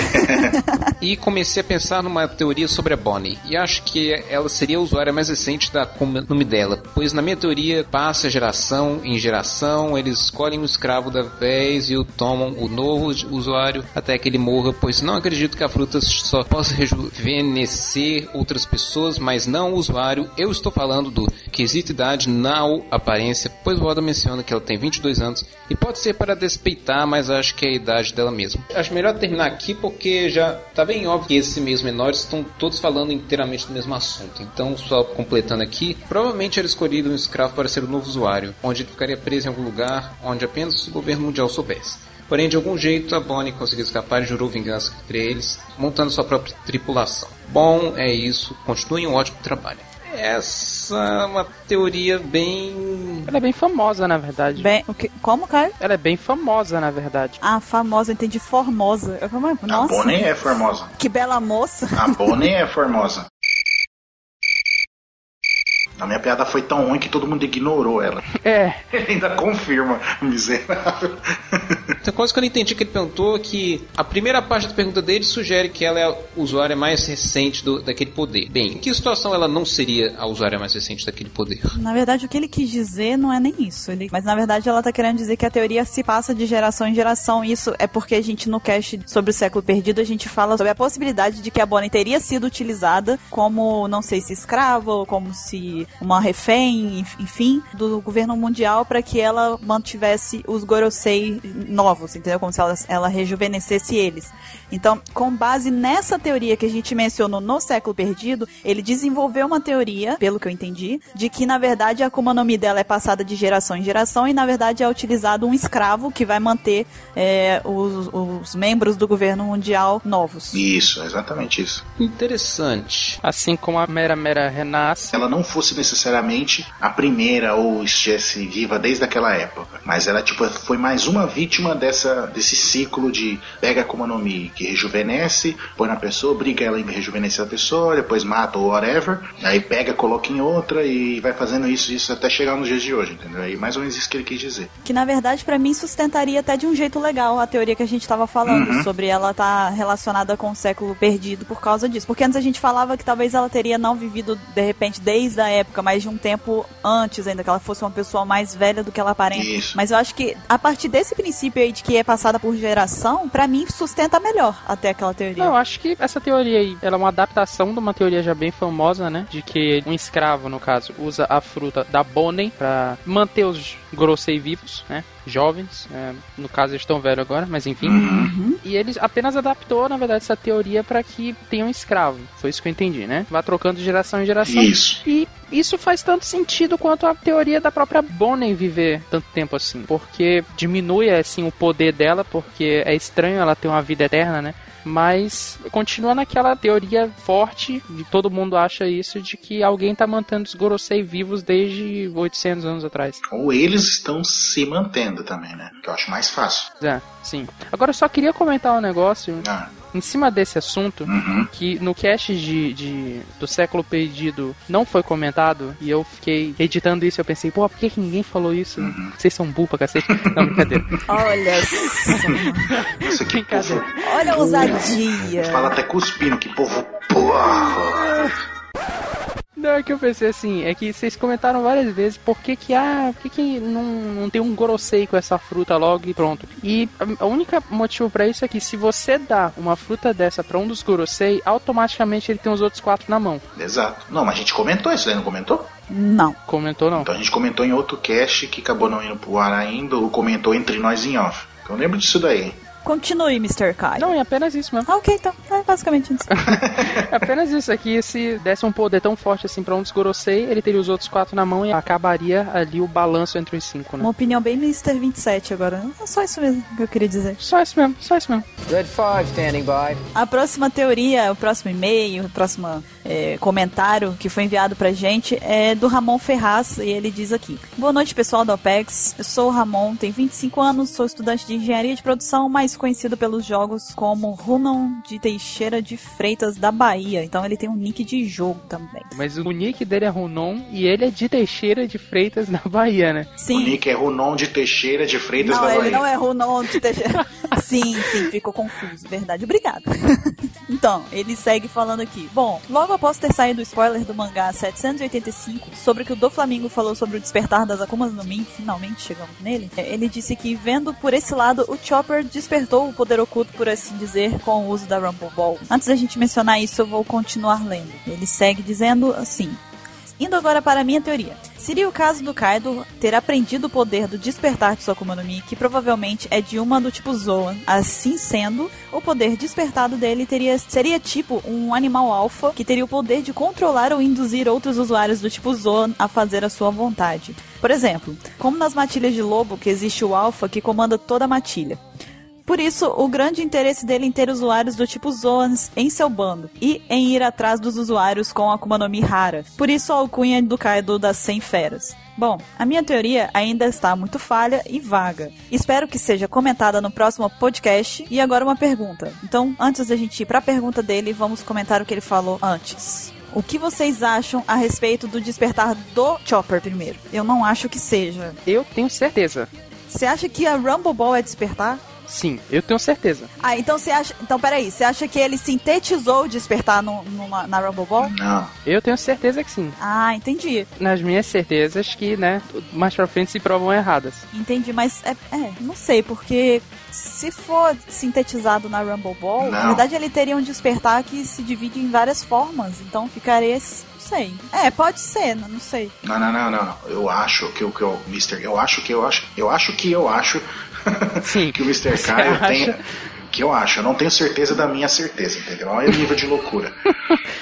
e comecei a pensar numa teoria sobre a Bonnie. E acho que ela seria a usuária mais recente da Akuma no Mi dela, pois na minha teoria passa geração em geração, eles escolhem um escravo da vez e o tomam o novo usuário até que ele morra, pois não acredito que a fruta só possa rejuvenescer outras pessoas, mas não o usuário. Eu estou falando do quesito idade, não aparência, pois o Oda menciona que ela tem 22 anos e pode ser para despeitar, mas acho que é a idade dela mesmo. Acho melhor terminar aqui porque já tá bem óbvio que esses meios menores estão todos falando inteiramente do mesmo assunto. Então, só completando aqui, provavelmente era escolhido um escravo para ser o novo usuário, onde ele ficaria preso em algum lugar onde apenas o governo mundial soubesse. Porém, de algum jeito, a Bonnie conseguiu escapar e jurou vingança contra eles, montando sua própria tripulação. Bom, é isso. Continuem um ótimo trabalho. Essa é uma teoria bem. Ela é bem famosa, na verdade. Bem, o que, como, Caio? Ela é bem famosa, na verdade. Ah, famosa, entendi formosa. Eu falei, A nossa, Bonnie é formosa. que bela moça. A Bonnie é formosa. A minha piada foi tão ruim que todo mundo ignorou ela. É. Ele ainda confirma, miserável. Outra coisa que eu não entendi que ele perguntou que a primeira parte da pergunta dele sugere que ela é a usuária mais recente do, daquele poder. Bem, em que situação ela não seria a usuária mais recente daquele poder? Na verdade, o que ele quis dizer não é nem isso. Ele- Mas na verdade, ela tá querendo dizer que a teoria se passa de geração em geração. Isso é porque a gente, no cast sobre o século perdido, a gente fala sobre a possibilidade de que a Bonnie teria sido utilizada como, não sei se escrava, ou como se uma refém, enf- enfim, do governo mundial para que ela mantivesse os Gorosei novos, entendeu? Como se ela, ela rejuvenescesse eles. Então, com base nessa teoria que a gente mencionou no século perdido, ele desenvolveu uma teoria, pelo que eu entendi, de que na verdade a Akuma no Mi dela é passada de geração em geração e na verdade é utilizado um escravo que vai manter é, os, os membros do governo mundial novos. Isso, exatamente isso. Interessante. Assim como a Mera Mera renasce. Se ela não fosse necessariamente a primeira ou estivesse viva desde aquela época, mas ela tipo foi mais uma vítima dessa desse ciclo de pega a Akuma no Mi que rejuvenesce, põe na pessoa, obriga ela a rejuvenescer a pessoa, depois mata ou whatever, aí pega, coloca em outra e vai fazendo isso isso até chegar nos dias de hoje, entendeu? Aí mais ou menos isso que ele quis dizer. Que na verdade pra mim sustentaria até de um jeito legal a teoria que a gente tava falando Uhum. sobre ela estar relacionada com o século perdido por causa disso. Porque antes a gente falava que talvez ela teria não vivido de repente desde a época, mas de um tempo antes ainda, que ela fosse uma pessoa mais velha do que ela aparenta. Isso. Mas eu acho que a partir desse princípio aí de que é passada por geração, pra mim sustenta melhor até aquela teoria. Não, eu acho que essa teoria aí, ela é uma adaptação de uma teoria já bem famosa, né? De que um escravo, no caso, usa a fruta da Bonen pra manter os Gorosei vivos, né? Jovens, é, no caso eles estão velhos agora, mas enfim. E ele apenas adaptou, na verdade, essa teoria pra que tenha um escravo. Foi isso que eu entendi, né? Vai trocando de geração em geração. Isso. E isso faz tanto sentido quanto a teoria da própria Bonnie viver tanto tempo assim. Porque diminui, assim, o poder dela, porque é estranho ela ter uma vida eterna, né? Mas continua naquela teoria forte, de todo mundo acha isso, de que alguém tá mantendo os Gorosei vivos desde 800 anos atrás. Ou eles estão se mantendo também, né? Que eu acho mais fácil. É, sim. Agora eu só queria comentar um negócio Ah, em cima desse assunto, uhum. que no cast de, de- do século perdido não foi comentado, e eu fiquei editando isso e eu pensei, pô, por que, que ninguém falou isso? Uhum. Vocês são burro pra cacete. Não, brincadeira. Olha só. Isso aqui, povo. Olha a ousadia. Fala até cuspindo, que povo. Porra! Não, é que eu pensei assim, é que vocês comentaram várias vezes por que que, ah, por que que não, não tem um Gorosei com essa fruta logo e pronto. E a- única motivo pra isso é que se você dá uma fruta dessa pra um dos Gorosei, automaticamente ele tem os outros quatro na mão. Exato. Não, mas a gente comentou isso daí, não comentou? Não. Comentou não? Então a gente comentou em outro cast que acabou não indo pro ar ainda, ou comentou entre nós em off. Então lembra disso daí. Continue, Mr. Kai. Não, é apenas isso mesmo. Ah, ok, então. É basicamente isso. É apenas isso aqui, se desse um poder tão forte assim pra um dos Gorosei, ele teria os outros quatro na mão e acabaria ali o balanço entre os cinco, né? Uma opinião bem Mr. 27 agora. É só isso mesmo que eu queria dizer. Só isso mesmo, só isso mesmo. Red 5 standing by. A próxima teoria, o próximo e-mail, o próximo é, comentário que foi enviado pra gente é do Ramon Ferraz e ele diz aqui: Boa noite, pessoal da OPEX. Eu sou o Ramon, tenho 25 anos, sou estudante de engenharia de produção, mais conhecido pelos jogos como Runon de Teixeira de Freitas da Bahia. Então ele tem um nick de jogo também. Mas o nick dele é Runon e ele é de Teixeira de Freitas na Bahia, né? O Sim. Nick é Runon de Teixeira de Freitas Não, da ele Bahia. não é Runon de Teixeira. sim, sim, ficou confuso, verdade. Obrigada. Então, ele segue falando aqui. Bom, logo após ter saído o spoiler do mangá 785, sobre que o Doflamingo falou sobre o despertar das Akumas no Mi, finalmente chegamos nele, é, ele disse que, vendo por esse lado, o Chopper despertou o poder oculto, por assim dizer, com o uso da Rumble Ball. Antes da gente mencionar isso, eu vou continuar lendo. Ele segue dizendo assim. Indo agora para a minha teoria. Seria o caso do Kaido ter aprendido o poder do despertar de sua Akuma no Mi, que provavelmente é de uma do tipo Zoan. Assim sendo, o poder despertado dele teria, seria tipo um animal alfa que teria o poder de controlar ou induzir outros usuários do tipo Zoan a fazer a sua vontade. Por exemplo, como nas matilhas de lobo, que existe o alfa que comanda toda a matilha. Por isso, o grande interesse dele em ter usuários do tipo Zoans em seu bando e em ir atrás dos usuários com Akuma no Mi rara. Por isso, a alcunha do Kaido das 100 feras. Bom, a minha teoria ainda está muito falha e vaga. Espero que seja comentada no próximo podcast. E agora uma pergunta. Então, antes da gente ir para a pergunta dele, vamos comentar o que ele falou antes. O que vocês acham a respeito do despertar do Chopper primeiro? Eu não acho que seja. Eu tenho certeza. Você acha que a Rumble Ball é despertar? Sim, eu tenho certeza. Ah, então você acha. Então, peraí, você acha que ele sintetizou o despertar no, numa, na Rumble Ball? Não. Eu tenho certeza que sim. Ah, entendi. Nas minhas certezas que, né, mais pra frente se provam erradas. Entendi, mas é, é, não sei, porque se for sintetizado na Rumble Ball, na Não. verdade ele teria um despertar que se divide em várias formas. Então ficaria. Não sei. É, pode ser, não, não sei. Não, não, não, não. Eu acho que o que o Mr. Eu acho que eu acho. Eu acho que eu acho Sim. que o Mr. Caio acha? tem. Que eu acho, eu não tenho certeza da minha certeza, entendeu? Olha o nível de loucura.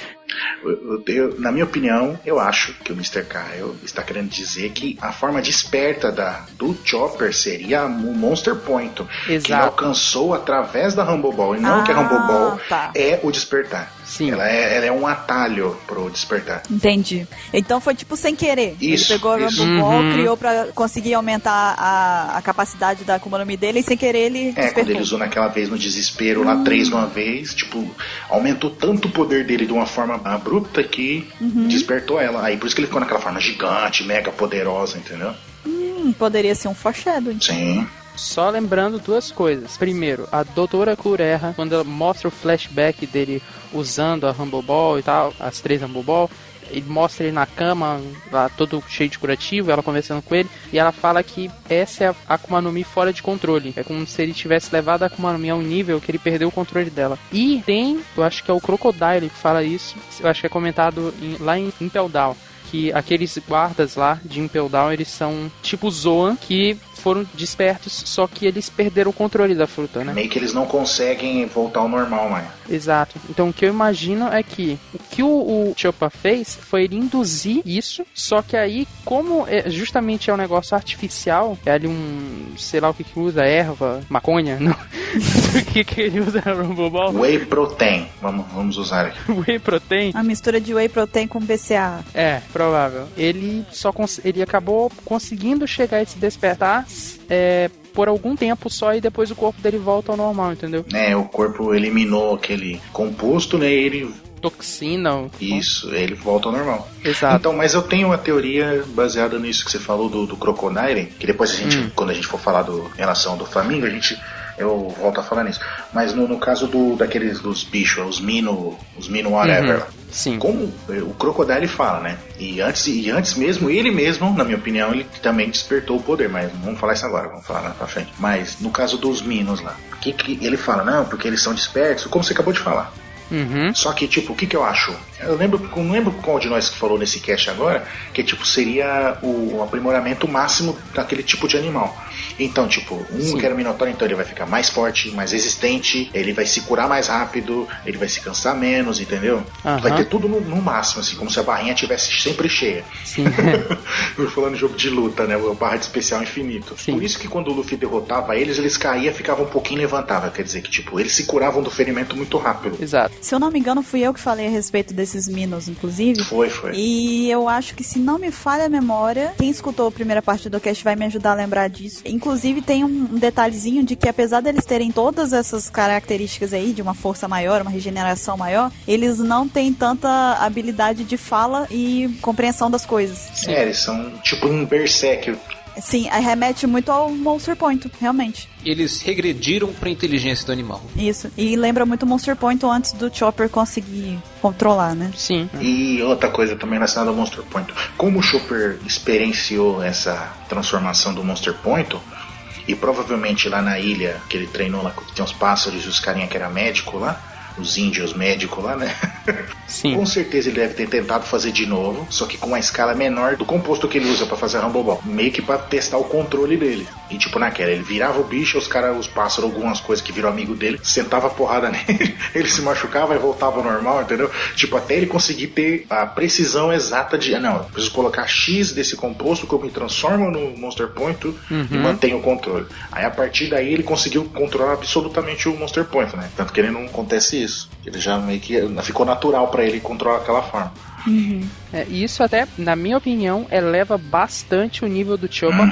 Eu- eu- na minha opinião, eu acho que o Mr. Kyle está querendo dizer que a forma desperta da, do Chopper seria o Monster Point, que ele Exato. alcançou através da Rumble Ball, e não que a Rumble Ah, Ball tá. é o despertar. Sim. Ela é, ela é um atalho pro despertar. Entendi. Então foi tipo sem querer. Isso, ele pegou a isso. Rumble Ball, Uhum. criou pra conseguir aumentar a, a capacidade da Akuma no Mi dele e sem querer ele É, quando despertou. ele usou naquela vez no desespero, lá três de uma vez, tipo, aumentou tanto o poder dele de uma forma abrupta que Uhum. despertou ela. Aí por isso que ele ficou naquela forma gigante, mega poderosa, entendeu? Hum, poderia ser um foreshadowing. Sim. Só lembrando duas coisas. Primeiro, a doutora Kureha, quando ela mostra o flashback dele usando a Rumble Ball e tal, as três Rumble Ball, ele mostra ele na cama, lá todo cheio de curativo, ela conversando com ele, e ela fala que essa é a Akuma no Mi fora de controle. É como se ele tivesse levado a Akuma no Mi a um nível que ele perdeu o controle dela. E tem, eu acho que é o Crocodile que fala isso, eu acho que é comentado em- lá em Impel Down, que aqueles guardas lá de Impel Down, eles são tipo Zoan, que foram despertos, só que eles perderam o controle da fruta, né? Meio que eles não conseguem voltar ao normal, mano. Exato. Então o que eu imagino é que o que o, o Choppa fez foi ele induzir isso, só que aí, como é, justamente é um negócio artificial, é ali um, sei lá o que que usa, erva, maconha, não? o que que ele usa no Rumble Ball? Whey Protein, vamos, vamos usar aqui. Whey protein. A mistura de whey protein com BCA. É, provável. Ele só ele acabou conseguindo chegar a esse despertar é, por algum tempo só e depois o corpo dele volta ao normal, entendeu? É, o corpo eliminou aquele composto, né? E ele. Toxina. Isso, ele volta ao normal. Exato. Então, mas eu tenho uma teoria baseada nisso que você falou do, do Crocodile, que depois a gente, Hum. quando a gente for falar do em relação do Flamengo, a gente eu volto a falar nisso. Mas no, no caso do daqueles dos bichos, os mino, os mino whatever. Uhum. Sim. Como eh, o Crocodile fala, né? E antes, e antes mesmo, ele mesmo, na minha opinião, ele também despertou o poder, mas não vamos falar isso agora, vamos falar lá pra frente. Mas no caso dos Minos lá, o que, que ele fala? Não, porque eles são despertos, como você acabou de falar. Uhum. Só que, tipo, o que, que eu acho? Eu lembro, não lembro qual de nós que falou nesse cast agora, que tipo, seria o aprimoramento máximo daquele tipo de animal. Então, tipo, um Sim. que era Minotauro, então ele vai ficar mais forte, mais resistente, ele vai se curar mais rápido, ele vai se cansar menos, entendeu? Aham. Vai ter tudo no, no máximo, assim, como se a barrinha tivesse sempre cheia. Sim. Falando de jogo de luta, né? O barra de especial infinito. Sim. Por isso que quando o Luffy derrotava eles, eles caíam, ficavam um pouquinho levantavam. Quer dizer que, tipo, eles se curavam do ferimento muito rápido. Exato. Se eu não me engano, fui eu que falei a respeito desses Minos, inclusive. Foi, foi. E eu acho que se não me falha a memória, quem escutou a primeira parte do cast vai me ajudar a lembrar disso. Inclusive tem um detalhezinho de que apesar deles terem todas essas características aí de uma força maior, uma regeneração maior, eles não têm tanta habilidade de fala e compreensão das coisas. É, eles são tipo um berserk. Sim, aí remete muito ao Monster Point, realmente. Eles regrediram pra inteligência do animal. Isso. E lembra muito Monster Point antes do Chopper conseguir controlar, né? Sim. E outra coisa também relacionada ao Monster Point. Como o Chopper experienciou essa transformação do Monster Point, e provavelmente lá na ilha que ele treinou lá, que tem os pássaros e os carinha que era médico lá, os índios médicos lá, né? Sim. Com certeza ele deve ter tentado fazer de novo, só que com uma escala menor do composto que ele usa pra fazer Rumble Ball. Meio que pra testar o controle dele. E tipo naquela, ele virava o bicho, os caras, os pássaros, algumas coisas que viram amigo dele, sentava a porrada nele, ele se machucava e voltava ao normal, entendeu? Tipo, até ele conseguir ter a precisão exata de, não, eu preciso colocar X desse composto que eu me transformo no Monster Point e mantenho o controle. Aí a partir daí ele conseguiu controlar absolutamente o Monster Point, né? Tanto que ele não acontece isso. Ele já meio que ficou natural pra ele controlar aquela forma. É, e isso até, na minha opinião, eleva bastante o nível do Choba,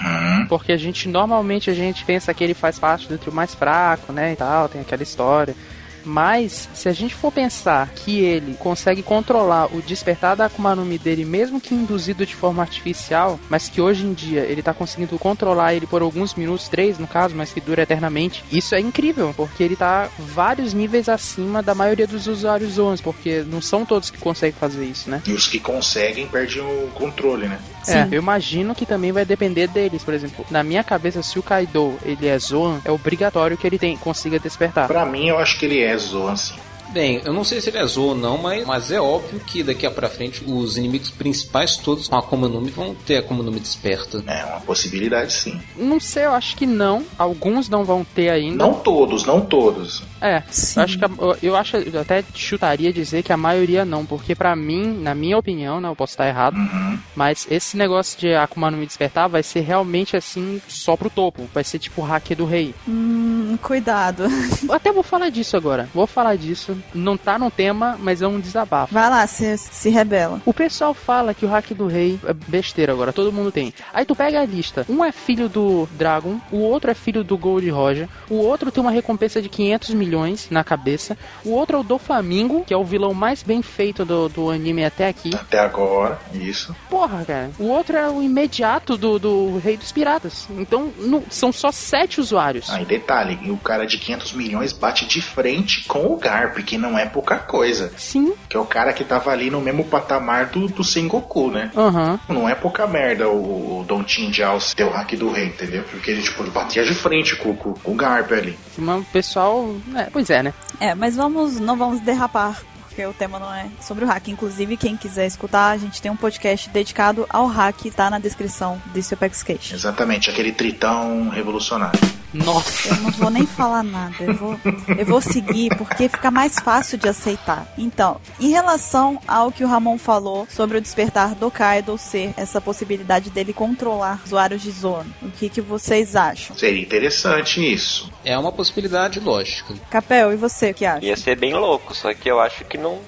porque a gente normalmente a gente pensa que ele faz parte do trio mais fraco, né, e tal, tem aquela história. Mas, se a gente for pensar que ele consegue controlar o despertar da Akuma no Mi dele, mesmo que induzido de forma artificial, mas que hoje em dia ele tá conseguindo controlar ele por alguns minutos, três no caso, mas que dura eternamente, isso é incrível, porque ele tá vários níveis acima da maioria dos usuários Zones, porque não são todos que conseguem fazer isso, né? E os que conseguem perdem o controle, né? É, eu imagino que também vai depender deles, por exemplo. Na minha cabeça, se o Kaido ele é Zoan, é obrigatório que ele tem, consiga despertar. Pra mim, eu acho que ele é Zoan, sim. Bem, eu não sei se ele é Zou ou não, mas, mas é óbvio que daqui a pra frente os inimigos principais todos com a Akuma no Mi vão ter a Akuma no Mi desperta. É uma possibilidade, sim. Não sei, eu acho que não. Alguns não vão ter ainda. Não todos, não todos. É, eu acho que eu, acho, eu até chutaria dizer que a maioria não, porque pra mim, na minha opinião, né, eu posso estar errado, mas esse negócio de Akuma no Mi despertar vai ser realmente assim só pro topo, vai ser tipo o hack do rei. Hum, cuidado. Eu até vou falar disso agora. Vou falar disso. Não tá no tema, mas é um desabafo. Vai lá, se, se rebela. O pessoal fala que o hack do rei é besteira agora, todo mundo tem. Aí tu pega a lista. Um é filho do Dragon, o outro é filho do Gold Roger, o outro tem uma recompensa de 500 milhões na cabeça, o outro é o do Flamingo, que é o vilão mais bem feito do, do anime até aqui. Até agora, isso. Porra, cara. O outro é o imediato do, do Rei dos Piratas. Então, não- são só sete usuários. Aí, detalhe, o cara de 500 milhões bate de frente com o Garp, que não é pouca coisa. Sim. Que é o cara que tava ali no mesmo patamar do, do Sengoku, né? Aham. Não é pouca merda o, o Don Tinjao ter o hack do rei, entendeu? Porque ele, tipo, batia de frente com, com, com o Garp ali. Mas o pessoal. É, pois é, né? É, mas vamos, não vamos derrapar, porque o tema não é sobre o hack. Inclusive, quem quiser escutar, a gente tem um podcast dedicado ao hack, tá na descrição desse Apex Cash. Exatamente, aquele tritão revolucionário. Nossa. Eu não vou nem falar nada, eu vou, eu vou seguir porque fica mais fácil de aceitar. Então, em relação ao que o Ramon falou sobre o despertar do Kaido ser essa possibilidade dele controlar usuários de Zone, o que, que vocês acham? Seria interessante isso. É uma possibilidade lógica. Capel, e você, o que acha? Ia ser bem louco, só que eu acho que não,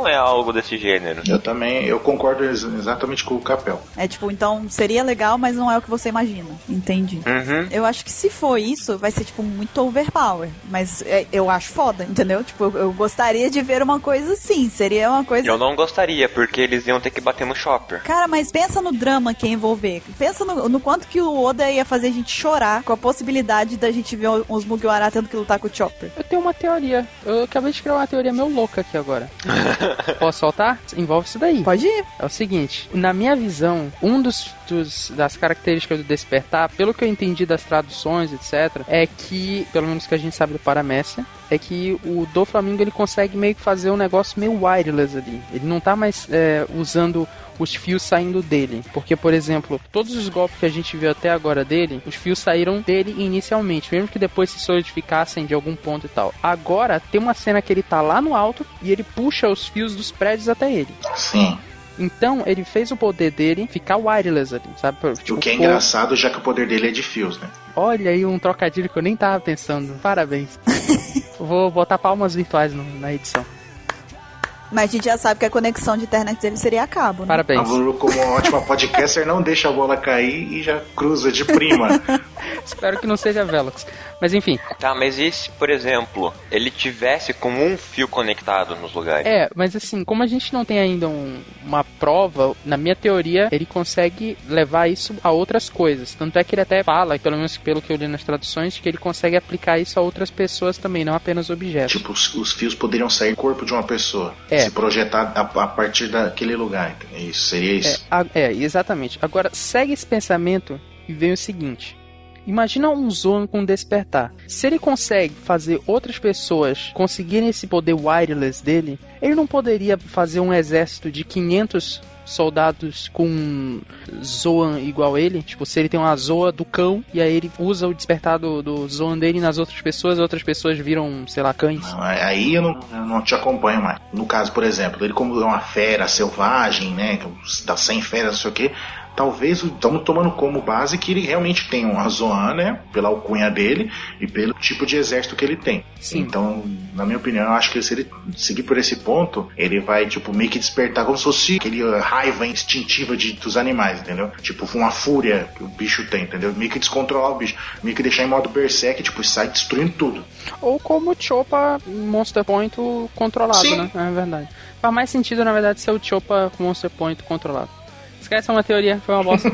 não é algo desse gênero. Eu também, eu concordo ex- exatamente com o Capel. É tipo, então seria legal, mas não é o que você imagina. Entendi. Uhum. Eu acho que se for isso, vai ser, tipo, muito overpower. Mas é, eu acho foda, entendeu? Tipo, eu, eu gostaria de ver uma coisa assim. Seria uma coisa. Eu não gostaria, porque eles iam ter que bater no shopper. Cara, mas pensa no drama que ia envolver. Pensa no, no quanto que o Oda ia fazer a gente chorar com a possibilidade da gente ver os Mugiwara tendo que lutar com o Chopper. Eu tenho uma teoria. Eu acabei de criar uma teoria meio louca aqui agora. Posso soltar? Envolve isso daí. Pode ir. É o seguinte, na minha visão, um dos, dos- das características do despertar, pelo que eu entendi das traduções, etc, é que, pelo menos que a gente sabe do Paramécia, é que o do Flamengo ele consegue meio que fazer um negócio meio wireless ali. Ele não tá mais é, usando os fios saindo dele. Porque, por exemplo, todos os golpes que a gente viu até agora dele, os fios saíram dele inicialmente, mesmo que depois se solidificassem de algum ponto e tal. Agora tem uma cena que ele tá lá no alto e ele puxa os fios dos prédios até ele. Sim. Então ele fez o poder dele ficar wireless ali, sabe? Tipo, o que é engraçado, já que o poder dele é de fios, né? Olha aí um trocadilho que eu nem tava pensando. Parabéns. Vou botar palmas virtuais no- na edição. Mas a gente já sabe que a conexão de internet dele seria a cabo, né? Parabéns. A Lulu, como ótima podcaster, não deixa a bola cair e já cruza de prima. Espero que não seja Velox. Mas enfim. Tá, mas e se, por exemplo, ele tivesse com um fio conectado nos lugares? É, mas assim, como a gente não tem ainda um- uma prova, na minha teoria, ele consegue levar isso a outras coisas. Tanto é que ele até fala, pelo menos pelo que eu li nas traduções, que ele consegue aplicar isso a outras pessoas também, não apenas objetos. tipo, os, os fios poderiam sair do corpo de uma pessoa. É. Se projetar a, a partir daquele lugar. Isso, seria É, isso. a- é, exatamente. Agora, segue esse pensamento e vem o seguinte. Imagina um Zoan com despertar. Se ele consegue fazer outras pessoas conseguirem esse poder wireless dele, ele não poderia fazer um exército de 500 soldados com Zoan igual ele? Tipo, se ele tem uma Zoa do cão e aí ele usa o despertar do, do Zoan dele nas outras pessoas, outras pessoas viram, sei lá, cães. Não, Aí eu não, eu não te acompanho mais. No caso, por exemplo, ele como é uma fera selvagem, né? Das 100 feras, não sei o que. Talvez estamos tomando como base que ele realmente tem uma Zoan, né? Pela alcunha dele e pelo tipo de exército que ele tem. Sim. Então, na minha opinião, eu acho que se ele seguir por esse ponto, ele vai, tipo, meio que despertar como se fosse aquele uh, raiva instintiva de, dos animais, entendeu? Tipo, uma fúria que o bicho tem, entendeu? Meio que descontrolar o bicho. Meio que deixar em modo berserk, tipo, sai destruindo tudo. Ou como o Chopa Monster Point controlado, Sim. né? É verdade. Faz mais sentido, na verdade, ser o Chopa Monster Point controlado. Esquece, é uma teoria, foi uma bosta.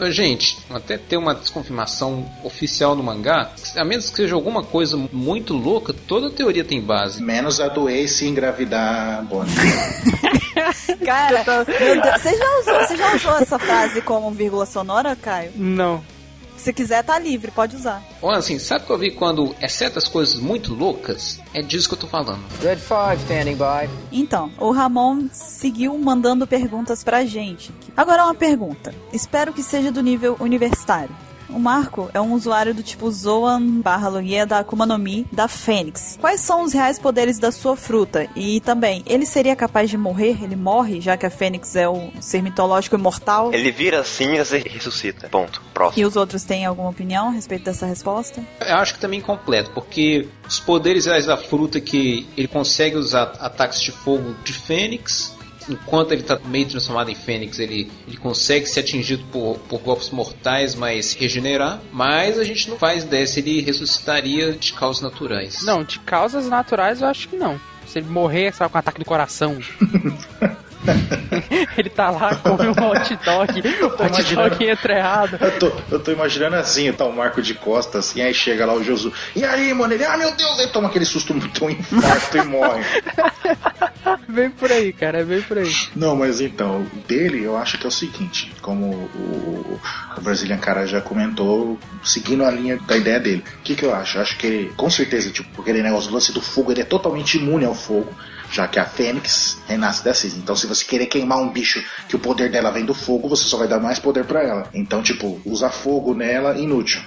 Gente, até ter uma desconfirmação oficial no mangá, a menos que seja alguma coisa muito louca, toda teoria tem base. Menos a do Ace engravidar a Bonnie. Cara, Deus, você já, usou, você já usou essa frase como vírgula sonora, Caio? Não. Se quiser, tá livre, pode usar. Olha assim, sabe o que eu vi quando é certas coisas muito loucas? É disso que eu tô falando. Red 5 standing by. Então, o Ramon seguiu mandando perguntas pra gente. Agora uma pergunta. Espero que seja do nível universitário. O Marco é um usuário do tipo Zoan barra Logia da Akuma no Mi da Fênix. Quais são os reais poderes da sua fruta? E também, ele seria capaz de morrer? Ele morre, já que a Fênix é o ser mitológico imortal? Ele vira cinzas e ressuscita. Ponto. Próximo. E os outros têm alguma opinião a respeito dessa resposta? Eu acho que também completo, porque os poderes reais da fruta que ele consegue usar ataques de fogo de Fênix. Enquanto ele tá meio transformado em Fênix, ele, ele consegue ser atingido por, por golpes mortais, mas regenerar. Mas a gente não faz ideia se ele ressuscitaria de causas naturais. Não, de causas naturais eu acho que não. Se ele morrer, sabe, com um ataque do coração. ele tá lá, come um hot dog, o hot imaginando. dog entra errado. Eu tô, eu tô imaginando assim, tá o Marco de costas, assim, aí chega lá o Josu. E aí, mano? Ele, ah, meu Deus, ele toma aquele susto muito um infarto e morre. Vem por aí, cara, vem por aí. Não, mas então, dele eu acho que é o seguinte, como o, o Brazilian Cara já comentou, seguindo a linha da ideia dele. O que, que eu acho? Eu acho que ele, com certeza, tipo, porque aquele negócio do lance do fogo, ele é totalmente imune ao fogo, já que a Fênix renasce da cinza. Então, se você querer queimar um bicho que o poder dela vem do fogo, você só vai dar mais poder pra ela. Então, tipo, usar fogo nela, inútil.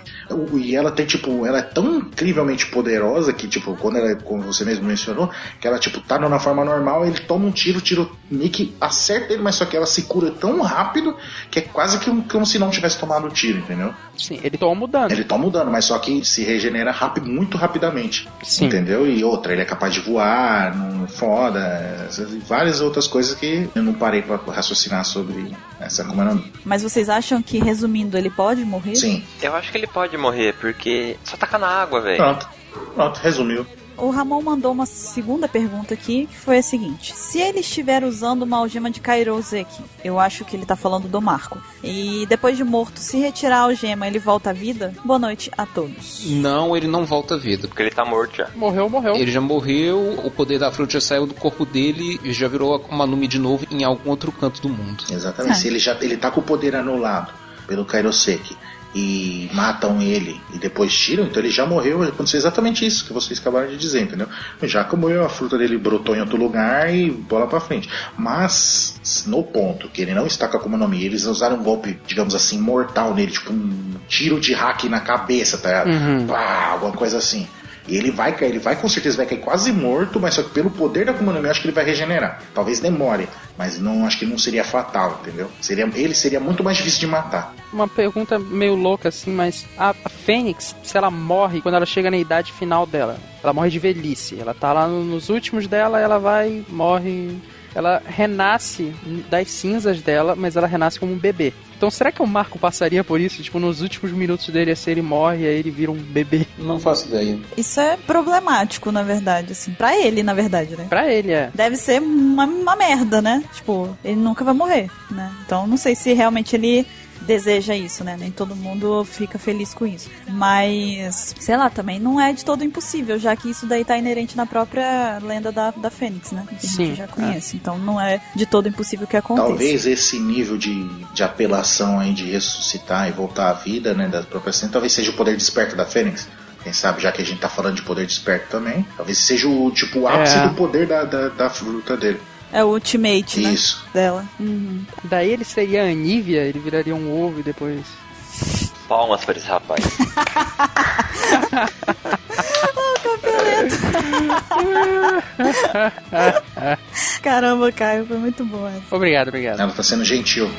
E ela tem, tipo, ela é tão incrivelmente poderosa que, tipo, quando ela, como você mesmo mencionou, que ela, tipo, tá na forma normal, ele toma um tiro, o tiro meio que acerta ele, mas só que ela se cura tão rápido que é quase que um- como se não tivesse tomado o tiro, entendeu? Sim, ele toma o dano. Ele toma o dano, mas só que se regenera rápido, muito rapidamente. Sim. Entendeu? E outra, ele é capaz de voar, não foda, essas- várias outras coisas que eu não parei pra raciocinar sobre essa Mi. Mas vocês acham que, resumindo, ele pode morrer? Sim. Eu acho que ele pode morrer, porque só tacar na água, velho. Pronto. Pronto, resumiu. O Ramon mandou uma segunda pergunta aqui, que foi a seguinte: Se ele estiver usando uma algema de Kairoseki, eu acho que ele tá falando do Marco, e depois de morto, se retirar a algema, ele volta à vida? Boa noite a todos. Não, ele não volta à vida. Porque ele tá morto já. Morreu, morreu. Ele já morreu, o poder da fruta já saiu do corpo dele e já virou uma Numi de novo em algum outro canto do mundo. Exatamente. Ah. Se ele já ele tá com o poder anulado pelo Kairoseki e matam ele e depois tiram, então ele já morreu. Aconteceu exatamente isso que vocês acabaram de dizer, entendeu? Já que morreu, a fruta dele brotou em outro lugar e bola pra frente. Mas, no ponto que ele não está com a Akuma no Mi, eles usaram um golpe, digamos assim, mortal nele, tipo um tiro de hack na cabeça, tá ligado? Uhum. Pá, alguma coisa assim. E ele vai cair, ele vai com certeza vai cair quase morto, mas só que pelo poder da Akuma no Mi, acho que ele vai regenerar. Talvez demore, mas não acho que não seria fatal, entendeu? Seria, ele seria muito mais difícil de matar. Uma pergunta meio louca assim, mas a, Fênix, se ela morre quando ela chega na idade final dela, ela morre de velhice. Ela tá lá no- nos últimos dela, ela vai, morre. Ela renasce das cinzas dela, mas ela renasce como um bebê. Então será que o Marco passaria por isso? Tipo, nos últimos minutos dele, assim, ele morre e aí ele vira um bebê. Não faço ideia. Isso é problemático, na verdade, assim. Pra ele, na verdade, né? Pra ele, é. Deve ser uma, uma merda, né? Tipo, ele nunca vai morrer, né? Então não sei se realmente ele deseja isso, né? Nem todo mundo fica feliz com isso. Mas, sei lá, também não é de todo impossível, já que isso daí tá inerente na própria lenda da, da Fênix, né? Que a Sim, gente já conhece. Então não é de todo impossível que aconteça. Talvez esse nível de, de apelação aí de ressuscitar e voltar à vida, né, das próprias talvez seja o poder desperto da Fênix. Quem sabe, já que a gente tá falando de poder desperto também, talvez seja o tipo o ápice É. do poder da, da, da fruta dele. É o ultimate, né? Isso. Dela. Uhum. Daí ele seria a Anívia, ele viraria um ovo e depois. Palmas para esse rapaz. Caramba, Caio, foi muito bom essa. Obrigado, obrigado. Ela tá sendo gentil.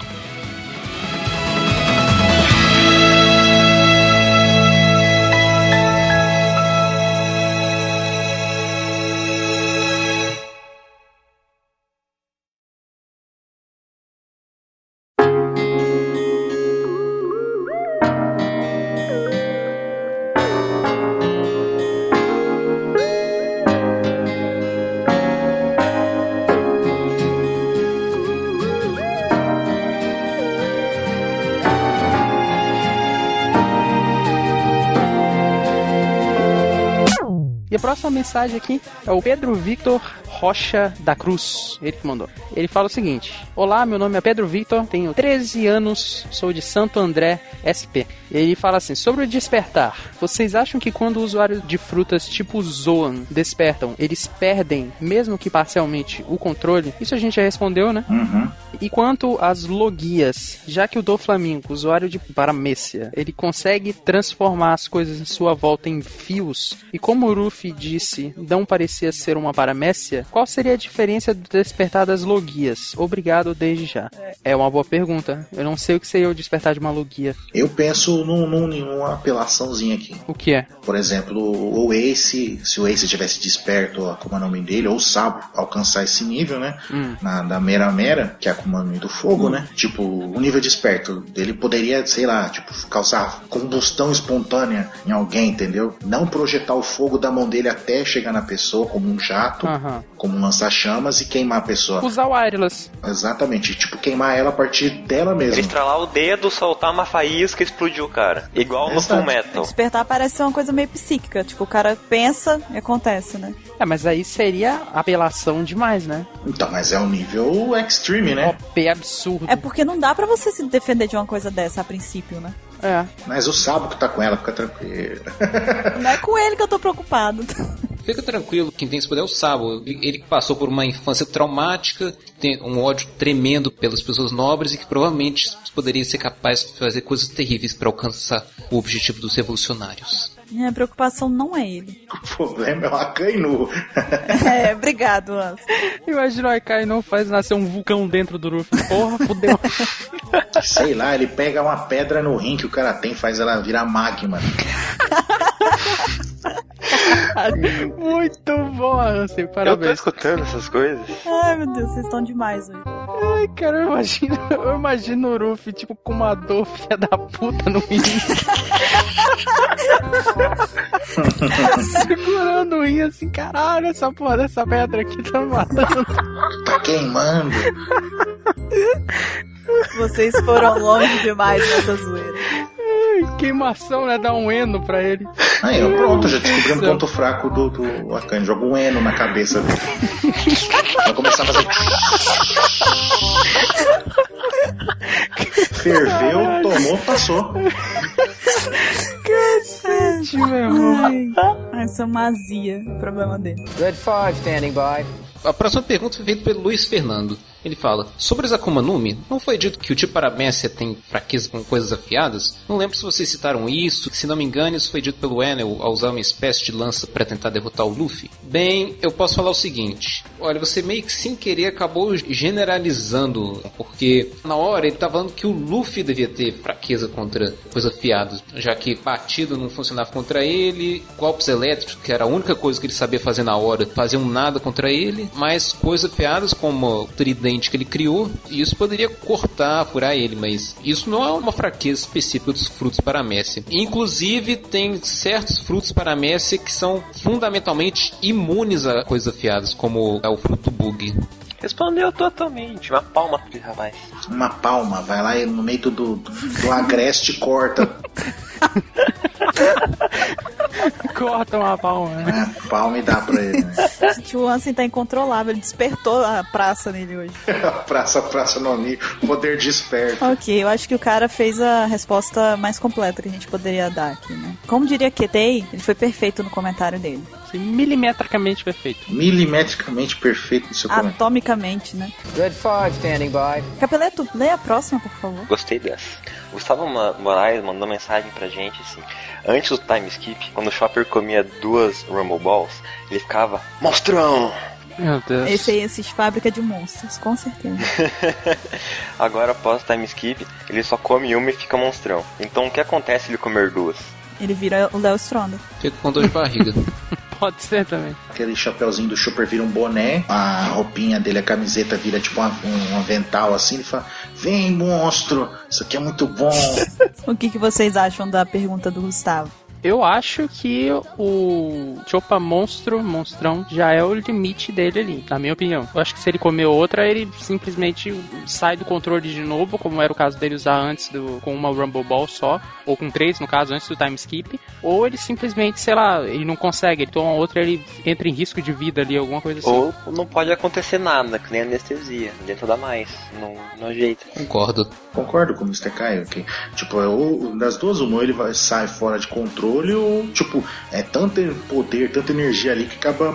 Próxima mensagem aqui é o Pedro Victor Rocha da Cruz. Ele que mandou. Ele fala o seguinte: Olá, meu nome é Pedro Victor, tenho 13 anos, sou de Santo André, SP. Ele fala assim: Sobre o despertar, vocês acham que quando usuários de frutas tipo Zoan despertam, eles perdem, mesmo que parcialmente, o controle? Isso a gente já respondeu, né? Uhum. E quanto às logias, já que o Doflamingo, usuário de paramécia, ele consegue transformar as coisas em sua volta em fios, e como o Ruffy disse, não parecia ser uma paramécia, qual seria a diferença do despertar das logias? Obrigado desde já. É uma boa pergunta. Eu não sei o que seria o despertar de uma logia. Eu penso num, num, numa apelaçãozinha aqui. O que é? Por exemplo, o Ace, se o Ace tivesse desperto a Akuma no Mi dele, ou o Sabo alcançar esse nível, né? Hum. Na, da Mera Mera, que é a Akuma no Mi do fogo, né? Tipo, o nível desperto dele poderia, sei lá, tipo, causar combustão espontânea em alguém, entendeu? Não projetar o fogo da mão dele até chegar na pessoa como um jato, Aham. Como um lança-chamas e queimar a pessoa. Usar o Wireless. Exatamente, tipo, queimar ela a partir dela Ele mesma. estralar o dedo, soltar uma faísca e explodir o cara. Igual no. Full Metal. Despertar parece ser uma coisa meio psíquica. Tipo, o cara pensa e acontece, né? É, mas aí seria apelação demais, né? Então, mas é o nível extreme, né? OP absurdo. É porque não dá pra você se defender de uma coisa dessa a princípio, né? É. Mas o Sabo que tá com ela, fica tranquilo. Não é com ele que eu tô preocupado. Fica tranquilo, quem tem esse poder é o Sabo. Ele ele que passou por uma infância traumática, tem um ódio tremendo pelas pessoas nobres e que provavelmente poderia ser capaz de fazer coisas terríveis para alcançar o objetivo dos revolucionários. Minha preocupação não é ele. O problema é o Akainu. É, obrigado, Anso. Imagina o Aikai não faz nascer um vulcão dentro do Ruffy. Porra, fudeu. Sei lá, ele pega uma pedra no rim que o cara tem, faz ela virar magma. Muito bom, Ansem, Eu tô parabéns. escutando essas coisas. Ai, meu Deus, vocês estão demais hoje. Ai, cara, eu imagino, eu imagino o Ruffy, tipo, com uma dor filha da puta no rim. Segurando o rim assim, caralho, essa porra dessa pedra aqui tá me matando. Tá queimando. Vocês foram longe demais nessa zoeira. Queimação, né? Dá um eno pra ele. Aí, ó, pronto, já descobri um ponto fraco do, do Akane. Joga um eno na cabeça dele. Vai começar a fazer. Ferveu, tomou, passou. Cacete, meu irmão. Ai, sou mazia. O problema dele. Good five standing by. A próxima pergunta foi feita pelo Luiz Fernando. Ele fala: Sobre os Akuma Numi, não foi dito que o tipo Paramécia tem fraqueza com coisas afiadas? Não lembro se vocês citaram isso. Se não me engano, isso foi dito pelo Enel ao usar uma espécie de lança para tentar derrotar o Luffy. Bem, eu posso falar o seguinte: olha, você meio que sem querer acabou generalizando, porque na hora ele tá falando que o Luffy devia ter fraqueza contra coisas afiadas, já que batido não funcionava contra ele, golpes elétricos, que era a única coisa que ele sabia fazer na hora, faziam nada contra ele, mas coisas afiadas como o que ele criou, e isso poderia cortar, furar ele, mas isso não é uma fraqueza específica dos frutos paramécia. Inclusive, tem certos frutos paramécia que são fundamentalmente imunes a coisas afiadas, como é o fruto bug. Respondeu totalmente. Uma palma pro rapaz. Uma palma, vai lá e no meio do, do, do agreste corta. Corta uma palma. né? É, palma e dá pra ele. Né? Gente, o Ansem tá incontrolável, ele despertou a praça nele hoje. praça, praça no nível, poder desperto. Ok, eu acho que o cara fez a resposta mais completa que a gente poderia dar aqui, né? Como diria Ketei, ele foi perfeito no comentário dele. Milimetricamente perfeito. Milimetricamente perfeito no seu comentário. Atomicamente, né? Good five standing by. Capeleto, leia a próxima, por favor. Gostei dessa. Gustavo Moraes mandou mensagem pra gente assim. Antes do time skip, quando o Chopper comia duas Rumble Balls, ele ficava Monstrão! Meu Deus. Esse aí assiste Fábrica de Monstros, com certeza. Agora, após o time skip, ele só come uma e fica monstrão. Então, o que acontece se ele comer duas? Ele vira o Léo Stronda. Fica com dor de barriga. Pode ser também. Aquele chapeuzinho do Super vira um boné, a roupinha dele, a camiseta vira tipo uma- um avental assim, ele fala, vem monstro, isso aqui é muito bom. O que, que vocês acham da pergunta do Gustavo? Eu acho que o Chopa Monstro, Monstrão, já é o limite dele ali, na minha opinião. Eu acho que se ele comer outra, ele simplesmente sai do controle de novo, como era o caso dele usar antes do, com uma Rumble Ball só, ou com três, no caso, antes do time skip, ou ele simplesmente, sei lá, ele não consegue, ele toma outra, ele entra em risco de vida ali, alguma coisa assim. Ou não pode acontecer nada, que nem anestesia. Dentro dá mais. Não, não ajeita. Concordo. Concordo com o Mr. Caio, que, tipo, é ou das duas, uma, ele vai, sai fora de controle, ou, tipo, é tanto poder, tanta energia ali que acaba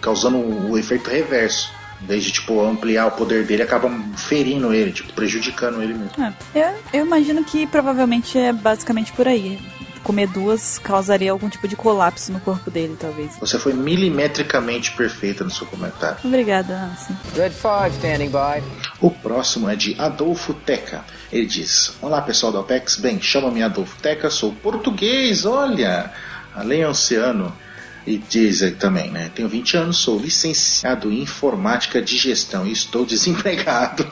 causando o efeito reverso. Em vez de, tipo, ampliar o poder dele, acaba ferindo ele, tipo, prejudicando ele mesmo. É, eu, eu imagino que provavelmente é basicamente por aí. Comer duas causaria algum tipo de colapso no corpo dele, talvez. Você foi milimetricamente perfeita no seu comentário. Obrigada, Ansem. Good five standing by. O próximo é de Adolfo Teca. Ele diz: Olá pessoal do Apex, bem, chama-me Adolfo Teca, sou português, olha, além oceano. E diz aí também, né? Tenho 20 anos, sou licenciado em informática de gestão e estou desempregado.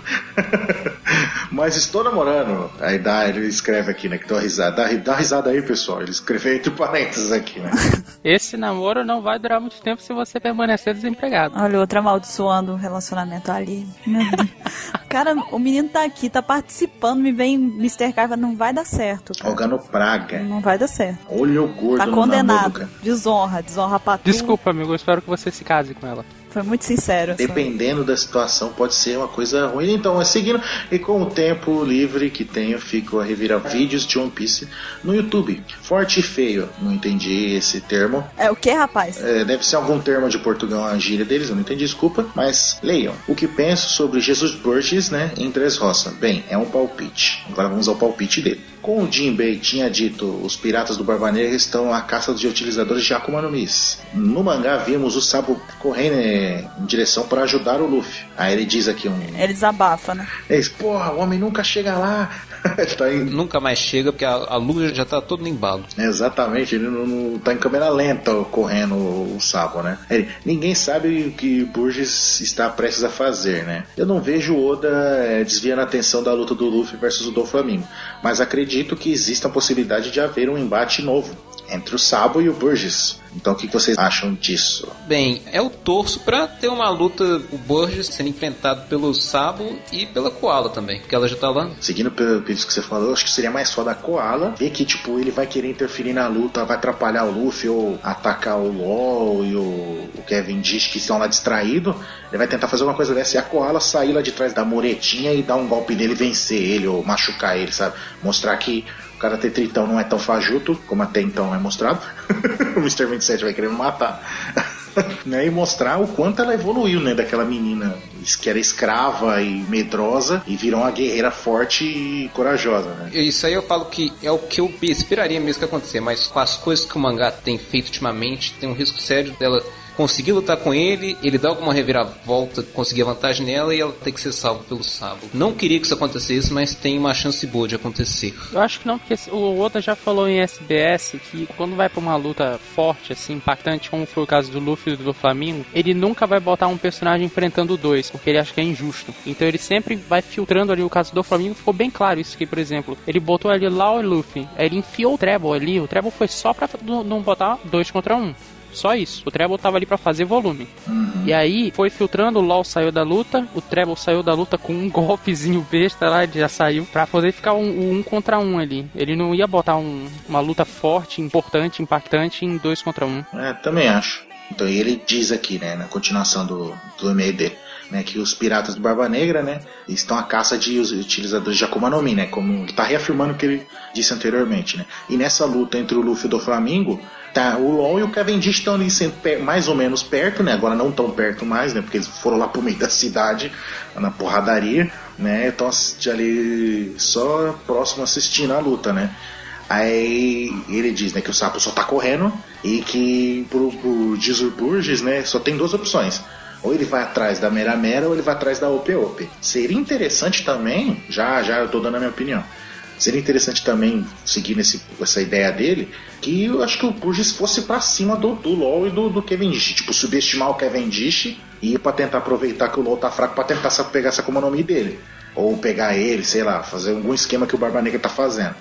Mas estou namorando. Aí dá, ele escreve aqui, né? Que dá risada. Dá, dá risada aí, pessoal. Ele escreveu entre parênteses aqui, né? Esse namoro não vai durar muito tempo se você permanecer desempregado. Olha, outro amaldiçoando o relacionamento ali. Cara, o menino tá aqui, tá participando, me vem Mr. Carva, não vai dar certo. cara. Rogando praga. Não vai dar certo. Olho gordo Tá namoro, condenado. Desonra, desonra Desculpa, amigo, eu espero que você se case com ela. Foi muito sincero. assim. Dependendo da situação, pode ser uma coisa ruim. Então, é seguindo. E com o tempo livre que tenho, fico a revirar vídeos de One Piece no YouTube. Forte e feio. Não entendi esse termo. É o que, rapaz? É, deve ser algum termo de Portugal, a gíria deles, eu não entendi, desculpa. Mas leiam. O que penso sobre Jesus Burgess, né, em Três Roça? Bem, é um palpite. Agora vamos ao palpite dele. Como o Jinbei tinha dito, os piratas do Barba Negra estão à caça de utilizadores de Akuma no Mis. No mangá vimos o Sabo correndo é, em direção para ajudar o Luffy. Aí ele diz aqui um... Ele desabafa, né? É isso, porra, o homem nunca chega lá. tá em... Nunca mais chega porque a, a luz já tá todo no embalo. Exatamente, ele não, não tá em câmera lenta correndo o Sabo, né? Ele, ninguém sabe o que Burgess está prestes a fazer, né? Eu não vejo o Oda é, desviando a atenção da luta do Luffy versus o Doflamingo, mas acredito que exista a possibilidade de haver um embate novo entre o Sabo e o Burgess. Então o que vocês acham disso? Bem, eu torço pra ter uma luta, o Burgess sendo enfrentado pelo Sabo e pela Koala também, porque ela já tá lá. Seguindo pelo, que você falou, acho que seria mais foda a Koala ver que, tipo, ele vai querer interferir na luta, vai atrapalhar o Luffy ou atacar o LOL e o, o Kevin Dish que estão lá distraídos. Ele vai tentar fazer uma coisa dessa e a Koala sair lá de trás da muretinha e dar um golpe nele e vencer ele ou machucar ele, sabe? Mostrar que o Karate Tritão não é tão fajuto como até então é mostrado. o Mr. 27 vai querer me matar. né? E mostrar o quanto ela evoluiu, né? Daquela menina que era escrava e medrosa e virou uma guerreira forte e corajosa, né? Isso aí eu falo que é o que eu esperaria mesmo que acontecer, mas com as coisas que o mangá tem feito ultimamente, tem um risco sério dela conseguir lutar com ele, ele dá alguma reviravolta, conseguir vantagem nela e ela tem que ser salva pelo Sabo. Não queria que isso acontecesse, mas tem uma chance boa de acontecer. Eu acho que não, porque o Oda já falou em SBS que quando vai pra uma luta forte, assim, impactante, como foi o caso do Luffy e do Flamengo, ele nunca vai botar um personagem enfrentando dois, porque ele acha que é injusto. Então ele sempre vai filtrando ali o caso do Flamengo, ficou bem claro isso aqui, por exemplo. Ele botou ali Lau e Luffy, ele enfiou o Treble ali, o Treble foi só pra não botar dois contra um. Só isso. O Treble tava ali para fazer volume. Uhum. E aí foi filtrando, o LOL saiu da luta, o Treble saiu da luta com um golpezinho besta lá, ele já saiu, pra poder ficar um, um contra um ali. Ele não ia botar um, uma luta forte, importante, impactante em dois contra um. É, também acho. Então ele diz aqui, né, na continuação do, do dele. Né, que os piratas do Barba Negra, né, estão à caça de os utilizadores de Akuma no Mi, né, como está reafirmando o que ele disse anteriormente, né. E nessa luta entre o Luffy e o do Flamingo, tá, o LoL e o Cavendish estão ali mais ou menos perto, né, agora não tão perto mais, né, porque eles foram lá pro meio da cidade, na porradaria, né, estão ali só próximo assistindo a luta, né. Aí ele diz né, que o sapo só tá correndo e que pro, pro Gizur Burgess, né, só tem duas opções. Ou ele vai atrás da Mera Mera ou ele vai atrás da Ope Ope. Seria interessante também, já já eu tô dando a minha opinião. Seria interessante também, seguindo esse, essa ideia dele, que eu acho que o Burgess fosse pra cima do, do LoL e do, do Kevin Dish. Tipo, subestimar o Kevin Dish e ir pra tentar aproveitar que o LoL tá fraco pra tentar pegar essa Mi dele. Ou pegar ele, sei lá, fazer algum esquema que o Barba Negra tá fazendo.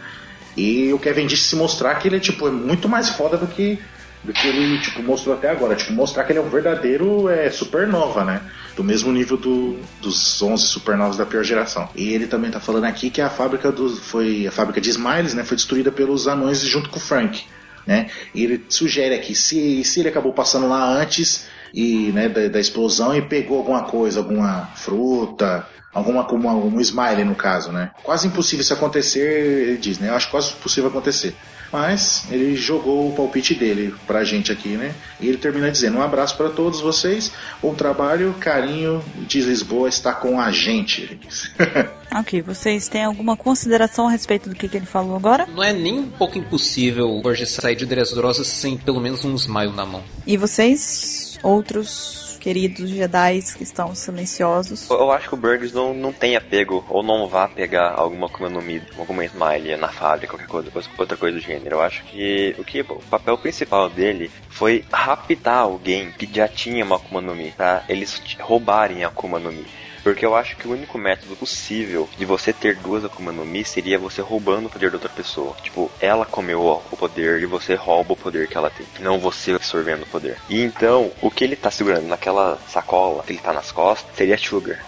E o Kevin Dish se mostrar que ele tipo, é muito mais foda do que, do que ele tipo, mostrou até agora. Tipo, mostrar que ele é um verdadeiro é, supernova, né? Do mesmo nível do, dos 11 supernovas da pior geração. E ele também tá falando aqui que a fábrica do, foi a fábrica de Smiles, né, foi destruída pelos anões junto com o Frank, né? E ele sugere aqui se, se ele acabou passando lá antes e né, da, da explosão e pegou alguma coisa, alguma fruta, alguma como um smile no caso, né? Quase impossível isso acontecer, ele diz, né? Eu acho quase possível acontecer. Mas ele jogou o palpite dele pra gente aqui, né? E ele termina dizendo: Um abraço para todos vocês, bom trabalho, carinho de Lisboa está com a gente. Ok, vocês têm alguma consideração a respeito do que, que ele falou agora? Não é nem um pouco impossível o Burgess sair de Dressrosa sem pelo menos um smile na mão. E vocês, outros queridos Jedi que estão silenciosos? Eu acho que o Burgers não, não tem apego, ou não vá pegar alguma Akuma no Mi, alguma Smile na fábrica, qualquer coisa, outra coisa do gênero. Eu acho que o, que o papel principal dele foi raptar alguém que já tinha uma Akuma no Mi, pra eles roubarem a Akuma no Mi. Porque eu acho que o único método possível de você ter duas Akuma no Mi seria você roubando o poder da outra pessoa. Tipo, ela comeu o poder e você rouba o poder que ela tem. Não você absorvendo o poder. E então, o que ele tá segurando naquela sacola que ele tá nas costas seria Sugar.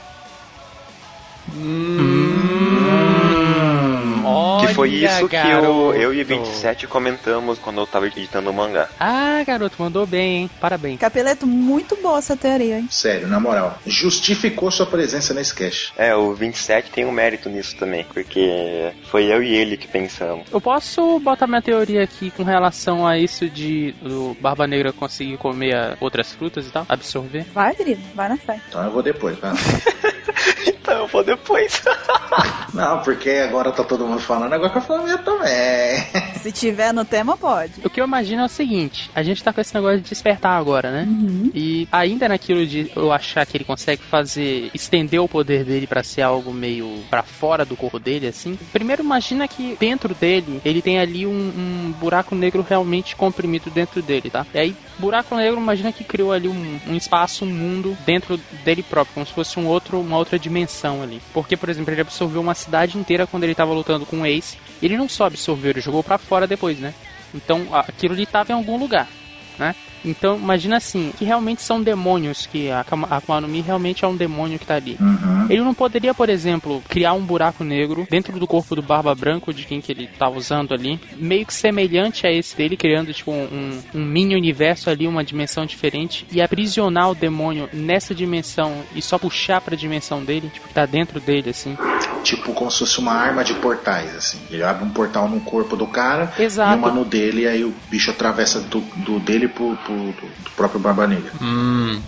Que foi isso que garoto. eu, eu e o 27 comentamos quando eu tava editando o mangá. Ah, garoto, mandou bem, hein? Parabéns. Capeleto, muito boa essa teoria, hein? Sério, na moral, justificou sua presença nesse cast. É, o 27 tem um mérito nisso também, porque foi eu e ele que pensamos. Eu posso botar minha teoria aqui com relação a isso de do Barba Negra conseguir comer outras frutas e tal? Absorver? Vai, querido, vai na fé. Então eu vou depois, tá? então eu vou depois. Não, porque agora tá todo mundo falando, agora que eu falo eu também. Se tiver no tema, pode. O que eu imagino é o seguinte: a gente tá com esse negócio de despertar agora, né? E ainda naquilo de eu achar que ele consegue fazer, estender o poder dele pra ser algo meio pra fora do corpo dele, assim. Primeiro, imagina que dentro dele ele tem ali um, um buraco negro realmente comprimido dentro dele, tá? E aí, buraco negro, imagina que criou ali um, um espaço, um mundo dentro dele próprio, como se fosse um outro, uma outra dimensão ali. Porque, por exemplo, ele absorveu uma cidade inteira quando ele tava lutando com o Ace. Ele não só absorveu, ele jogou pra fora depois, né? Então aquilo ali estava em algum lugar, né? Então imagina assim, que realmente são demônios, que a Akuma no Mi realmente é um demônio que tá ali. Ele não poderia, por exemplo, criar um buraco negro dentro do corpo do Barba Branco, de quem que ele tá usando ali, meio que semelhante a esse dele, criando tipo um, um mini universo ali, uma dimensão diferente, e aprisionar o demônio nessa dimensão e só puxar pra dimensão dele, tipo, que tá dentro dele, assim. tipo como se fosse uma arma de portais, assim. Ele abre um portal no corpo do cara Exato. e uma no dele, e aí o bicho atravessa do, do dele pro, pro do, do próprio Barba Negra.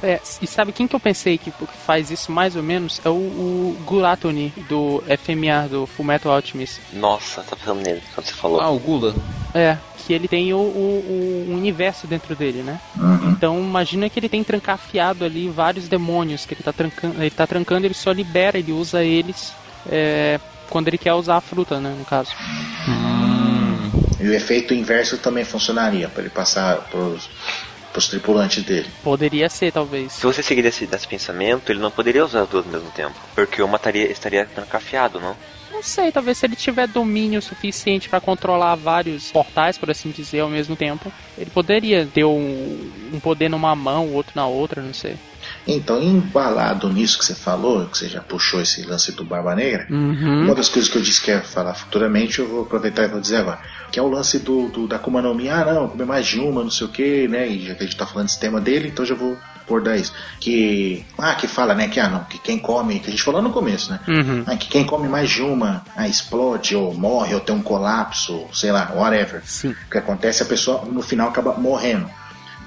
É, e sabe quem que eu pensei que faz isso mais ou menos? É o, o Guratoni do FMA, do Fullmetal Alchemist. Nossa, tá pensando nele quando você falou. Ah, o Gula. É, que ele tem o, o, o universo dentro dele, né? Então imagina que ele tem trancafiado ali vários demônios que ele tá trancando, ele tá trancando, ele só libera, ele usa eles é, quando ele quer usar a fruta, né, no caso. E o efeito inverso também funcionaria para ele passar pros, pros tripulantes dele. Poderia ser, talvez. Se você seguir desse, desse pensamento, ele não poderia usar as duas ao mesmo tempo. Porque uma estaria, estaria trancafiado, não? Não sei, talvez se ele tiver domínio suficiente pra controlar vários portais, por assim dizer, ao mesmo tempo, ele poderia ter um, um poder numa mão, o outro na outra, não sei. Então, embalado nisso que você falou, que você já puxou esse lance do Barba Negra, Uhum. uma das coisas que eu disse que ia falar futuramente, eu vou aproveitar e vou dizer agora. Que é o lance do, do- da Akuma no Mi. Ah, não, comer mais de uma, não sei o que, né? E já que a gente tá falando desse tema dele, então já vou abordar isso. Que. Ah, que fala, né? Que ah, não, que quem come, que a gente falou no começo, né? Uhum. Ah, que quem come mais de uma ah, explode, ou morre, ou tem um colapso, sei lá, whatever. Sim. O que acontece, a pessoa no final acaba morrendo.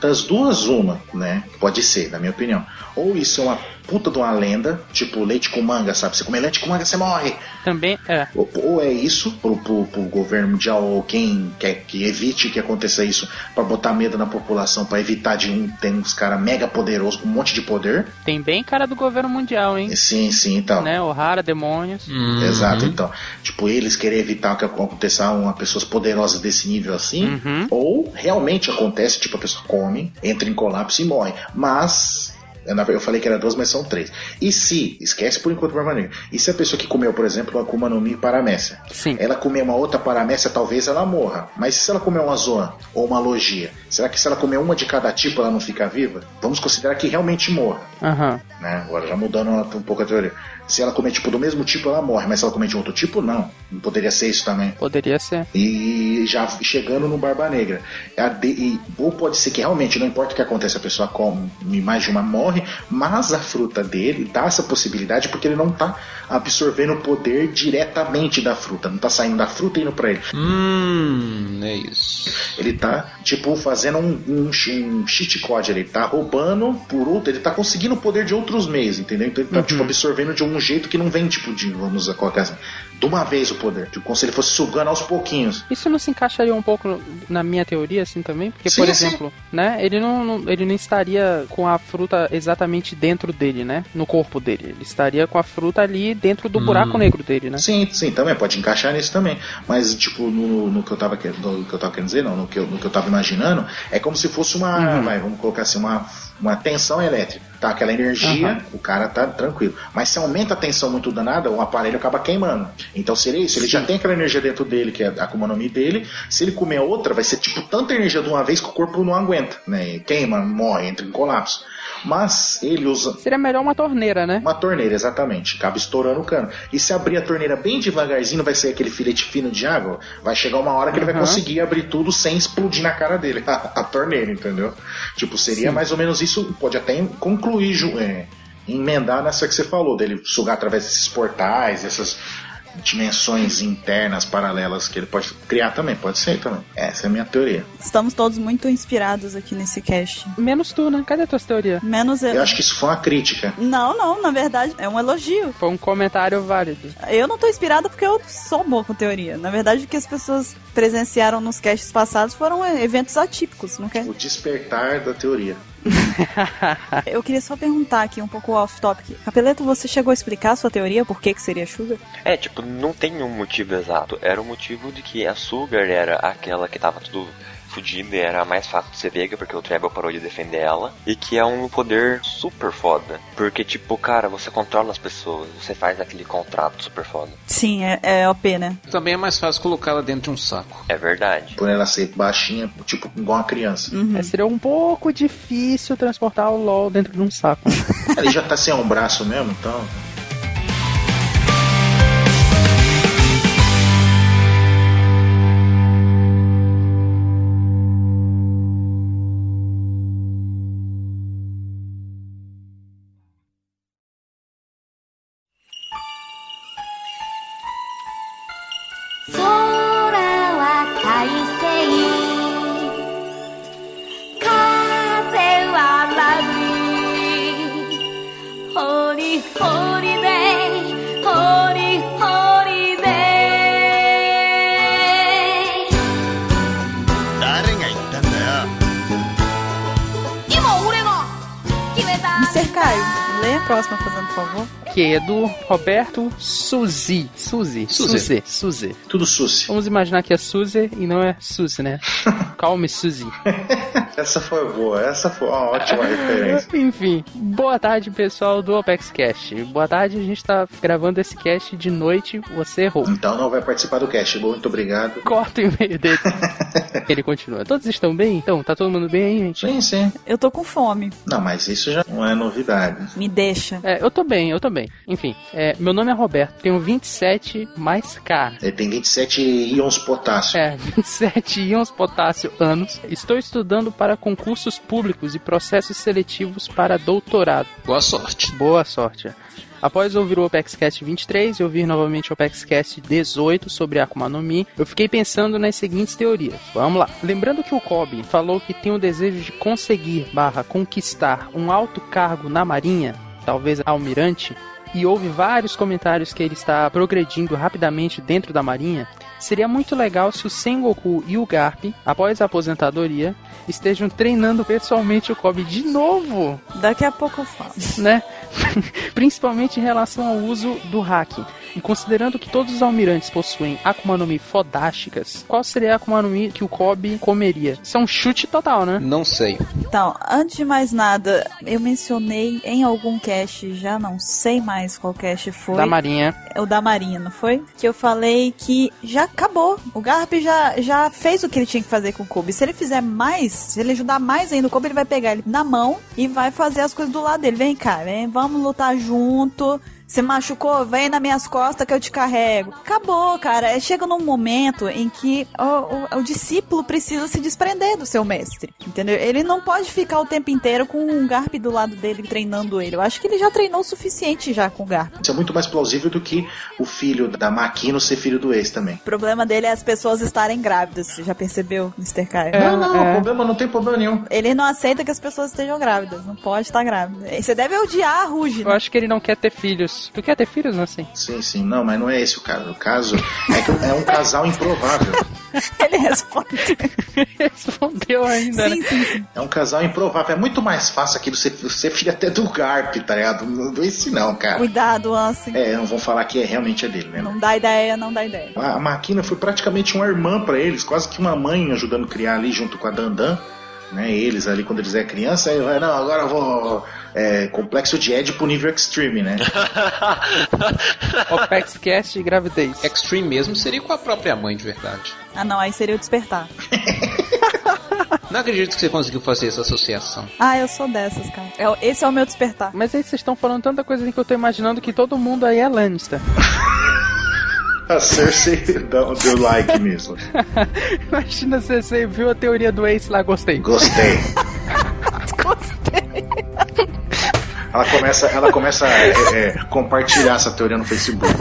Das duas, uma, né? Pode ser, na minha opinião. Ou isso é uma puta de uma lenda, tipo leite com manga, sabe? Você comer leite com manga, você morre. Também é. Ou, ou é isso pro, pro, pro governo mundial, ou quem quer que evite que aconteça isso, pra botar medo na população, pra evitar de um. Tem uns caras mega poderosos com um monte de poder. Tem bem cara do governo mundial, hein? Sim, sim, então. Né? Ohara, demônios. Exato, então. Tipo, eles querem evitar que aconteça uma pessoas poderosas desse nível assim, Uhum. ou realmente acontece, tipo, a pessoa come, entra em colapso e morre. Mas. Eu, verdade, Eu falei que era duas, mas são três. E se, esquece por enquanto o Barba Negra, e se a pessoa que comeu, por exemplo, uma Akuma no Mi paramécia, Sim. ela comer uma outra paramécia, talvez ela morra. Mas se ela comer uma Zoan ou uma Logia, será que se ela comer uma de cada tipo ela não fica viva? Vamos considerar que realmente morra Aham. né? Agora já mudando um pouco a teoria. Se ela comer tipo do mesmo tipo, ela morre, mas se ela comer de outro tipo, não. Não poderia ser isso também. Poderia ser. E já chegando no Barba Negra. A de- e- ou pode ser que realmente, não importa o que aconteça, a pessoa come mais de uma morre, mas a fruta dele dá essa possibilidade porque ele não tá absorvendo o poder diretamente da fruta. Não tá saindo da fruta e indo pra ele. Hum, é isso. Ele tá, tipo, fazendo um, um, um cheat code. Ele tá roubando por outro, ele tá conseguindo o poder de outros meios, entendeu? Então ele tá, tipo, absorvendo de um jeito que não vem, tipo, de, vamos colocar assim, de uma vez o poder. Tipo, como se ele fosse sugando aos pouquinhos. Isso não se encaixaria um pouco na minha teoria, assim, também? Porque, Sim, por sim. exemplo, né? Ele não, não- ele não estaria com a fruta exatamente dentro dele, né? No corpo dele. Ele estaria com a fruta ali dentro do buraco negro dele, né? Sim, sim, também, pode encaixar nisso também. Mas, tipo, no, no que eu tava querendo, no que eu tava querendo dizer, não, no que, eu, no que eu tava imaginando, é como se fosse uma, vai, vamos colocar assim, uma, uma tensão elétrica. Tá, aquela energia, Aham. o cara tá tranquilo. Mas se aumenta a tensão muito danada, o aparelho acaba queimando. Então seria isso, ele já tem aquela energia dentro dele, que é a Akuma dele. Se ele comer outra, vai ser tipo tanta energia de uma vez que o corpo não aguenta, né? Queima, morre, entra em colapso. Mas ele usa Seria melhor uma torneira, né? uma torneira, exatamente. Acaba estourando o cano. E se abrir a torneira bem devagarzinho, vai ser aquele filete fino de água. Vai chegar uma hora que ele vai conseguir abrir tudo sem explodir na cara dele. A, a torneira, entendeu? Tipo, seria Sim. mais ou menos isso. Pode até concluir, é, emendar nessa que você falou, dele sugar através desses portais, essas dimensões internas paralelas que ele pode criar também. Pode ser também. Essa é a minha teoria. Estamos todos muito inspirados aqui nesse cast. Menos tu, né? Cadê a tua teoria? Menos eu. Eu acho que isso foi uma crítica. Não, não, na verdade é um elogio. Foi um comentário válido. Eu não tô inspirada porque eu sou boa com teoria. Na verdade, o que as pessoas presenciaram nos casts passados foram eventos atípicos, não quer? O despertar da teoria. Eu queria só perguntar aqui um pouco off-topic. Capeleto, você chegou a explicar a sua teoria? Por que, que seria Sugar? É, tipo, não tem um motivo exato. Era o motivo de que a Sugar era aquela que tava tudo fudida e era a mais fácil de ser pega porque o Treble parou de defender ela. E que é um poder super foda. Porque, tipo, cara, você controla as pessoas, você faz aquele contrato super foda. Sim, é, é OP, né? Também é mais fácil colocá-la dentro de um saco. É verdade. Por ela ser baixinha, tipo, igual uma criança. É, seria um pouco difícil transportar o LOL dentro de um saco. Ele já tá sem um braço mesmo, então. É do Roberto Suzy. Suzy. Suzy. Suzy. Suzy. Tudo Suzy. Vamos imaginar que é Suzy e não é Suzy, né? Calme, Suzy. Essa foi boa, essa foi uma ótima referência. Enfim, boa tarde, pessoal do Opex Cast. Boa tarde, a gente tá gravando esse cast de noite, você errou. Então não vai participar do cast. Muito obrigado. Corta o e-mail dele. Ele continua. Todos estão bem? Então, tá todo mundo bem aí, gente? Sim, sim. Eu tô com fome. Não, mas isso já não é novidade. Me deixa. É, eu tô bem, eu tô bem. Enfim, é, meu nome é Roberto, tenho 27 mais K. Ele tem 27 íons potássio. É, 27 íons potássio anos. Estou estudando para concursos públicos e processos seletivos para doutorado. Boa sorte. Boa sorte. Após ouvir o OpexCast 23 e ouvir novamente o OpexCast 18 sobre Akuma no Mi, eu fiquei pensando nas seguintes teorias. Vamos lá. Lembrando que o Kobe falou que tem o desejo de conseguir barra conquistar um alto cargo na marinha, talvez almirante, e houve vários comentários que ele está progredindo rapidamente dentro da marinha, seria muito legal se o Sengoku e o Garp, após a aposentadoria, estejam treinando pessoalmente o Kobe de novo, Daqui a pouco eu falo. né? Principalmente em relação ao uso do hack. E considerando que todos os almirantes possuem Akuma no Mi fodásticas, qual seria a Akuma no Mi que o Kobe comeria? Isso é um chute total, né? Não sei. Então, antes de mais nada, eu mencionei em algum cast, já não sei mais qual cast foi. Da Marinha. É o da Marinha, não foi? Que eu falei que já acabou. O Garp já, já fez o que ele tinha que fazer com o Kobe. Se ele fizer mais, se ele ajudar mais ainda o Kobe, ele vai pegar ele na mão e vai fazer as coisas do lado dele. Vem cá, vem, vamos lutar junto. Se machucou, vem nas minhas costas que eu te carrego. Acabou, cara. Chega num momento em que o, o- o discípulo precisa se desprender do seu mestre. Entendeu? Ele não pode ficar o tempo inteiro com um Garp do lado dele treinando ele. Eu acho que ele já treinou o suficiente já com o Garp. Isso é muito mais plausível do que o filho da Makino ser filho do ex também. O problema dele é as pessoas estarem grávidas. Você já percebeu, Mr. Kai? É, não, não, é. problema não tem problema nenhum. Ele não aceita que as pessoas estejam grávidas. Não pode estar grávida. Você deve odiar a Ruge, Eu né? acho que ele não quer ter filhos. Tu quer ter filhos, não assim? Sim, sim. Não, mas não é esse o caso. O caso é que é um casal improvável. Ele responde. Respondeu ainda, né? sim, sim, sim. É um casal improvável. É muito mais fácil aquilo ser, ser filho até do Garp, tá ligado? Não do esse não, cara. Cuidado, Ansem. É, não vão falar que é realmente é dele, né? Não dá ideia, não dá ideia. A a Maquina foi praticamente uma irmã pra eles, quase que uma mãe ajudando a criar ali junto com a Dandan. Né, eles ali quando eles eram criança, aí vai, não, agora eu vou. É, complexo de Ed pro nível extreme, né? OpexCast e gravidez. Extreme mesmo seria com a própria mãe de verdade. Ah, não, aí seria o despertar. Não acredito que você conseguiu fazer essa associação. Ah, eu sou dessas, cara. É o- Esse é o meu despertar. Mas aí vocês estão falando tanta coisa que eu tô imaginando que todo mundo aí é Lannister. A Cersei deu, deu like mesmo. Imagina se você viu a teoria do Ace lá, gostei. Gostei. Ela começa, ela começa a é, é, compartilhar essa teoria no Facebook.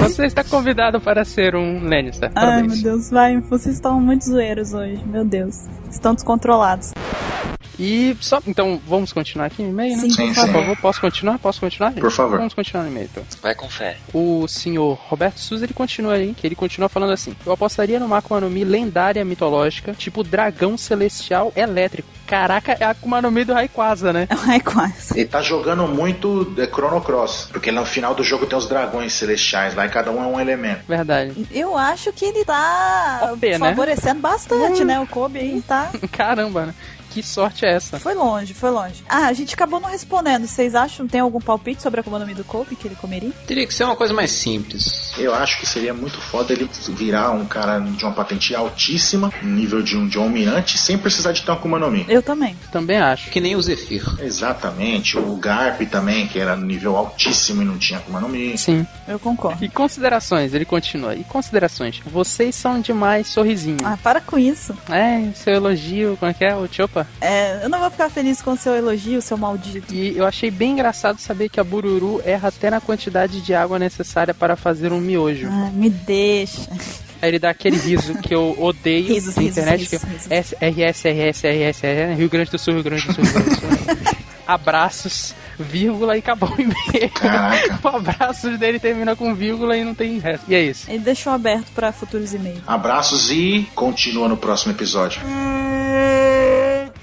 Você está convidado para ser um Lannister. Ai, Parabéns. meu Deus, vai. Vocês estão muito zoeiros hoje, meu Deus. Estão descontrolados. E só. Então, vamos continuar aqui no e-mail, né? Sim, Sim, por favor. posso continuar? Posso continuar? Por favor. Vamos continuar no e-mail, então. Vai com fé. O senhor Roberto Souza, ele continua aí, que ele continua falando assim. Eu apostaria numa Akuma no Mi lendária mitológica, tipo dragão celestial elétrico. Caraca, é a Akuma no Mi do Rayquaza, né? Ai, quase. Ele tá jogando muito é, Chrono Cross, porque no final do jogo tem os dragões celestiais lá e cada um é um elemento. Verdade. Eu acho que ele tá OP, né? favorecendo bastante, né? O Kobe aí tá. Caramba, né? Que sorte é essa? Foi longe, foi longe. Ah, a gente acabou não respondendo. Vocês acham tem algum palpite sobre a Akuma no Mi do Kobe que ele comeria? Teria que ser uma coisa mais simples. Eu acho que seria muito foda ele virar um cara de uma patente altíssima, nível de um, de um almirante, sem precisar de ter uma Akuma no Mi. Eu também. Também acho. Que nem o Zephyr. Exatamente, o Garp também, que era nível altíssimo e não tinha Akuma no Mi. Sim. Eu concordo. E considerações, ele continua. E considerações. Vocês são demais sorrisinho. Ah, para com isso. É, seu elogio, como é que é? O Chopa? É, eu não vou ficar feliz com o seu elogio, seu maldito. E eu achei bem engraçado saber que a Bururu erra até na quantidade de água necessária para fazer um miojo. Ah, me deixa. Aí ele dá aquele riso que eu odeio Risos, na risos, internet, risos, que risos. é S, RS, RS, RS, RS, Rio Grande do Sul, Rio Grande do Sul, Rio Grande do Sul. Abraços, vírgula e acabou o e-mail. O abraço dele termina com vírgula e não tem resto. E é isso. Ele deixou aberto para futuros e-mails. Abraços e continua no próximo episódio.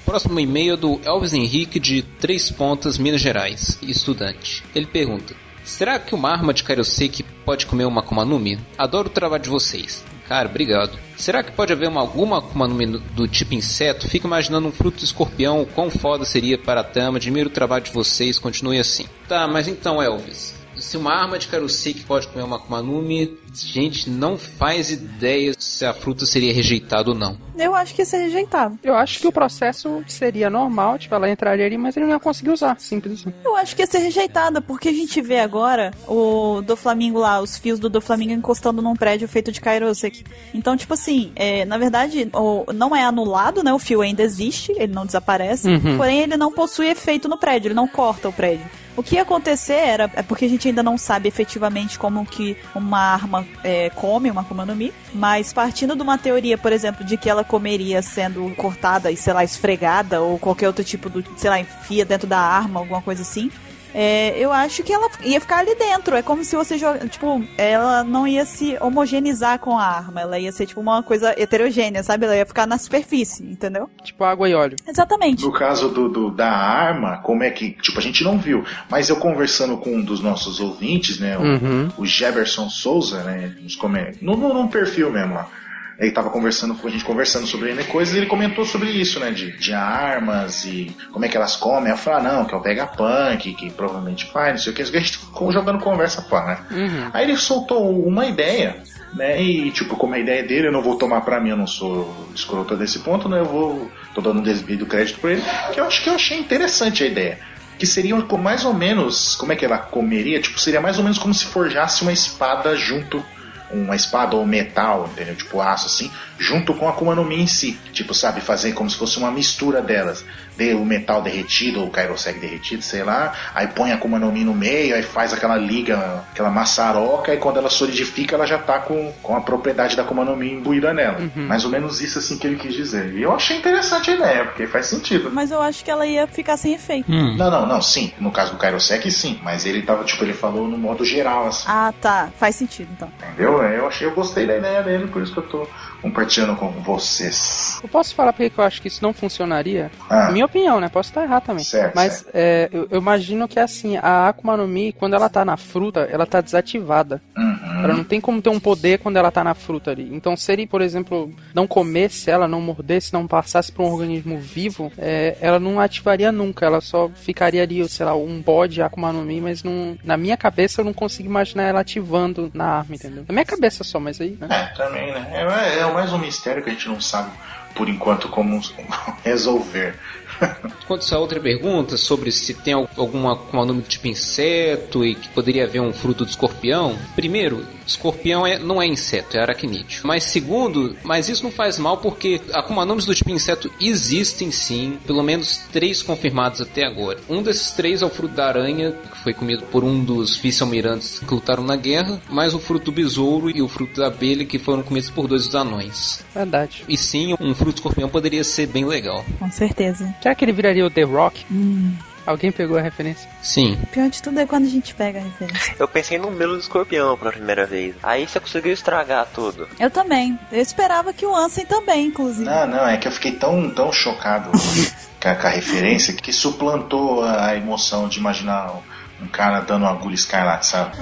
Próximo e-mail é do Elvis Henrique de Três Pontas, Minas Gerais, estudante. Ele pergunta: Será que uma arma de Kairoseki pode comer uma Akuma no Mi? Adoro o trabalho de vocês. Cara, obrigado. Será que pode haver uma, alguma Akuma no Mi do- do tipo inseto? Fico imaginando um fruto de escorpião, o quão foda seria para a Tama. Admiro o trabalho de vocês, continue assim. Tá, mas então, Elvis, se uma arma de Karuseki pode comer uma Akuma no Mi, gente não faz ideia se a fruta seria rejeitada ou não. Eu acho que ia ser rejeitado. Eu acho que o processo seria normal, tipo, ela entraria ali, mas ele não ia conseguir usar, simples assim. Eu acho que ia ser rejeitada, porque a gente vê agora o do Flamengo lá, os fios do do Flamengo encostando num prédio feito de Kairosek. Então, tipo assim, é, na verdade, o- não é anulado, né? O fio ainda existe, ele não desaparece, Uhum. porém ele não possui efeito no prédio, ele não corta o prédio. O que ia acontecer era, é porque a gente ainda não sabe efetivamente como que uma arma é, come uma Akuma no Mi, mas partindo de uma teoria, por exemplo, de que ela comeria sendo cortada e, sei lá, esfregada ou qualquer outro tipo do, sei lá, enfia dentro da arma, alguma coisa assim, é, eu acho que ela ia ficar ali dentro. É como se você joga. Tipo, ela não ia se homogeneizar com a arma. Ela ia ser, tipo, uma coisa heterogênea, sabe? Ela ia ficar na superfície, entendeu? Tipo água e óleo. Exatamente. No caso do, do- da arma, como é que. Tipo, a gente não viu. Mas eu conversando com um dos nossos ouvintes, né? O, Uhum. o Jefferson Souza, né? Nos come... no, no, num perfil mesmo lá. Ele tava conversando com a gente conversando sobre coisas e ele comentou sobre isso, né? De, de armas e como é que elas comem. Eu falei, ah, não, que é o Vegapunk, que provavelmente faz, não sei o que. A gente ficou jogando conversa fora, né? Uhum. Aí ele soltou uma ideia, né? E, tipo, como a ideia dele, eu não vou tomar pra mim, eu não sou escrota desse ponto, né? Eu vou. tô dando um devido crédito pra ele, que eu acho que eu achei interessante a ideia. Que seria mais ou menos. Como é que ela comeria? Tipo, seria mais ou menos como se forjasse uma espada junto. Uma espada ou metal, entendeu? Tipo aço assim, junto com a Akuma no Mi em si. Tipo, sabe, fazer como se fosse uma mistura delas. Dê o metal derretido, ou o Kairosek derretido, sei lá. Aí põe a Akuma no Mi no meio, aí faz aquela liga, aquela maçaroca, e quando ela solidifica, ela já tá com, com a propriedade da Akuma no Mi imbuída nela. Uhum. Mais ou menos isso assim que ele quis dizer. E eu achei interessante a ideia, porque faz sentido. Mas eu acho que ela ia ficar sem efeito. Não, não, não, sim. No caso do Kairosek, sim. Mas ele tava, tipo, ele falou no modo geral, assim. Ah, tá. Faz sentido, então. Entendeu? Eu achei, eu gostei da ideia dele, por isso que eu tô compartilhando com vocês. Eu posso falar porque que eu acho que isso não funcionaria? Ah. Minha opinião, né? Posso estar errado também. Certo, Mas é, eu, eu imagino que assim, a Akuma no Mi, quando ela tá na fruta, ela tá desativada. Uhum. Ela não tem como ter um poder quando ela tá na fruta ali. Então, se ele, por exemplo, não comesse ela, não mordesse, não passasse pra um organismo vivo, é, ela não ativaria nunca. Ela só ficaria ali, sei lá, um bode Akuma no Mi, mas não, na minha cabeça eu não consigo imaginar ela ativando na arma, entendeu? Na minha cabeça só, mas aí, né? É, também, né? É, é mais um mistério que a gente não sabe, por enquanto, como resolver. Quanto a essa outra pergunta sobre se tem al- alguma com nome do tipo inseto e que poderia haver um fruto do escorpião, primeiro, escorpião é, não é inseto, é aracnídeo. Mas segundo, mas isso não faz mal porque Akumanumis do tipo inseto existem sim, pelo menos três confirmados até agora. Um desses três é o fruto da aranha, que foi comido por um dos vice-almirantes que lutaram na guerra, mais o fruto do besouro e o fruto da abelha que foram comidos por dois dos anões. Verdade. E sim, um fruto escorpião poderia ser bem legal. Com certeza. Será que ele viraria o The Rock? Hum. Alguém pegou a referência? Sim. O pior de tudo é quando a gente pega a referência. Eu pensei no Melo do Escorpião pela primeira vez. Aí você conseguiu estragar tudo. Eu também. Eu esperava que o Ansem também, inclusive. Não, não, é que eu fiquei tão, tão chocado com a, com a referência que suplantou a a emoção de imaginar um cara dando uma agulha escarlate, sabe?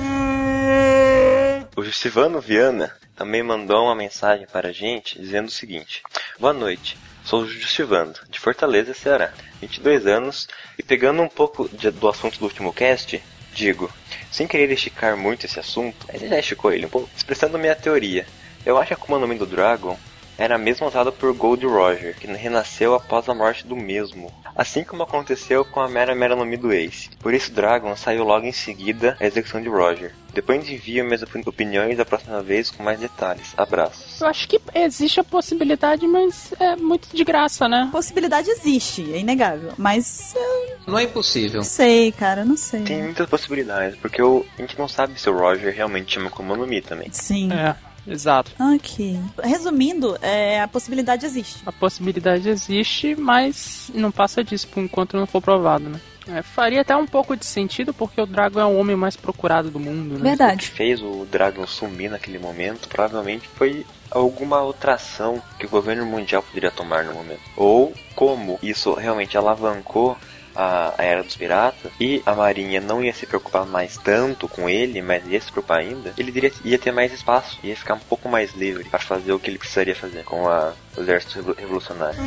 O Justivano Viana também mandou uma mensagem para a gente dizendo o seguinte: Boa noite, sou o Justivando, de Fortaleza, Ceará, 22 anos, e pegando um pouco de- do assunto do último cast, digo, sem querer esticar muito esse assunto, mas já esticou ele um pouco, expressando minha teoria. Eu acho que a Akuma no Mi do Dragon era a mesma usada por Gold Roger, que renasceu após a morte do mesmo. Assim como aconteceu com a Mera Mera no Mi do Ace. Por isso Dragon saiu logo em seguida a execução de Roger. Depois envio minhas opini- opiniões da próxima vez com mais detalhes. Abraços. Eu acho que existe a possibilidade, mas é muito de graça, né? Possibilidade existe, é inegável. Mas eu Não é impossível. não sei, cara, não sei. Tem muitas possibilidades, porque o- a gente não sabe se o Roger realmente chama no Mi também. Sim. É, exato. Ok. Resumindo, é, a possibilidade existe. A possibilidade existe, mas não passa disso por enquanto não for provado, né? É, faria até um pouco de sentido, porque o Dragon é o homem mais procurado do mundo, né? O que fez o Dragon sumir naquele momento provavelmente foi alguma outra ação que o governo mundial poderia tomar no momento. Ou como isso realmente alavancou a, a Era dos Piratas e a Marinha não ia se preocupar mais tanto com ele, mas ia se preocupar ainda, ele diria, ia ter mais espaço, ia ficar um pouco mais livre para fazer o que ele precisaria fazer com a, o exército revolu- revolucionário.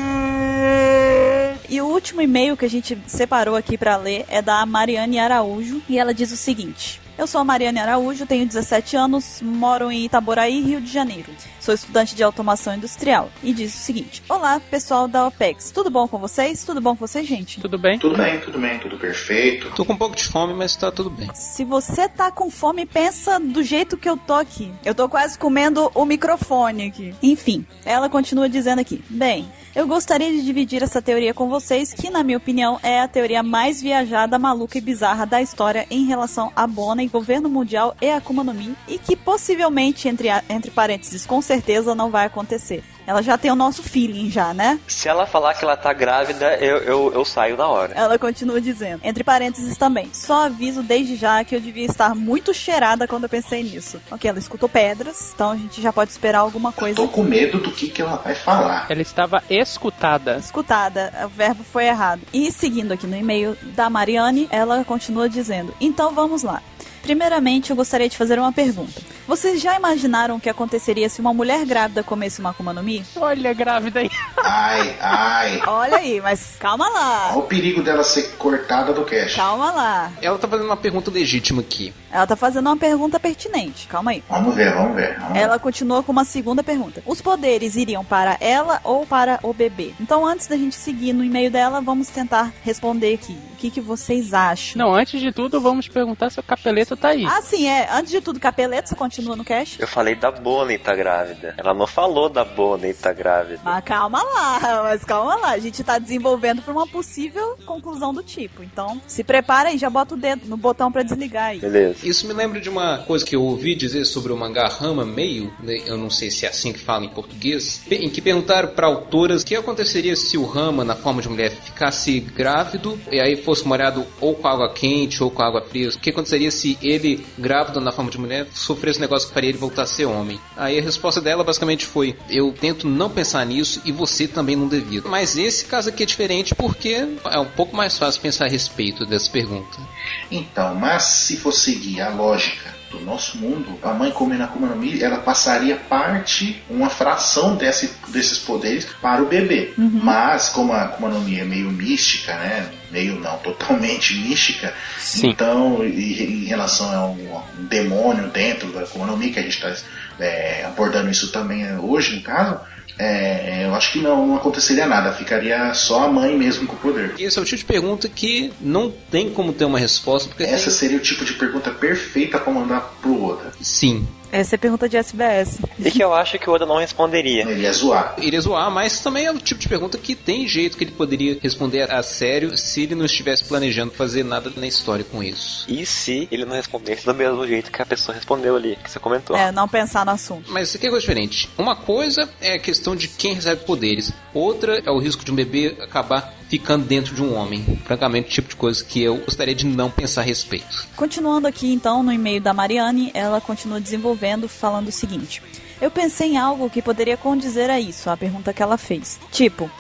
E o último e-mail que a gente separou aqui pra ler é da Mariane Araújo e ela diz o seguinte: Eu sou a Mariane Araújo, tenho 17 anos, moro em Itaboraí, Rio de Janeiro. Sou estudante de automação industrial e diz o seguinte: Olá, pessoal da OPEX. Tudo bom com vocês? Tudo bom com vocês, gente? Tudo bem? Tudo bem, tudo bem, tudo perfeito. Tô com um pouco de fome, mas tá tudo bem. Se você tá com fome, pensa do jeito que eu tô aqui. Eu tô quase comendo o microfone aqui. Enfim, ela continua dizendo aqui: Bem, eu gostaria de dividir essa teoria com vocês, que na minha opinião é a teoria mais viajada, maluca e bizarra da história em relação a Bonnie, governo mundial e Akuma no Mi, e que possivelmente, entre, a- entre parênteses, com certeza não vai acontecer. Ela já tem o nosso feeling já, né? Se ela falar que ela tá grávida, eu, eu, eu saio na hora. Ela continua dizendo. Entre parênteses também. Só aviso desde já que eu devia estar muito cheirada quando eu pensei nisso. Ok, ela escutou pedras, então a gente já pode esperar alguma coisa. Tô com medo do que, que ela vai falar. Ela estava escutada. Escutada, o verbo foi errado. E seguindo aqui no e-mail da Mariane, ela continua dizendo: Então vamos lá. Primeiramente, eu gostaria de fazer uma pergunta. Vocês já imaginaram o que aconteceria se uma mulher grávida comesse uma Akuma no Mi? Olha, grávida aí. Ai, ai. Olha aí, mas calma lá. Olha o perigo dela ser cortada do cast. Calma lá. Ela tá fazendo uma pergunta legítima aqui. Ela tá fazendo uma pergunta pertinente. Calma aí. Vamos ver, vamos ver. Vamos ver. Ela continua com uma segunda pergunta. Os poderes iriam para ela ou para o bebê? Então, antes da gente seguir no e-mail dela, vamos tentar responder aqui. O que, que vocês acham? Não, antes de tudo, vamos perguntar se o capeleto tá aí. Ah, sim, é. Antes de tudo, Capeleto, você continua no cast? Eu falei da Bonnie tá grávida. Ela não falou da Bonnie tá grávida. Mas calma lá, mas calma lá. A gente tá desenvolvendo pra uma possível conclusão do tipo. Então, se prepara e já bota o dedo no botão pra desligar aí. Beleza. Isso me lembra de uma coisa que eu ouvi dizer sobre o mangá Rama Meio, né, eu não sei se é assim que fala em português, em que perguntaram para autoras o que aconteceria se o Rama, na forma de mulher, ficasse grávido e aí fosse molhado ou com água quente ou com água fria. O que aconteceria se ele, grávido na forma de mulher, sofresse um negócio que faria ele voltar a ser homem? Aí a resposta dela basicamente foi: eu tento não pensar nisso e você também não devia. Mas esse caso aqui é diferente porque é um pouco mais fácil pensar a respeito dessa pergunta. Então, mas se for seguir a lógica do nosso mundo, a mãe comendo a Akuma no Mi, ela passaria parte, uma fração desse, desses poderes para o bebê. Mas, como a Akuma no Mi é meio mística, né? Meio não, totalmente mística. Sim. Então, e- em relação a um, a um demônio dentro da Akuma no Mi, que a gente está abordando isso também é, hoje, no caso, é, eu acho que não, não aconteceria nada. Ficaria só a mãe mesmo com o poder. Esse é o tipo de pergunta que não tem como ter uma resposta, porque Essa tem... seria o tipo de pergunta perfeita para mandar pro Oda. Sim. Essa é pergunta de SBS. E que eu acho que o Oda não responderia. Ele ia zoar. Iria zoar, mas também é o tipo de pergunta que tem jeito que ele poderia responder a sério se ele não estivesse planejando fazer nada na história com isso. E se ele não respondesse do mesmo jeito que a pessoa respondeu ali, que você comentou? É, não pensar no assunto. Mas isso aqui é coisa diferente. Uma coisa é a questão de quem recebe poderes. Outra é o risco de um bebê acabar ficando dentro de um homem. Francamente, o tipo de coisa que eu gostaria de não pensar a respeito. Continuando aqui então no e-mail da Mariane, ela continua desenvolvendo, falando o seguinte: Eu pensei em algo que poderia condizer a isso, a pergunta que ela fez. Tipo,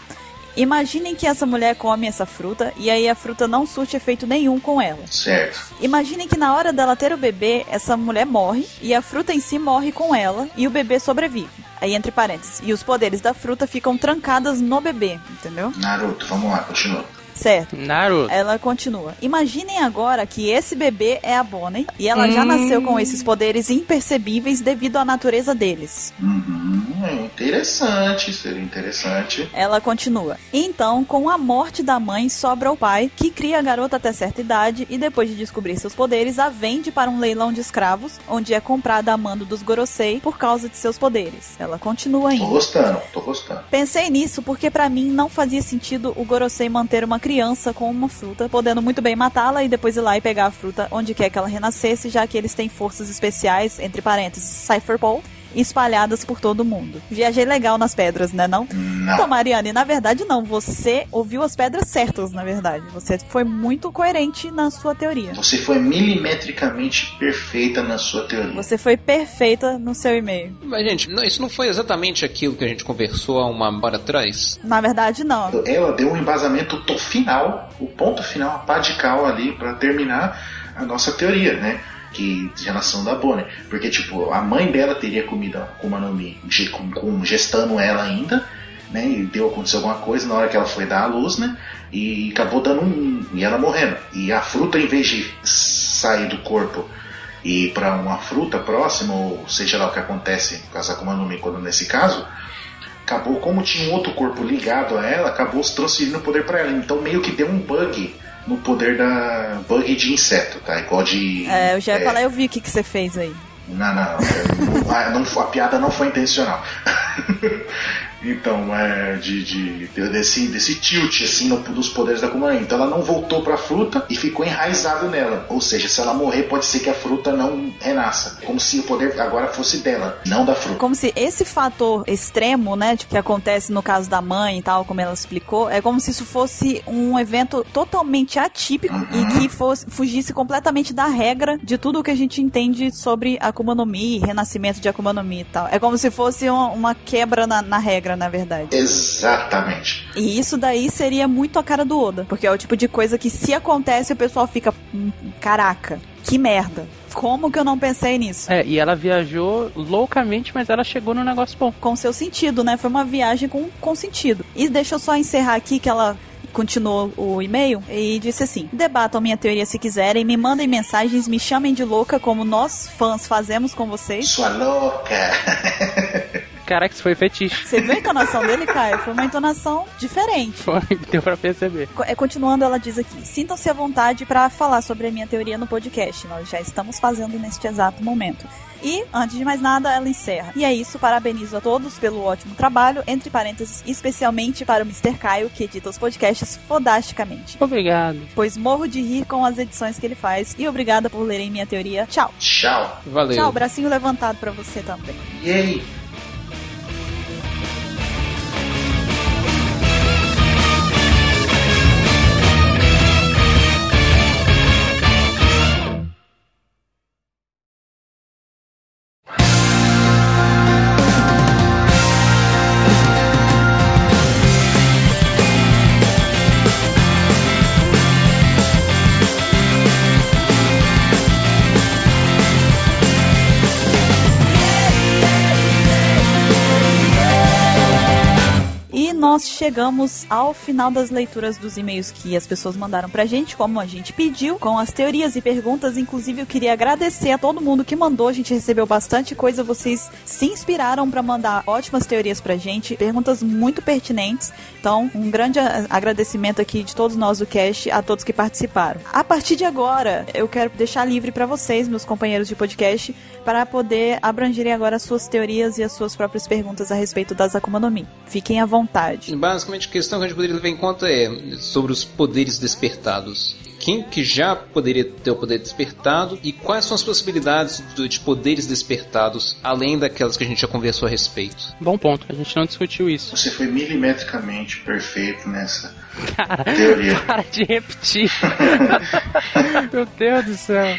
imaginem que essa mulher come essa fruta e aí a fruta não surte efeito nenhum com ela. Certo. Imaginem que na hora dela ter o bebê, essa mulher morre e a fruta em si morre com ela e o bebê sobrevive. Aí entre parênteses. E os poderes da fruta ficam trancadas no bebê, entendeu? Naruto, vamos lá, continua. Certo. Naruto. Ela continua. Imaginem agora que esse bebê é a Bonnie e ela já Hum. nasceu com esses poderes impercebíveis devido à natureza deles. Uhum, é interessante, seria interessante. Ela continua. Então, com a morte da mãe, sobra o pai, que cria a garota até certa idade e depois de descobrir seus poderes, a vende para um leilão de escravos, onde é comprada a mando dos Gorosei por causa de seus poderes. Ela continua Tô ainda. gostando, tô gostando. Pensei nisso porque pra mim não fazia sentido o Gorosei manter uma criança com uma fruta, podendo muito bem matá-la e depois ir lá e pegar a fruta onde quer que ela renascesse, já que eles têm forças especiais, entre parênteses, Cypher Ball, espalhadas por todo mundo. Viajei legal nas pedras, né não? Não. Então, Mariane, na verdade não. Você ouviu as pedras certas, na verdade. Você foi muito coerente na sua teoria. Você foi milimetricamente perfeita na sua teoria. Você foi perfeita no seu e-mail. Mas, gente, não- isso não foi exatamente aquilo que a gente conversou há uma hora atrás? Na verdade, não. Ela deu um embasamento to- final, o ponto final, a pá de cal ali pra terminar a nossa teoria, né? Que de relação da Bonnie. Porque, tipo, a mãe dela teria comido a Akuma no Mi com, com- gestando ela ainda, né? E deu aconteceu alguma coisa na hora que ela foi dar à luz, né? E acabou dando um. E ela morrendo. E a fruta, em vez de sair do corpo e para uma fruta próxima, ou seja lá o que acontece com as Akuma no Mi quando nesse caso, acabou, como tinha um outro corpo ligado a ela, acabou se transferindo o poder para ela. Então meio que deu um bug no poder da. bug de inseto, tá? Igual de. É, eu já ia é, falar, eu vi o que, que você fez aí. Não, não, não, a- não a piada não foi intencional. então, é de, de- desse, desse tilt assim no, dos poderes da Mi. Então ela não voltou pra fruta e ficou enraizado nela. Ou seja, se ela morrer, pode ser que a fruta não renasça. Como se o poder agora fosse dela, não da fruta. Como se esse fator extremo, né, de que acontece no caso da mãe e tal, como ela explicou, é como se isso fosse um evento totalmente atípico e que fosse, fugisse completamente da regra de tudo o que a gente entende sobre Akuma no Mi, renascimento de Akuma no Mi e tal. É como se fosse uma, uma quebra na, na regra, na verdade. Exatamente. E isso daí seria muito a cara do Oda, porque é o tipo de coisa que se acontece o pessoal fica, "Hum, caraca, que merda. Como que eu não pensei nisso? É, e ela viajou loucamente, mas ela chegou no negócio bom. com seu sentido, né? Foi uma viagem com, com sentido. E deixa eu só encerrar aqui que ela continuou o e-mail e disse assim: debatam minha teoria se quiserem, me mandem mensagens, me chamem de louca como nós fãs fazemos com vocês. Sua louca. Caraca, isso foi fetiche. Você viu a entonação dele, Caio? Foi uma entonação diferente. Foi, deu pra perceber. É, Continuando, ela diz aqui: sintam-se à vontade para falar sobre a minha teoria no podcast. Nós já estamos fazendo neste exato momento. E, antes de mais nada, ela encerra. E é isso, parabenizo a todos pelo ótimo trabalho, entre parênteses, especialmente para o Mr. Caio, que edita os podcasts fodasticamente. Obrigado. Pois morro de rir com as edições que ele faz. E obrigada por lerem minha teoria. Tchau. Tchau. Valeu. Tchau, bracinho levantado para você também. E aí? Nós chegamos ao final das leituras dos e-mails que as pessoas mandaram pra gente, como a gente pediu, com as teorias e perguntas. Inclusive, eu queria agradecer a todo mundo que mandou. A gente recebeu bastante coisa. Vocês se inspiraram pra mandar ótimas teorias pra gente, perguntas muito pertinentes. Então, um grande agradecimento aqui de todos nós do Cast, a todos que participaram. A partir de agora, eu quero deixar livre pra vocês, meus companheiros de podcast, para poder abrangerem agora as suas teorias e as suas próprias perguntas a respeito das Akuma no Mi. Fiquem à vontade. Basicamente, a questão que a gente poderia levar em conta é sobre os poderes despertados. Quem que já poderia ter o poder despertado e quais são as possibilidades de poderes despertados, além daquelas que a gente já conversou a respeito? Bom ponto, a gente não discutiu isso. Você foi milimetricamente perfeito nessa Cara, teoria. para de repetir. Meu Deus do céu.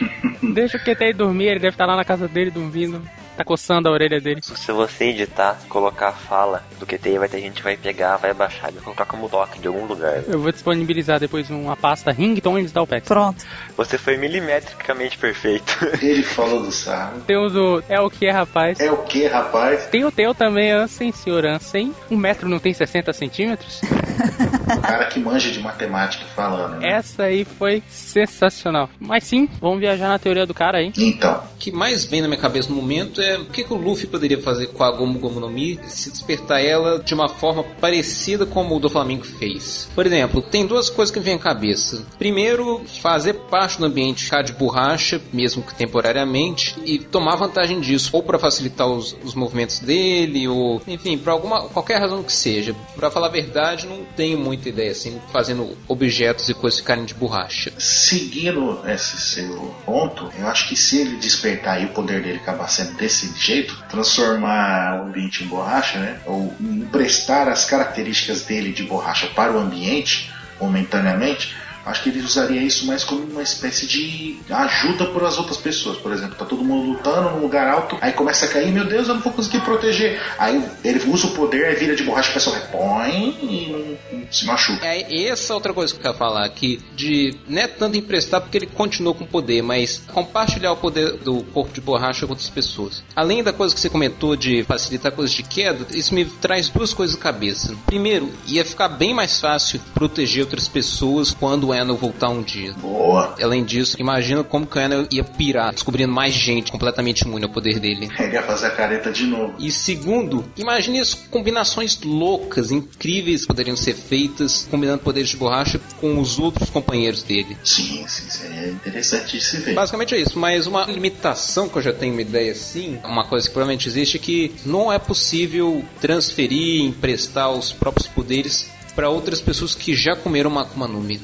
Deixa o QT dormir, ele deve estar lá na casa dele dormindo. Tá coçando a orelha dele. Se você editar, colocar a fala do QT, vai ter gente que vai pegar, vai baixar e vai colocar como doc de algum lugar. Eu vou disponibilizar depois uma pasta ringtones da OPEX. Pronto. Você foi milimetricamente perfeito. Ele falou do sarro. Temos o É o que, rapaz? É o que, rapaz? Tem o teu também, Ansem, senhor Ansem. Um metro não tem 60 centímetros? O cara que manja de matemática falando. Né? Essa aí foi sensacional. Mas sim, vamos viajar na teoria do cara aí. Então, O que mais vem na minha cabeça no momento é o que, que o Luffy poderia fazer com a Gomu Gomu no Mi se despertar ela de uma forma parecida como o do Flamengo fez. Por exemplo, tem duas coisas que me vêm à cabeça. Primeiro, fazer parte do ambiente ficar de borracha, mesmo que temporariamente, e tomar vantagem disso, ou para facilitar os, os movimentos dele, ou enfim, por alguma qualquer razão que seja. Para falar a verdade, não tenho muito muita ideia, assim, fazendo objetos e coisas ficarem de borracha. Seguindo esse seu ponto, eu acho que se ele despertar e o poder dele acabar sendo desse jeito, transformar o ambiente em borracha, né? Ou emprestar as características dele de borracha para o ambiente momentaneamente, acho que ele usaria isso mais como uma espécie de ajuda para as outras pessoas. Por exemplo, tá todo mundo lutando num lugar alto, aí começa a cair, meu Deus, eu não vou conseguir proteger. Aí ele usa o poder, aí vira de borracha, a pessoa repõe e não, se machuca. É essa outra coisa que eu quero falar, que de não é tanto emprestar porque ele continuou com o poder, mas compartilhar o poder do corpo de borracha com outras pessoas. Além da coisa que você comentou de facilitar coisas de queda, isso me traz duas coisas à cabeça. Primeiro, ia ficar bem mais fácil proteger outras pessoas quando o Enel voltar um dia. Boa. Além disso, imagina como que o Enel ia pirar, descobrindo mais gente completamente imune ao poder dele. Ele ia fazer a careta de novo. E segundo, imagine as combinações loucas, incríveis que poderiam ser feitas, combinando poderes de borracha com os outros companheiros dele. Sim, sim, seria interessante de se ver. Basicamente é isso, mas uma limitação que eu já tenho uma ideia assim, uma coisa que provavelmente existe é que não é possível transferir, emprestar os próprios poderes para outras pessoas que já comeram uma Akuma no Mi.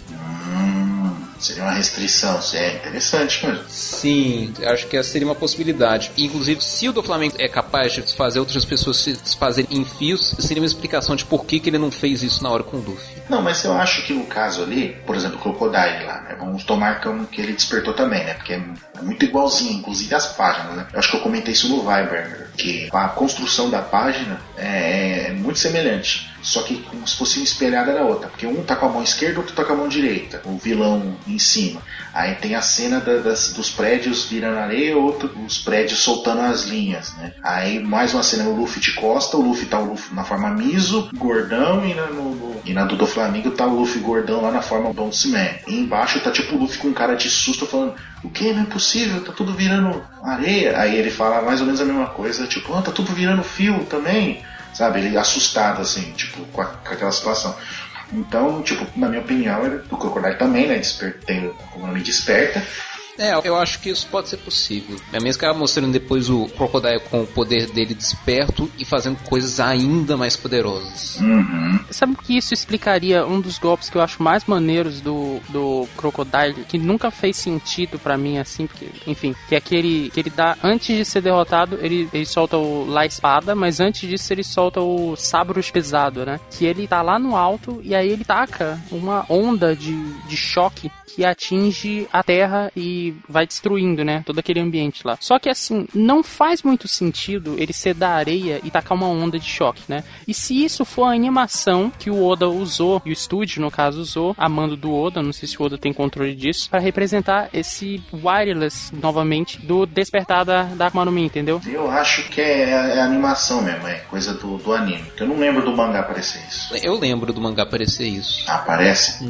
Seria uma restrição, isso é interessante mesmo. Sim, acho que essa seria uma possibilidade. Inclusive, se o do Flamengo é capaz de fazer outras pessoas se desfazerem em fios, seria uma explicação de por que, que ele não fez isso na hora com o Luffy. Não, mas eu acho que no caso ali, por exemplo, o Crocodile lá, né? Vamos tomar como que ele despertou também, né? Porque é muito igualzinho, inclusive as páginas, né? Eu acho que eu comentei isso no Viber, que a construção da página é, é muito semelhante. Só que como se fosse espelhada da outra. Porque um tá com a mão esquerda, outro tá com a mão direita. O vilão em cima. Aí tem a cena da- das- dos prédios virando areia, outro os prédios soltando as linhas, né? Aí mais uma cena, o Luffy de costa, o Luffy tá o Luffy na forma miso, gordão, e na, no- no- e na do, do Flamengo tá o Luffy gordão lá na forma Bounce Man. E embaixo tá tipo o Luffy com cara de susto falando, o que? Não é possível, tá tudo virando areia. Aí ele fala mais ou menos a mesma coisa, tipo, ah, tá tudo virando fio também. Sabe, ele assustado assim, tipo, com, a- com aquela situação. Então, tipo, na minha opinião, ele, o Crocodile também, né, desper, tem como nome desperta. É, eu acho que isso pode ser possível. É mesmo que ela mostrando depois o Crocodile com o poder dele desperto e fazendo coisas ainda mais poderosas. Uhum. Sabe que isso explicaria um dos golpes que eu acho mais maneiros do, do Crocodile, que nunca fez sentido pra mim assim, porque, enfim, que é aquele que ele dá antes de ser derrotado, ele, ele solta o lá espada, mas antes disso ele solta o sabros pesado, né? Que ele tá lá no alto e aí ele taca uma onda de, de choque que atinge a terra e vai destruindo, né? Todo aquele ambiente lá. Só que assim, não faz muito sentido ele ser da areia e tacar uma onda de choque, né? E se isso for a animação que o Oda usou, e o estúdio, no caso, usou, a mando do Oda, não sei se o Oda tem controle disso, para representar esse wireless novamente do despertar da, da Akuma no Mi, entendeu? Eu acho que é, é animação mesmo, é coisa do, do anime. Eu não lembro do mangá aparecer isso. Eu lembro do mangá aparecer isso. Aparece?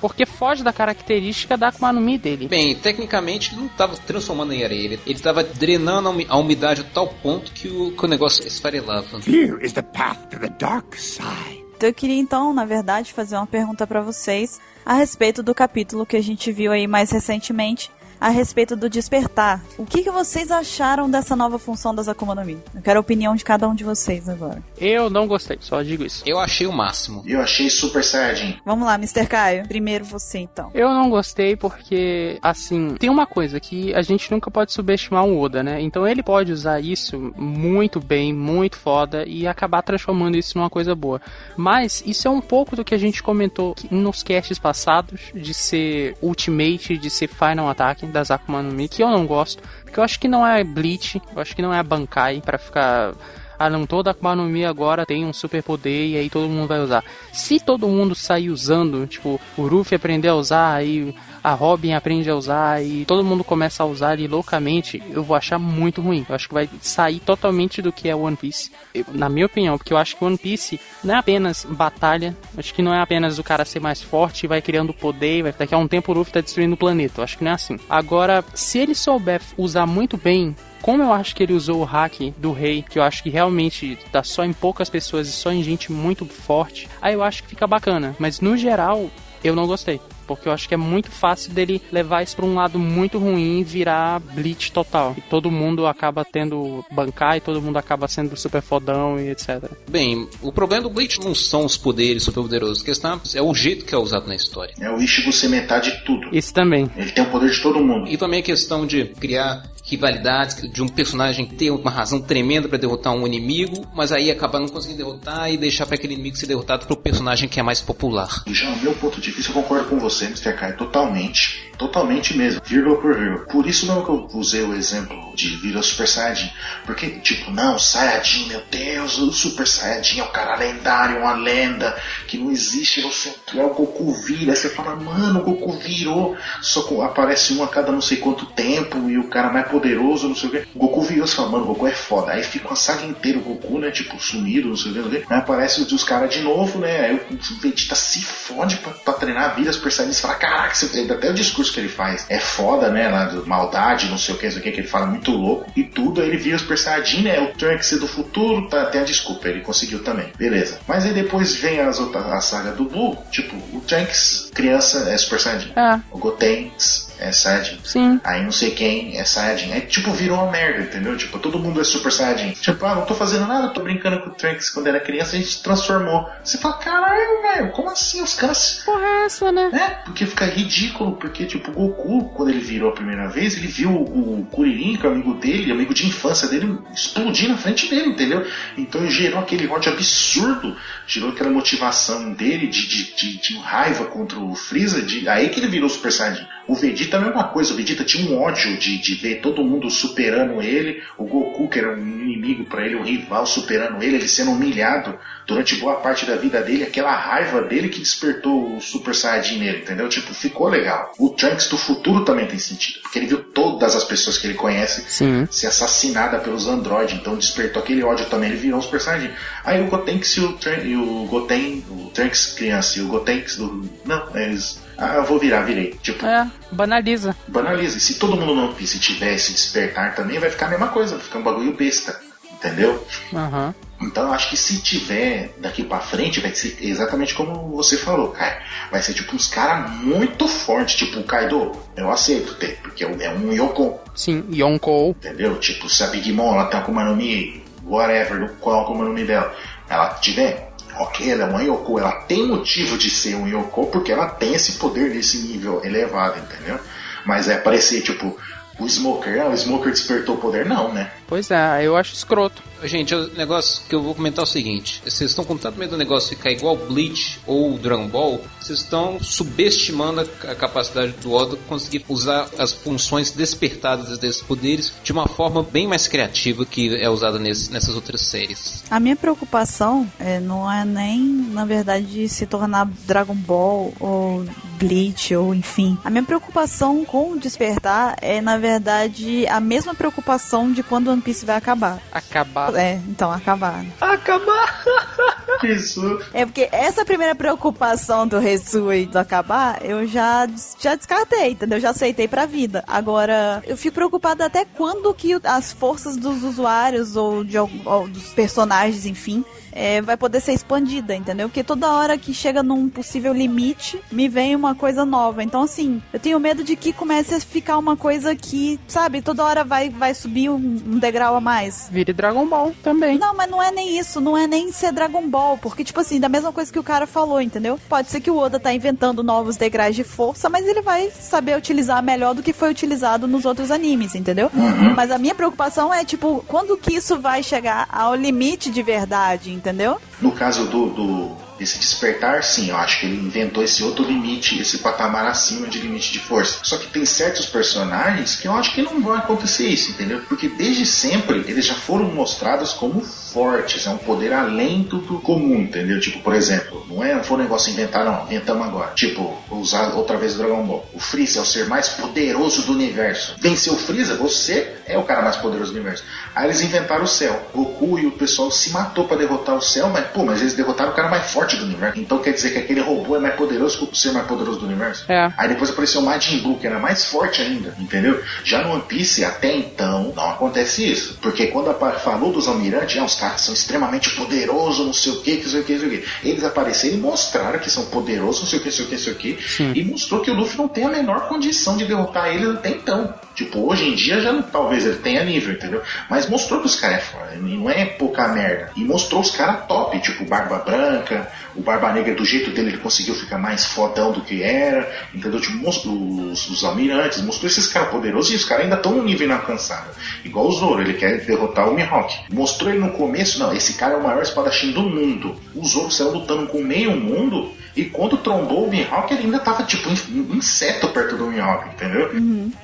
Porque foge da característica da Akuma no Mi dele. Bem, tecnicamente ele não estava transformando em areia, ele estava drenando a umi- a umidade a tal ponto que o, que o negócio esfarelava. Here is the path to the dark side. Então, eu queria então, na verdade, fazer uma pergunta pra vocês a respeito do capítulo que a gente viu aí mais recentemente, a respeito do despertar. O que, que vocês acharam dessa nova função das Akuma no Mi? Eu quero a opinião de cada um de vocês agora. Eu não gostei, só digo isso. Eu achei o máximo. Eu achei Super Saiyajin. Vamos lá, Mr. Caio. Primeiro você, então. Eu não gostei porque, assim, tem uma coisa que a gente nunca pode subestimar o Oda, né? Então ele pode usar isso muito bem, muito foda e acabar transformando isso numa coisa boa. Mas isso é um pouco do que a gente comentou nos casts passados, de ser Ultimate, de ser Final Attack das Akuma no Mi, que eu não gosto, porque eu acho que não é Bleach, eu acho que não é Bankai pra ficar ah não, toda Akuma no Mi agora tem um super poder e aí todo mundo vai usar. Se todo mundo sair usando, tipo, o Ruffy aprender a usar, aí a Robin aprende a usar e todo mundo começa a usar ele loucamente, eu vou achar muito ruim. Eu acho que vai sair totalmente do que é One Piece. Na minha opinião, porque eu acho que One Piece não é apenas batalha, acho que não é apenas o cara ser mais forte e vai criando poder, vai, daqui a um tempo o Ruffy tá destruindo o planeta. Eu acho que não é assim. Agora, se ele souber usar muito bem como eu acho que ele usou o hack do rei, que eu acho que realmente tá só em poucas pessoas e só em gente muito forte, aí eu acho que fica bacana. Mas no geral, eu não gostei. Porque eu acho que é muito fácil dele levar isso pra um lado muito ruim e virar Bleach total. E todo mundo acaba tendo bancar e todo mundo acaba sendo super fodão e etc. Bem, o problema do Bleach não são os poderes superpoderosos, a questão é o jeito que é usado na história. É o Ichigo ser metade de tudo. Isso também. Ele tem o poder de todo mundo. E também a questão de criar rivalidades, de um personagem ter uma razão tremenda pra derrotar um inimigo, mas aí acabar não conseguindo derrotar e deixar pra aquele inimigo ser derrotado pro personagem que é mais popular. Já no meu ponto de vista, eu concordo com você, Mr. Kai, totalmente. Totalmente mesmo, vírgula por vírgula. Por isso mesmo que eu usei o exemplo de virar Super Saiyajin. Porque, tipo, não, Saiyajin, meu Deus, o Super Saiyajin é o cara lendário, uma lenda, que não existe, você é o Goku vira, você fala, mano, o Goku virou, só aparece um a cada não sei quanto tempo, e o cara mais poderoso, não sei o que. O Goku virou, você fala, mano, o Goku é foda. Aí fica uma saga inteira o Goku, né, tipo, sumido, não sei o que, não sei o que. Aí aparece os, os caras de novo, né, aí o Vegeta se fode pra, pra treinar a vida, Saiyajin, você fala, caraca, você até o discurso que ele faz é foda, né, lá do maldade, não sei o que, não sei o que, que ele fala muito louco, e tudo, aí ele vira Super Saiyajin, né, o Trunks do futuro, tá, tem a desculpa, ele conseguiu também, beleza. Mas aí depois vem as outras, a saga do Blue, tipo, o Trunks, criança, é Super Saiyajin. É. O Gotenks é Saiyajin. Sim. Aí não sei quem é Saiyajin. Aí tipo virou uma merda, entendeu? Tipo, todo mundo é Super Saiyajin. Tipo, ah, não tô fazendo nada, tô brincando com o Trunks quando era criança, a gente se transformou. Você fala, caralho, velho, como assim? Os caras. Porra, é essa, né? É, porque fica ridículo, porque tipo, o Goku, quando ele virou a primeira vez, ele viu o Kuririn, que é o amigo dele, amigo de infância dele, explodir na frente dele, entendeu? Então ele gerou aquele ódio absurdo, gerou aquela motivação dele de, de, de, de raiva contra o Freeza, de, aí que ele virou Super Saiyajin. O Vegeta é a mesma coisa, o Vegeta tinha um ódio de, de ver todo mundo superando ele, o Goku, que era um inimigo para ele, um rival, superando ele, ele sendo humilhado durante boa parte da vida dele, aquela raiva dele que despertou o Super Saiyajin nele, entendeu? Tipo, ficou legal. O Trunks do futuro também tem sentido, porque ele viu todas as pessoas que ele conhece Sim. ser assassinada pelos androides, então despertou aquele ódio também, ele virou um Super Saiyajin. Aí o Gotenks e o, Trun- e o Goten, o Trunks criança e o Gotenks do... Não, eles... Ah, eu vou virar, virei. Tipo, É, banaliza. banaliza. E se todo mundo não se tiver esse despertar também, vai ficar a mesma coisa, vai ficar um bagulho besta. Entendeu? Aham. Então eu acho que se tiver daqui pra frente, vai ser exatamente como você falou, cara. Vai ser tipo uns caras muito fortes, tipo o Kaido. Eu aceito ter, porque é um Yoko, Sim, Yonkou. entendeu? Tipo, se a Big Mom ela tem a Akuma no Mi, whatever, qual a Akuma no Mi dela, ela tiver, ok, ela é uma Yoko, ela tem motivo de ser um Yoko porque ela tem esse poder nesse nível elevado, entendeu? Mas é parecer, tipo, o Smoker, ah, o Smoker despertou o poder, não, né? Pois é, eu acho escroto. Gente, o negócio que eu vou comentar é o seguinte: vocês estão com tanto medo do negócio ficar igual Bleach ou Dragon Ball, vocês estão subestimando a, capacidade do Oda conseguir usar as funções despertadas desses poderes de uma forma bem mais criativa que é usada nesse- nessas outras séries. A minha preocupação é, não é nem, na verdade, se tornar Dragon Ball ou Bleach ou enfim. A minha preocupação com o despertar é, na verdade, a mesma preocupação de quando One Piece vai acabar. Acabar. É, então, acabar. Acabar! Isso. É porque essa primeira preocupação do Resu e do acabar, eu já, já descartei, entendeu? Já aceitei pra vida. Agora, eu fico preocupada até quando que as forças dos usuários ou, de, ou dos personagens, enfim, é, vai poder ser expandida, entendeu? Porque toda hora que chega num possível limite, me vem uma coisa nova. Então, assim, eu tenho medo de que comece a ficar uma coisa que, sabe, toda hora vai, vai subir um, um degrau a mais. Vire Dragon Ball também. Não, mas não é nem isso, não é nem ser Dragon Ball, porque, tipo assim, da mesma coisa que o cara falou, entendeu? Pode ser que o Oda tá inventando novos degraus de força, mas ele vai saber utilizar melhor do que foi utilizado nos outros animes, entendeu? Mas a minha preocupação é, tipo, quando que isso vai chegar ao limite de verdade, entendeu? entendeu? No caso do, do desse despertar, sim, eu acho que ele inventou esse outro limite, esse patamar acima de limite de força. Só que tem certos personagens que eu acho que não vai acontecer isso, entendeu? Porque desde sempre eles já foram mostrados como fortes, é um poder além do, comum, entendeu? Tipo, por exemplo, não é foi um negócio inventar, não, inventamos agora. Tipo, usar outra vez o Dragon Ball. O Freeza é o ser mais poderoso do universo. Venceu o Freeza, você é o cara mais poderoso do universo. Aí eles inventaram o céu. Goku e o pessoal se matou pra derrotar o céu, mas pô, mas eles derrotaram o cara mais forte do universo. Então quer dizer que aquele robô é mais poderoso que o ser mais poderoso do universo? É. Aí depois apareceu o Majin Buu, que era mais forte ainda, entendeu? Já no One Piece, até então, não acontece isso. Porque quando falou dos almirantes, ah, os caras são extremamente poderosos, não sei o que, que sei o que, sei o que. Eles apareceram e mostraram que são poderosos, não sei o que, sei o que, sei o que. E mostrou que o Luffy não tem a menor condição de derrotar ele até então. Tipo, hoje em dia já não- talvez ele tenha nível, entendeu? Mas mostrou que os caras é foda, não é pouca merda. E mostrou os caras top, tipo Barba Branca, o Barba Negra, do jeito dele, ele conseguiu ficar mais fodão do que era, entendeu? Tipo, mostrou os, os almirantes, mostrou esses caras poderosos e os caras ainda estão no nível inalcançável. Igual o Zoro, ele quer derrotar o Mihawk. Mostrou ele no começo, não, esse cara é o maior espadachim do mundo. O Zoro saiu lutando com meio mundo e quando trombou o Mihawk, ele ainda tava tipo um inseto perto do Mihawk, entendeu?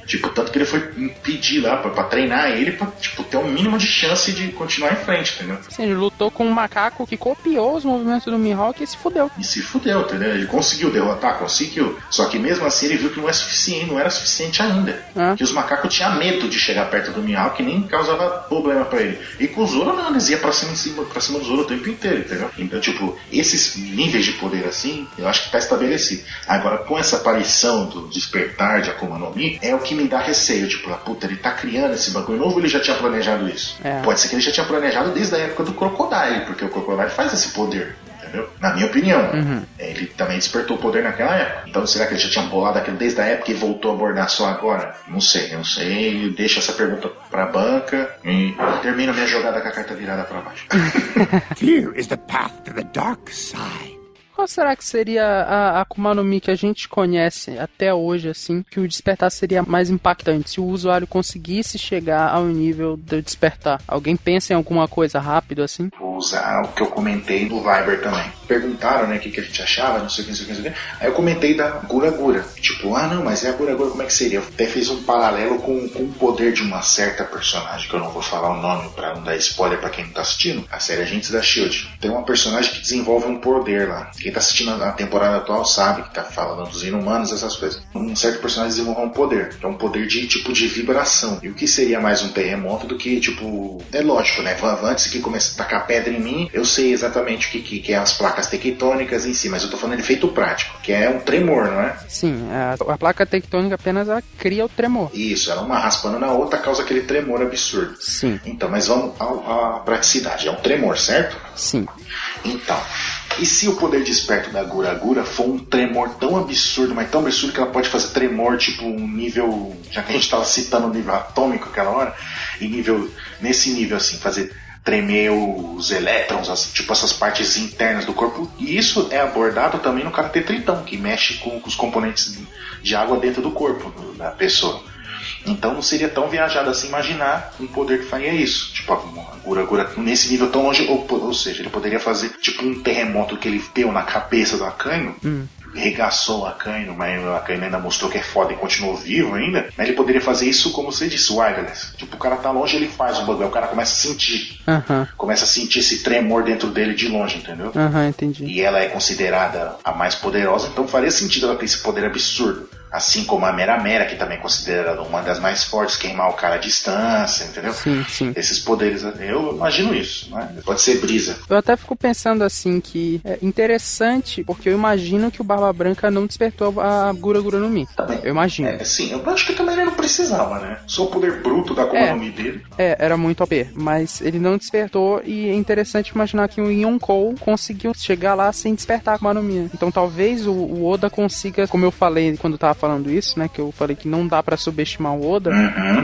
Tipo, tanto que ele foi impedir lá pra, pra treinar ele pra, tipo, ter um mínimo de chance de continuar em frente, entendeu? Sim, ele lutou com um macaco que copiou os movimentos do Mihawk e se fudeu. E se fudeu, entendeu? Ele conseguiu derrotar, conseguiu. Só que mesmo assim ele viu que não é suficiente, não era suficiente ainda. Ah. Que os macacos tinham medo de chegar perto do Mihawk e nem causava problema pra ele. E com o Zoro não, eles iam pra cima, pra cima do Zoro o tempo inteiro, entendeu? Então, tipo, esses níveis de poder assim, eu acho que tá estabelecido. Agora, com essa aparição do despertar de Akuma no Mi, é o que me dá receio. Tipo, ah, puta, ele tá criando esse bagulho novo ou ele já tinha planejado isso? É. Pode ser que ele já tinha planejado desde a época do Crocodile, porque o Crocodile faz esse poder. Entendeu? Na minha opinião, Uhum. ele também despertou o poder naquela época. Então será que ele já tinha bolado aquilo desde a época e voltou a abordar só agora? Não sei, eu não sei. Eu deixo essa pergunta pra banca e termino minha jogada com a carta virada pra baixo. Here is the path to the dark side. Qual será que seria a Akuma no Mi que a gente conhece até hoje, assim, que o despertar seria mais impactante? Se o usuário conseguisse chegar ao nível do despertar. Alguém pensa em alguma coisa rápido, assim? Vou usar o que eu comentei no Viber também. Perguntaram, né, o que, que a gente achava, não sei o que, não sei o que, não sei o que. Aí eu comentei da Gura Gura. Tipo, ah, não, mas é a Gura Gura, como é que seria? Eu até fiz um paralelo com, com o poder de uma certa personagem, que eu não vou falar o nome pra não dar spoiler pra quem não tá assistindo. A série Agentes da Shield. Tem uma personagem que desenvolve um poder lá. Quem tá assistindo a temporada atual sabe que tá falando dos inumanos, essas coisas. Um certo personagem desenvolve um poder. que É um poder de tipo de vibração. E o que seria mais um terremoto do que, tipo. É lógico, né? Antes que comece a tacar pedra em mim, eu sei exatamente o que, que, que é as placas tectônicas em si, mas eu tô falando de efeito prático, que é um tremor, não é? Sim, a, a placa tectônica apenas ela cria o tremor. Isso, ela uma raspando na outra causa aquele tremor absurdo. Sim. Então, mas vamos à praticidade. É um tremor, certo? Sim. Então, e se o poder desperto da Gura Gura for um tremor tão absurdo, mas tão absurdo que ela pode fazer tremor tipo um nível, já que a gente estava citando o nível atômico aquela hora, e nível nesse nível assim, fazer tremer os elétrons, as- tipo essas partes internas do corpo. E isso é abordado também no Karate Tritão, que mexe com, com os componentes de água dentro do corpo da pessoa. Então não seria tão viajado assim imaginar um poder que faria isso. Tipo, a Gura Gura nesse nível tão longe, ou, ou seja, ele poderia fazer tipo um terremoto que ele deu na cabeça do Akainu, regaçou o Akainu, mas o Akainu ainda mostrou que é foda e continuou vivo ainda. Mas ele poderia fazer isso como você disse, wireless. Tipo, o cara tá longe, ele faz o bagulho, o cara começa a sentir. Começa a sentir esse tremor dentro dele de longe, entendeu? aham, entendi. E ela é considerada a mais poderosa, então faria sentido ela ter esse poder absurdo. Assim como a Mera Mera, que também é considerada uma das mais fortes, queimar o cara à distância, entendeu? Sim, sim. Esses poderes, eu imagino isso, né? Pode ser brisa. Eu até fico pensando assim que é interessante, porque eu imagino que o Barba Branca não despertou a Gura Gura no Mi. Eu imagino. É, sim, eu acho que também ele não precisava, né? Só o poder bruto da Akuma É. no Mi dele. É, era muito OP, mas ele não despertou e é interessante imaginar que o Yonkou conseguiu chegar lá sem despertar a Mia. Então talvez o, o Oda consiga, como eu falei quando eu tava falando isso, né, que eu falei que não dá pra subestimar o Oda,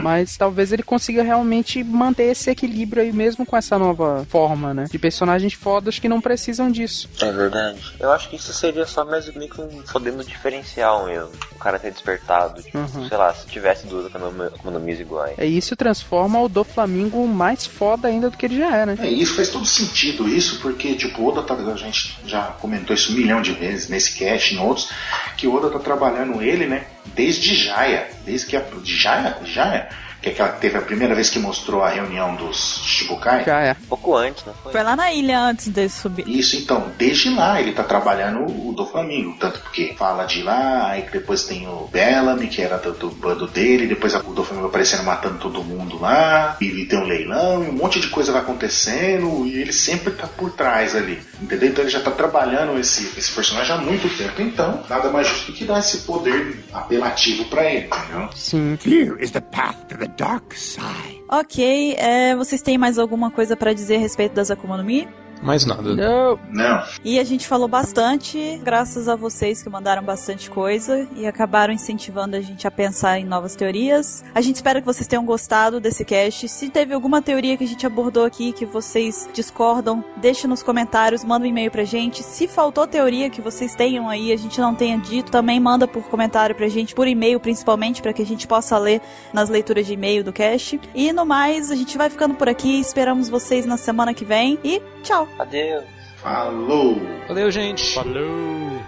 mas talvez ele consiga realmente manter esse equilíbrio aí mesmo com essa nova forma, né, de personagens fodas que não precisam disso. É verdade. Eu acho que isso seria só mais meio que um fodendo diferencial mesmo. O cara ter despertado. Tipo, Uhum. sei lá, se tivesse duas economias iguais. É isso transforma o do Flamingo mais foda ainda do que ele já é, né? É, isso faz todo sentido, isso, porque, tipo, o Oda tá, a gente já comentou isso um milhão de vezes nesse cast e em outros, que o Oda tá trabalhando ele, né, desde Jaya, desde que a, Jaya, Jaya, Que é aquela que teve a primeira vez que mostrou a reunião dos Shibukai. Já é. Pouco antes, não foi? Foi lá na ilha antes dele subir. Isso, então, desde lá ele tá trabalhando o do Flamengo. Tanto porque fala de lá, aí depois tem o Bellamy, que era do, do bando dele, depois o do Flamengo aparecendo matando todo mundo lá, e tem um leilão, e um monte de coisa vai acontecendo, e ele sempre tá por trás ali. Entendeu? Então ele já tá trabalhando esse, esse personagem há muito tempo. Então, nada mais justo do que dar esse poder apelativo pra ele, entendeu? Sim. Fear is the path to the dark side. Ok, é, vocês têm mais alguma coisa pra dizer a respeito das Akuma no Mi? Mais nada. Não. Não. E a gente falou bastante, graças a vocês que mandaram bastante coisa e acabaram incentivando a gente a pensar em novas teorias. A gente espera que vocês tenham gostado desse cast. Se teve alguma teoria que a gente abordou aqui que vocês discordam, deixe nos comentários, manda um e-mail pra gente. Se faltou teoria que vocês tenham aí, a gente não tenha dito, também manda por comentário pra gente, por e-mail principalmente, para que a gente possa ler nas leituras de e-mail do cast. E no mais, a gente vai ficando por aqui. Esperamos vocês na semana que vem e tchau! Adeus. Falou! Valeu, gente. Falou.